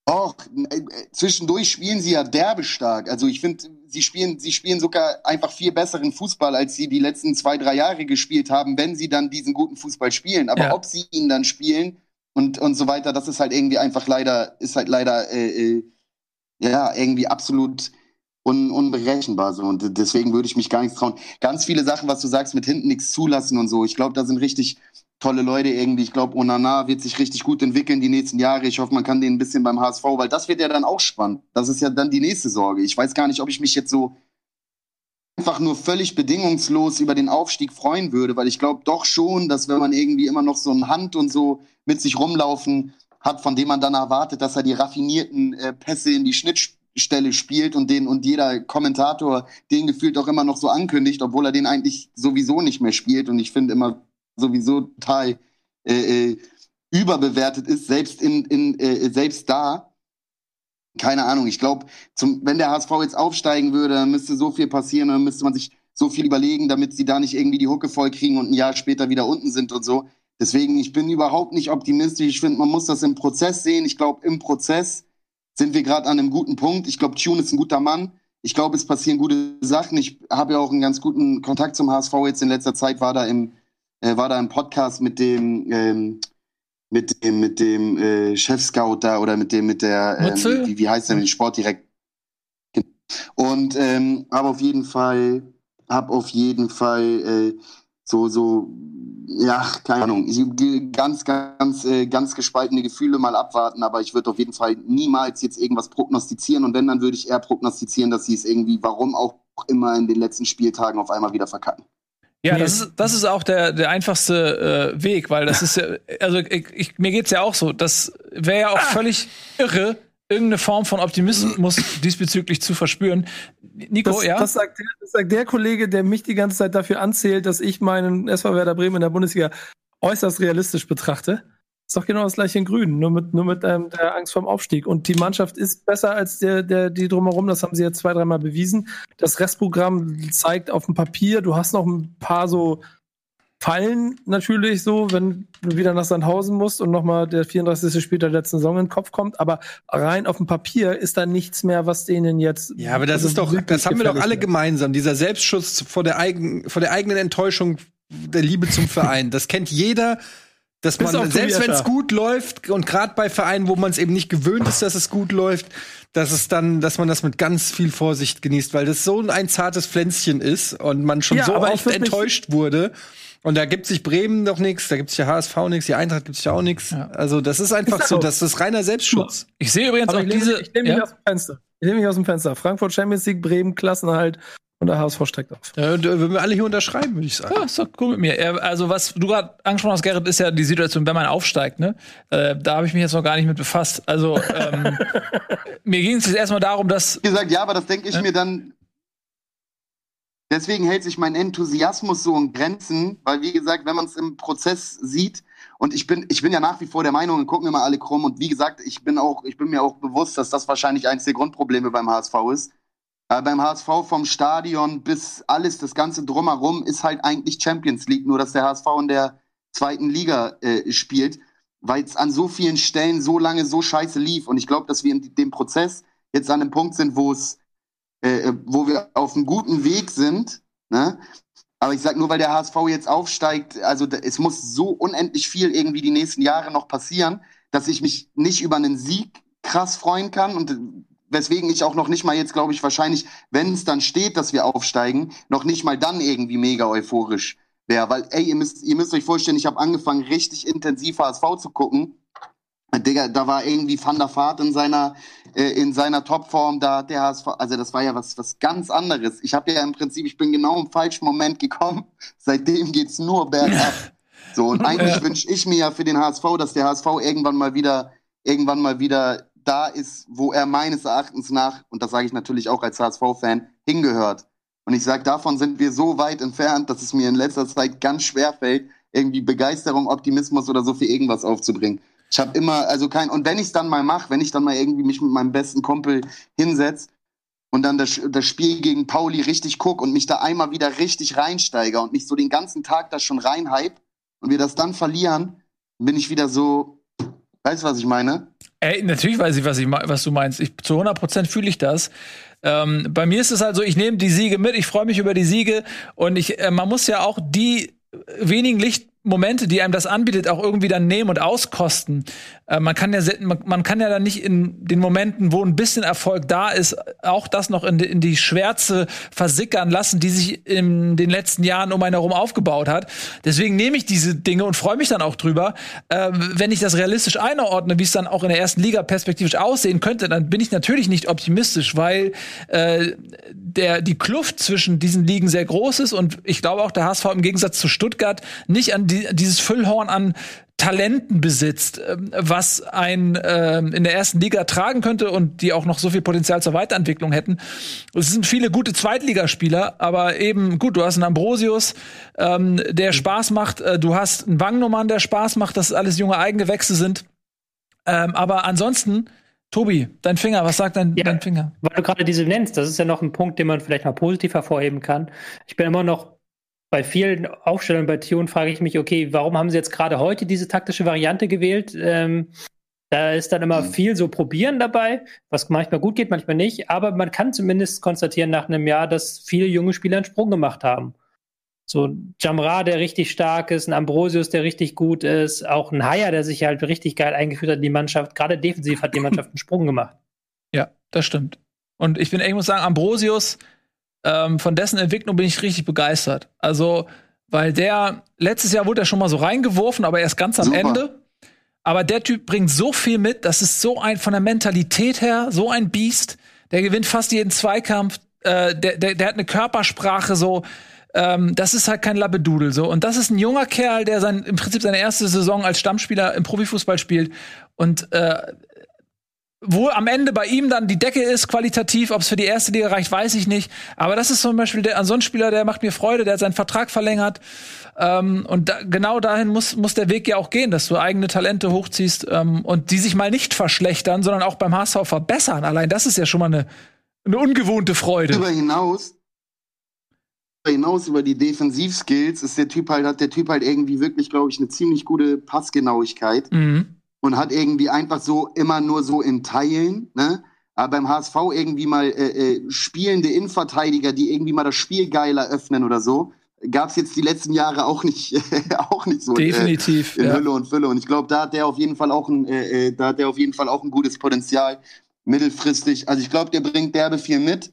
Och, äh, zwischendurch spielen sie ja derbe stark. Also ich finde, sie spielen, sie spielen sogar einfach viel besseren Fußball, als sie die letzten zwei, drei Jahre gespielt haben, wenn sie dann diesen guten Fußball spielen. Aber ja. ob sie ihn dann spielen und, und so weiter, das ist halt irgendwie einfach leider, ist halt leider, äh, äh, ja, irgendwie absolut un, unberechenbar so. Und deswegen würde ich mich gar nichts trauen. Ganz viele Sachen, was du sagst, mit hinten nichts zulassen und so. Ich glaube, da sind richtig tolle Leute irgendwie. Ich glaube, Onana wird sich richtig gut entwickeln die nächsten Jahre. Ich hoffe, man kann den ein bisschen beim HSV, weil das wird ja dann auch spannend. Das ist ja dann die nächste Sorge. Ich weiß gar nicht, ob ich mich jetzt so einfach nur völlig bedingungslos über den Aufstieg freuen würde, weil ich glaube doch schon, dass wenn man irgendwie immer noch so ein Hand und so mit sich rumlaufen hat, von dem man dann erwartet, dass er die raffinierten äh, Pässe in die Schnittstelle spielt und den und jeder Kommentator den gefühlt auch immer noch so ankündigt, obwohl er den eigentlich sowieso nicht mehr spielt. Und ich finde immer, sowieso total äh, äh, überbewertet ist, selbst in, in äh, selbst da. Keine Ahnung, ich glaube, wenn der HSV jetzt aufsteigen würde, dann müsste so viel passieren, dann müsste man sich so viel überlegen, damit sie da nicht irgendwie die Hucke voll kriegen und ein Jahr später wieder unten sind und so. Deswegen, ich bin überhaupt nicht optimistisch. Ich finde, man muss das im Prozess sehen. Ich glaube, im Prozess sind wir gerade an einem guten Punkt. Ich glaube, Tune ist ein guter Mann. Ich glaube, es passieren gute Sachen. Ich habe ja auch einen ganz guten Kontakt zum HSV jetzt in letzter Zeit, war da im äh, war da im Podcast mit dem ähm, mit dem mit dem äh, Chef-Scout da oder mit dem mit der ähm, wie, wie heißt der mit dem Sportdirekt und ähm, habe auf jeden Fall habe auf jeden Fall äh, so so ja keine Ahnung ganz ganz äh, ganz gespaltene Gefühle mal abwarten aber ich würde auf jeden Fall niemals jetzt irgendwas prognostizieren. Und wenn dann würde ich eher prognostizieren dass sie es irgendwie warum auch immer in den letzten Spieltagen auf einmal wieder verkacken ja, das ist, das ist auch der, der einfachste äh, Weg, weil das ist ja, also ich, ich, mir geht's ja auch so, das wäre ja auch ah. völlig irre, irgendeine Form von Optimismus [CLEARS THROAT] diesbezüglich zu verspüren. Nico, das, ja? Das sagt, der, das sagt der Kollege, der mich die ganze Zeit dafür anzählt, dass ich meinen SV Werder Bremen in der Bundesliga äußerst realistisch betrachte. Ist doch genau das gleiche in Grün, nur mit, nur mit ähm, der Angst vorm Aufstieg. Und die Mannschaft ist besser als der, der, die drumherum, das haben sie jetzt zwei, dreimal bewiesen. Das Restprogramm zeigt auf dem Papier, du hast noch ein paar so fallen natürlich so, wenn du wieder nach Sandhausen musst und nochmal der 34. Spiel der letzten Saison in den Kopf kommt. Aber rein auf dem Papier ist da nichts mehr, was denen jetzt. Ja, aber das also ist doch, das haben wir doch alle gemeinsam. Dieser Selbstschutz vor der, eigen, vor der eigenen Enttäuschung der Liebe zum Verein. Das kennt jeder. Dass man, selbst wenn es gut läuft, und gerade bei Vereinen, wo man es eben nicht gewöhnt ist, dass es gut läuft, dass es dann, dass man das mit ganz viel Vorsicht genießt, weil das so ein zartes Pflänzchen ist und man schon ja, so oft enttäuscht wurde. Und da gibt sich Bremen noch nichts, da gibt sich der HSV nichts, die Eintracht gibt sich auch nichts. Ja. Also das ist einfach ist so, das ist reiner Selbstschutz. Ich sehe übrigens Aber auch ich diese. Ich nehme mich ja? aus dem Fenster. Ich nehme mich aus dem Fenster. Frankfurt Champions League, Bremen Klassenhalt und der HSV steckt auf. Ja, würden wir alle hier unterschreiben, würde ich sagen. Ja, ist doch cool mit mir. Also, was du gerade angesprochen hast, Gerrit, ist ja die Situation, wenn man aufsteigt, ne? Äh, da habe ich mich jetzt noch gar nicht mit befasst. Also, ähm, [LAUGHS] mir ging es erstmal darum, dass. Wie gesagt, ja, aber das denke ich äh? mir dann. Deswegen hält sich mein Enthusiasmus so in Grenzen, weil, wie gesagt, wenn man es im Prozess sieht, und ich bin, ich bin ja nach wie vor der Meinung, und gucken wir mal alle krumm, und wie gesagt, ich bin auch, ich bin mir auch bewusst, dass das wahrscheinlich eines der Grundprobleme beim HSV ist beim HSV vom Stadion bis alles, das Ganze drumherum ist halt eigentlich Champions League, nur dass der HSV in der zweiten Liga äh, spielt, weil es an so vielen Stellen so lange so scheiße lief. Und ich glaube, dass wir in dem Prozess jetzt an einem Punkt sind, wo es, äh, wo wir auf einem guten Weg sind. Ne? Aber ich sage nur, weil der HSV jetzt aufsteigt, also es muss so unendlich viel irgendwie die nächsten Jahre noch passieren, dass ich mich nicht über einen Sieg krass freuen kann. Und weswegen ich auch noch nicht mal jetzt, glaube ich, wahrscheinlich, wenn es dann steht, dass wir aufsteigen, noch nicht mal dann irgendwie mega euphorisch wäre. Weil, ey, ihr müsst, ihr müsst euch vorstellen, ich habe angefangen, richtig intensiv HSV zu gucken. Digga, da war irgendwie Van der Vaart in seiner, äh, in seiner Topform, da hat der HSV, also das war ja was, was ganz anderes. Ich habe ja im Prinzip, ich bin genau im falschen Moment gekommen. [LAUGHS] Seitdem geht's nur bergab. So, und eigentlich ja. wünsche ich mir ja für den HSV, dass der HSV irgendwann mal wieder, irgendwann mal wieder da ist, wo er meines Erachtens nach, und das sage ich natürlich auch als HSV-Fan, hingehört. Und ich sage, davon sind wir so weit entfernt, dass es mir in letzter Zeit ganz schwer fällt, irgendwie Begeisterung, Optimismus oder so für irgendwas aufzubringen. Ich habe immer, also kein, und wenn ich es dann mal mache, wenn ich dann mal irgendwie mich mit meinem besten Kumpel hinsetze und dann das, das Spiel gegen Pauli richtig gucke und mich da einmal wieder richtig reinsteige und mich so den ganzen Tag da schon reinhype und wir das dann verlieren, bin ich wieder so, weißt du, was ich meine? Ey, natürlich weiß ich, was, ich, was du meinst. Ich, zu 100% fühle ich das. Ähm, bei mir ist es halt so, ich nehme die Siege mit, ich freue mich über die Siege und ich, äh, man muss ja auch die wenigen Licht Momente, die einem das anbietet, auch irgendwie dann nehmen und auskosten. Äh, man kann ja man, man, kann ja dann nicht in den Momenten, wo ein bisschen Erfolg da ist, auch das noch in in die Schwärze versickern lassen, die sich in den letzten Jahren um einen herum aufgebaut hat. Deswegen nehme ich diese Dinge und freue mich dann auch drüber. Äh, wenn ich das realistisch einordne, wie es dann auch in der ersten Liga perspektivisch aussehen könnte, dann bin ich natürlich nicht optimistisch, weil äh, der die Kluft zwischen diesen Ligen sehr groß ist und ich glaube auch der HSV im Gegensatz zu Stuttgart nicht an dieses Füllhorn an Talenten besitzt, ähm, was ein ähm, in der ersten Liga tragen könnte und die auch noch so viel Potenzial zur Weiterentwicklung hätten. Es sind viele gute Zweitligaspieler, aber eben gut, du hast einen Ambrosius, ähm, der. Spaß macht, äh, du hast einen Wangnummern, der Spaß macht, dass alles junge Eigengewächse sind. Ähm, aber ansonsten Tobi, dein Finger, was sagt dein, ja, dein Finger? Weil du gerade diese nennst, das ist ja noch ein Punkt, den man vielleicht mal positiv hervorheben kann. Ich bin immer noch bei vielen Aufstellern bei Tune frage ich mich, okay, warum haben sie jetzt gerade heute diese taktische Variante gewählt? Ähm, da ist dann immer mhm. viel so probieren dabei, was manchmal gut geht, manchmal nicht. Aber man kann zumindest konstatieren nach einem Jahr, dass viele junge Spieler einen Sprung gemacht haben. So Jamra, der richtig stark ist, ein Ambrosius, der richtig gut ist, auch ein Haier, der sich halt richtig geil eingeführt hat in die Mannschaft. Gerade defensiv hat die Mannschaft einen Sprung gemacht. Ja, das stimmt. Und ich bin, ich muss sagen, Ambrosius, ähm, von dessen Entwicklung bin ich richtig begeistert. Also, weil der, letztes Jahr wurde er schon mal so reingeworfen, aber erst ganz am Super. Ende. Aber der Typ bringt so viel mit, das ist so ein, von der Mentalität her, so ein Biest. Der gewinnt fast jeden Zweikampf. Äh, der, der, der hat eine Körpersprache so, ähm, das ist halt kein Labbedudel so. Und das ist ein junger Kerl, der sein, im Prinzip seine erste Saison als Stammspieler im Profifußball spielt. Und äh, wo am Ende bei ihm dann die Decke ist, qualitativ, ob es für die erste Liga reicht, weiß ich nicht. Aber das ist zum Beispiel der, so ein Spieler, der macht mir Freude, der hat seinen Vertrag verlängert. Ähm, und da, genau dahin muss, muss der Weg ja auch gehen, dass du eigene Talente hochziehst ähm, und die sich mal nicht verschlechtern, sondern auch beim HSV verbessern. Allein das ist ja schon mal eine, eine ungewohnte Freude. Darüber hinaus, hinaus über die Defensivskills ist der Typ halt, hat der Typ halt irgendwie wirklich, glaube ich, eine ziemlich gute Passgenauigkeit Mhm. Und hat irgendwie einfach so immer nur so in Teilen, ne? Aber beim HSV irgendwie mal äh, äh, spielende Innenverteidiger, die irgendwie mal das Spiel geiler öffnen oder so, gab es jetzt die letzten Jahre auch nicht, [LAUGHS] auch nicht so. Äh, Definitiv. in ja. Hülle und Fülle. Und ich glaube, da hat der auf jeden Fall auch ein, äh, äh, da hat der auf jeden Fall auch ein gutes Potenzial mittelfristig. Also ich glaube, der bringt derbe viel mit.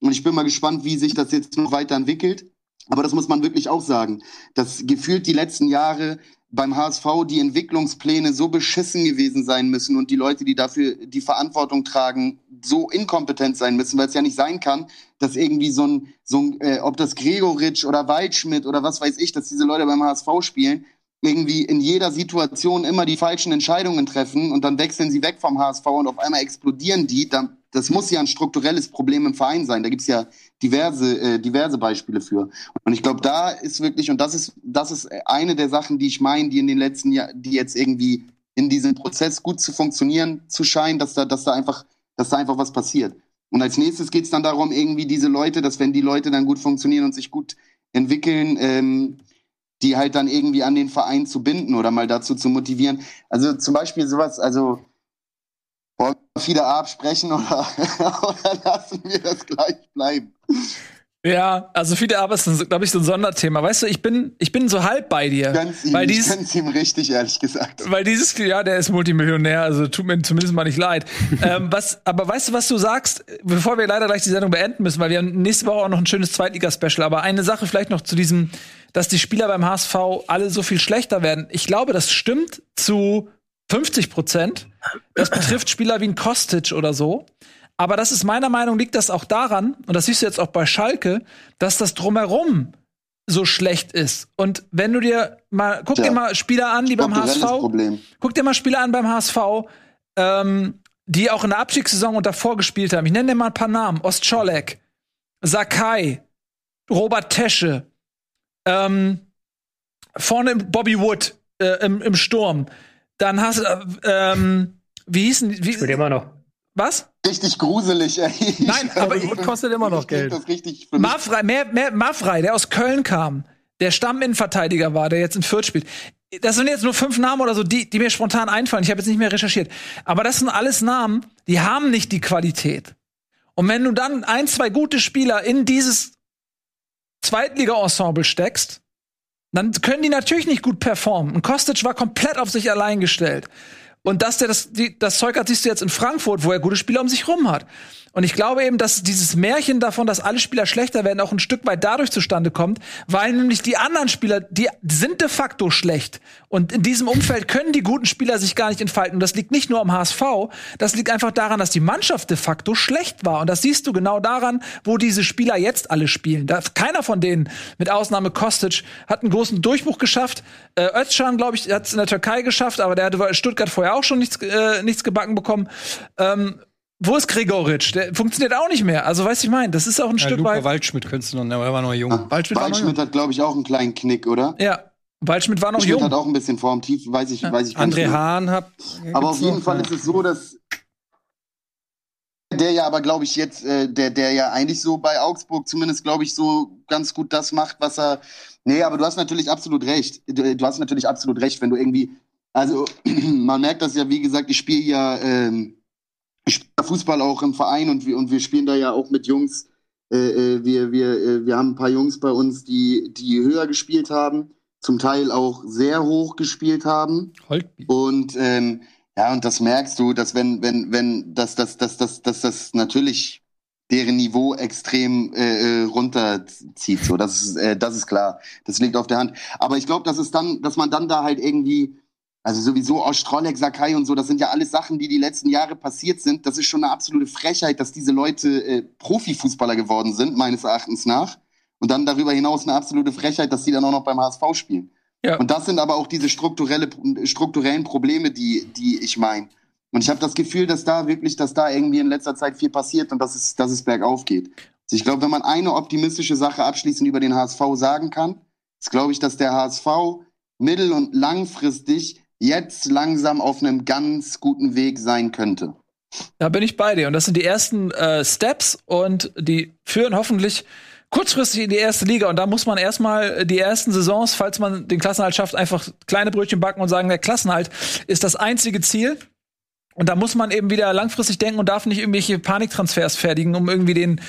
Und ich bin mal gespannt, wie sich das jetzt noch weiterentwickelt. Aber das muss man wirklich auch sagen, dass gefühlt die letzten Jahre beim HSV die Entwicklungspläne so beschissen gewesen sein müssen und die Leute, die dafür die Verantwortung tragen, so inkompetent sein müssen, weil es ja nicht sein kann, dass irgendwie so ein, so ein äh, ob das Gregoritsch oder Waldschmidt oder was weiß ich, dass diese Leute beim HSV spielen, irgendwie in jeder Situation immer die falschen Entscheidungen treffen und dann wechseln sie weg vom HSV und auf einmal explodieren die. Da, das muss ja ein strukturelles Problem im Verein sein. Da gibt's ja diverse, äh, diverse Beispiele für. Und ich glaube, da ist wirklich, und das ist, das ist eine der Sachen, die ich meine, die in den letzten Jahren, die jetzt irgendwie in diesem Prozess gut zu funktionieren zu scheinen, dass da, dass da einfach, dass da einfach was passiert. Und als nächstes geht's dann darum, irgendwie diese Leute, dass wenn die Leute dann gut funktionieren und sich gut entwickeln, ähm, die halt dann irgendwie an den Verein zu binden oder mal dazu zu motivieren. Also zum Beispiel sowas, also wollen wir wieder absprechen oder, [LAUGHS] oder lassen wir das gleich bleiben? Ja, also viele Arbeit ist, glaube ich, so ein Sonderthema. Weißt du, ich bin, ich bin so halb bei dir. Ganz ihm, weil dieses, gönn's ihm richtig, ehrlich gesagt. weil dieses, ja, der ist Multimillionär, also tut mir zumindest mal nicht leid. [LAUGHS] ähm, was, aber weißt du, was du sagst, bevor wir leider gleich die Sendung beenden müssen, weil wir haben nächste Woche auch noch ein schönes Zweitliga-Special, aber eine Sache vielleicht noch zu diesem, dass die Spieler beim HSV alle so viel schlechter werden. Ich glaube, das stimmt zu 50 Prozent. Das betrifft Spieler wie ein Kostic oder so. Aber das ist meiner Meinung liegt das auch daran, und das siehst du jetzt auch bei Schalke, dass das drumherum so schlecht ist. Und wenn du dir mal, guck Tja, dir mal Spieler an, die beim HSV, guck dir mal Spieler an beim HSV, ähm, die auch in der Abstiegssaison und davor gespielt haben. Ich nenne dir mal ein paar Namen. Ostscholek, Sakai, Robert Tesche, ähm, vorne Bobby Wood äh, im, im Sturm. Dann hast du, äh, ähm, wie hießen die? Spielt Wie, immer noch. was? Richtig gruselig, ey. Nein, aber kostet immer noch Geld. Das richtig Mafrei, mehr, mehr, Mafrei, der aus Köln kam, der Stamminnenverteidiger war, der jetzt in Fürth spielt. Das sind jetzt nur fünf Namen oder so, die, die mir spontan einfallen. Ich habe jetzt nicht mehr recherchiert. Aber das sind alles Namen, die haben nicht die Qualität. Und wenn du dann ein, zwei gute Spieler in dieses Zweitliga-Ensemble steckst, dann können die natürlich nicht gut performen. Und Kostic war komplett auf sich allein gestellt. Und dass der das, die, das Zeug hat, siehst du jetzt in Frankfurt, wo er gute Spieler um sich rum hat. Und ich glaube eben, dass dieses Märchen davon, dass alle Spieler schlechter werden, auch ein Stück weit dadurch zustande kommt, weil nämlich die anderen Spieler, die sind de facto schlecht. Und in diesem Umfeld können die guten Spieler sich gar nicht entfalten. Und das liegt nicht nur am HSV, das liegt einfach daran, dass die Mannschaft de facto schlecht war. Und das siehst du genau daran, wo diese Spieler jetzt alle spielen. Da, keiner von denen, mit Ausnahme Kostic, hat einen großen Durchbruch geschafft. Äh, Özcan, glaube ich, hat es in der Türkei geschafft, aber der hatte Stuttgart vorher auch schon nichts, äh, nichts gebacken bekommen. Ähm, wo ist Gregoritsch? Der funktioniert auch nicht mehr. Also, weißt du, ich meine, das ist auch ein Ja, Stück Luca weit. Waldschmidt könntest du noch, aber er war noch jung. Waldschmidt war noch Waldschmidt hat, glaube ich, auch einen kleinen Knick, oder? Ja, Waldschmidt war noch Schmidt jung. hat auch ein bisschen formtief, weiß ich, weiß ich gar André nicht mehr. Hahn hat. Aber auf jeden noch? Fall ist es so, dass der ja aber, glaube ich, jetzt, äh, der, der ja eigentlich so bei Augsburg zumindest, glaube ich, so ganz gut das macht, was er. Nee, aber du hast natürlich absolut recht. Du, du hast natürlich absolut recht, wenn du irgendwie. Also, [CLEARS THROAT] man merkt das ja, wie gesagt, ich spiele ja, ähm, ich spiele Fußball auch im Verein und wir, und wir spielen da ja auch mit Jungs. Äh, äh, wir, wir, äh, wir haben ein paar Jungs bei uns, die, die höher gespielt haben, zum Teil auch sehr hoch gespielt haben. Holtby. Und ähm, ja, und das merkst du, dass wenn, wenn, wenn, dass, dass, dass, dass, dass das natürlich deren Niveau extrem äh, äh, runterzieht. So, das ist, äh, das ist klar. Das liegt auf der Hand. Aber ich glaube, dass es dann, dass man dann da halt irgendwie, also sowieso Ostrolek, Sakai und so, das sind ja alles Sachen, die die letzten Jahre passiert sind. Das ist schon eine absolute Frechheit, dass diese Leute äh, Profifußballer geworden sind, meines Erachtens nach. Und dann darüber hinaus eine absolute Frechheit, dass die dann auch noch beim HSV spielen. Ja. Und das sind aber auch diese strukturelle, strukturellen Probleme, die, die ich meine. Und ich habe das Gefühl, dass da wirklich, dass da irgendwie in letzter Zeit viel passiert und dass es, dass es bergauf geht. Also ich glaube, wenn man eine optimistische Sache abschließend über den HSV sagen kann, ist, glaube ich, dass der HSV mittel- und langfristig jetzt langsam auf einem ganz guten Weg sein könnte. Da bin ich bei dir. Und das sind die ersten äh, Steps und die führen hoffentlich kurzfristig in die erste Liga. Und da muss man erstmal die ersten Saisons, falls man den Klassenhalt schafft, einfach kleine Brötchen backen und sagen, der Klassenhalt ist das einzige Ziel. Und da muss man eben wieder langfristig denken und darf nicht irgendwelche Paniktransfers fertigen, um irgendwie den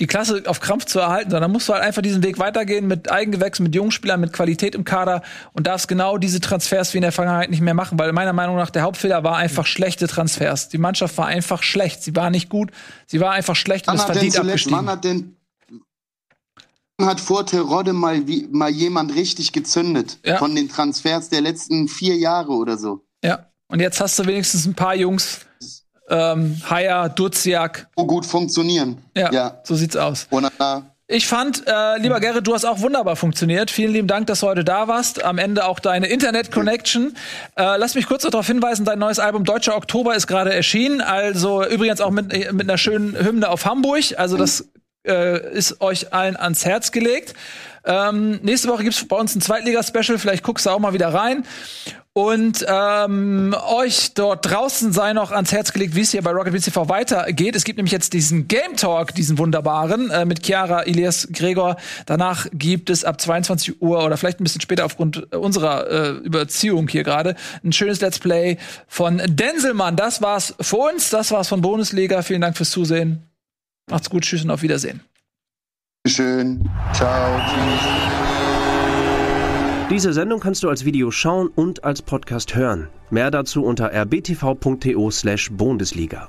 die Klasse auf Krampf zu erhalten, sondern musst du halt einfach diesen Weg weitergehen mit Eigengewächs, mit Jungspielern, mit Qualität im Kader und darfst genau diese Transfers wie in der Vergangenheit nicht mehr machen, weil meiner Meinung nach der Hauptfehler war einfach schlechte Transfers. Die Mannschaft war einfach schlecht. Sie war nicht gut. Sie war einfach schlecht und ist denn verdient zuletzt, abgestiegen. wann hat denn hat vor Terodde mal, wie, mal jemand richtig gezündet? Ja. Von den Transfers der letzten vier Jahre oder so. Ja. Und jetzt hast du wenigstens ein paar Jungs, ähm, Haya, Duziak. So gut funktionieren. Ja, Ja. so sieht's aus. Und, äh, Ich fand, äh, lieber Gerrit, du hast auch wunderbar funktioniert. Vielen lieben Dank, dass du heute da warst. Am Ende auch deine Internet-Connection. Äh, lass mich kurz noch darauf hinweisen, dein neues Album Deutscher Oktober ist gerade erschienen. Also übrigens auch mit, mit einer schönen Hymne auf Hamburg. Also das äh, ist euch allen ans Herz gelegt. Ähm, nächste Woche gibt's bei uns ein Zweitliga-Special. Vielleicht guckst du auch mal wieder rein. Und ähm, euch dort draußen sei noch ans Herz gelegt, wie es hier bei Rocket TV weitergeht. Es gibt nämlich jetzt diesen Game Talk, diesen wunderbaren, äh, mit Chiara, Elias, Gregor. Danach gibt es ab 22 Uhr oder vielleicht ein bisschen später aufgrund äh, unserer äh, Überziehung hier gerade ein schönes Let's Play von Denselmann. Das war's für uns, das war's von Bundesliga. Vielen Dank fürs Zusehen. Macht's gut, tschüss und auf Wiedersehen. schön. Ciao. Tschüss. Diese Sendung kannst du als Video schauen und als Podcast hören. Mehr dazu unter rbtv.to/bundesliga.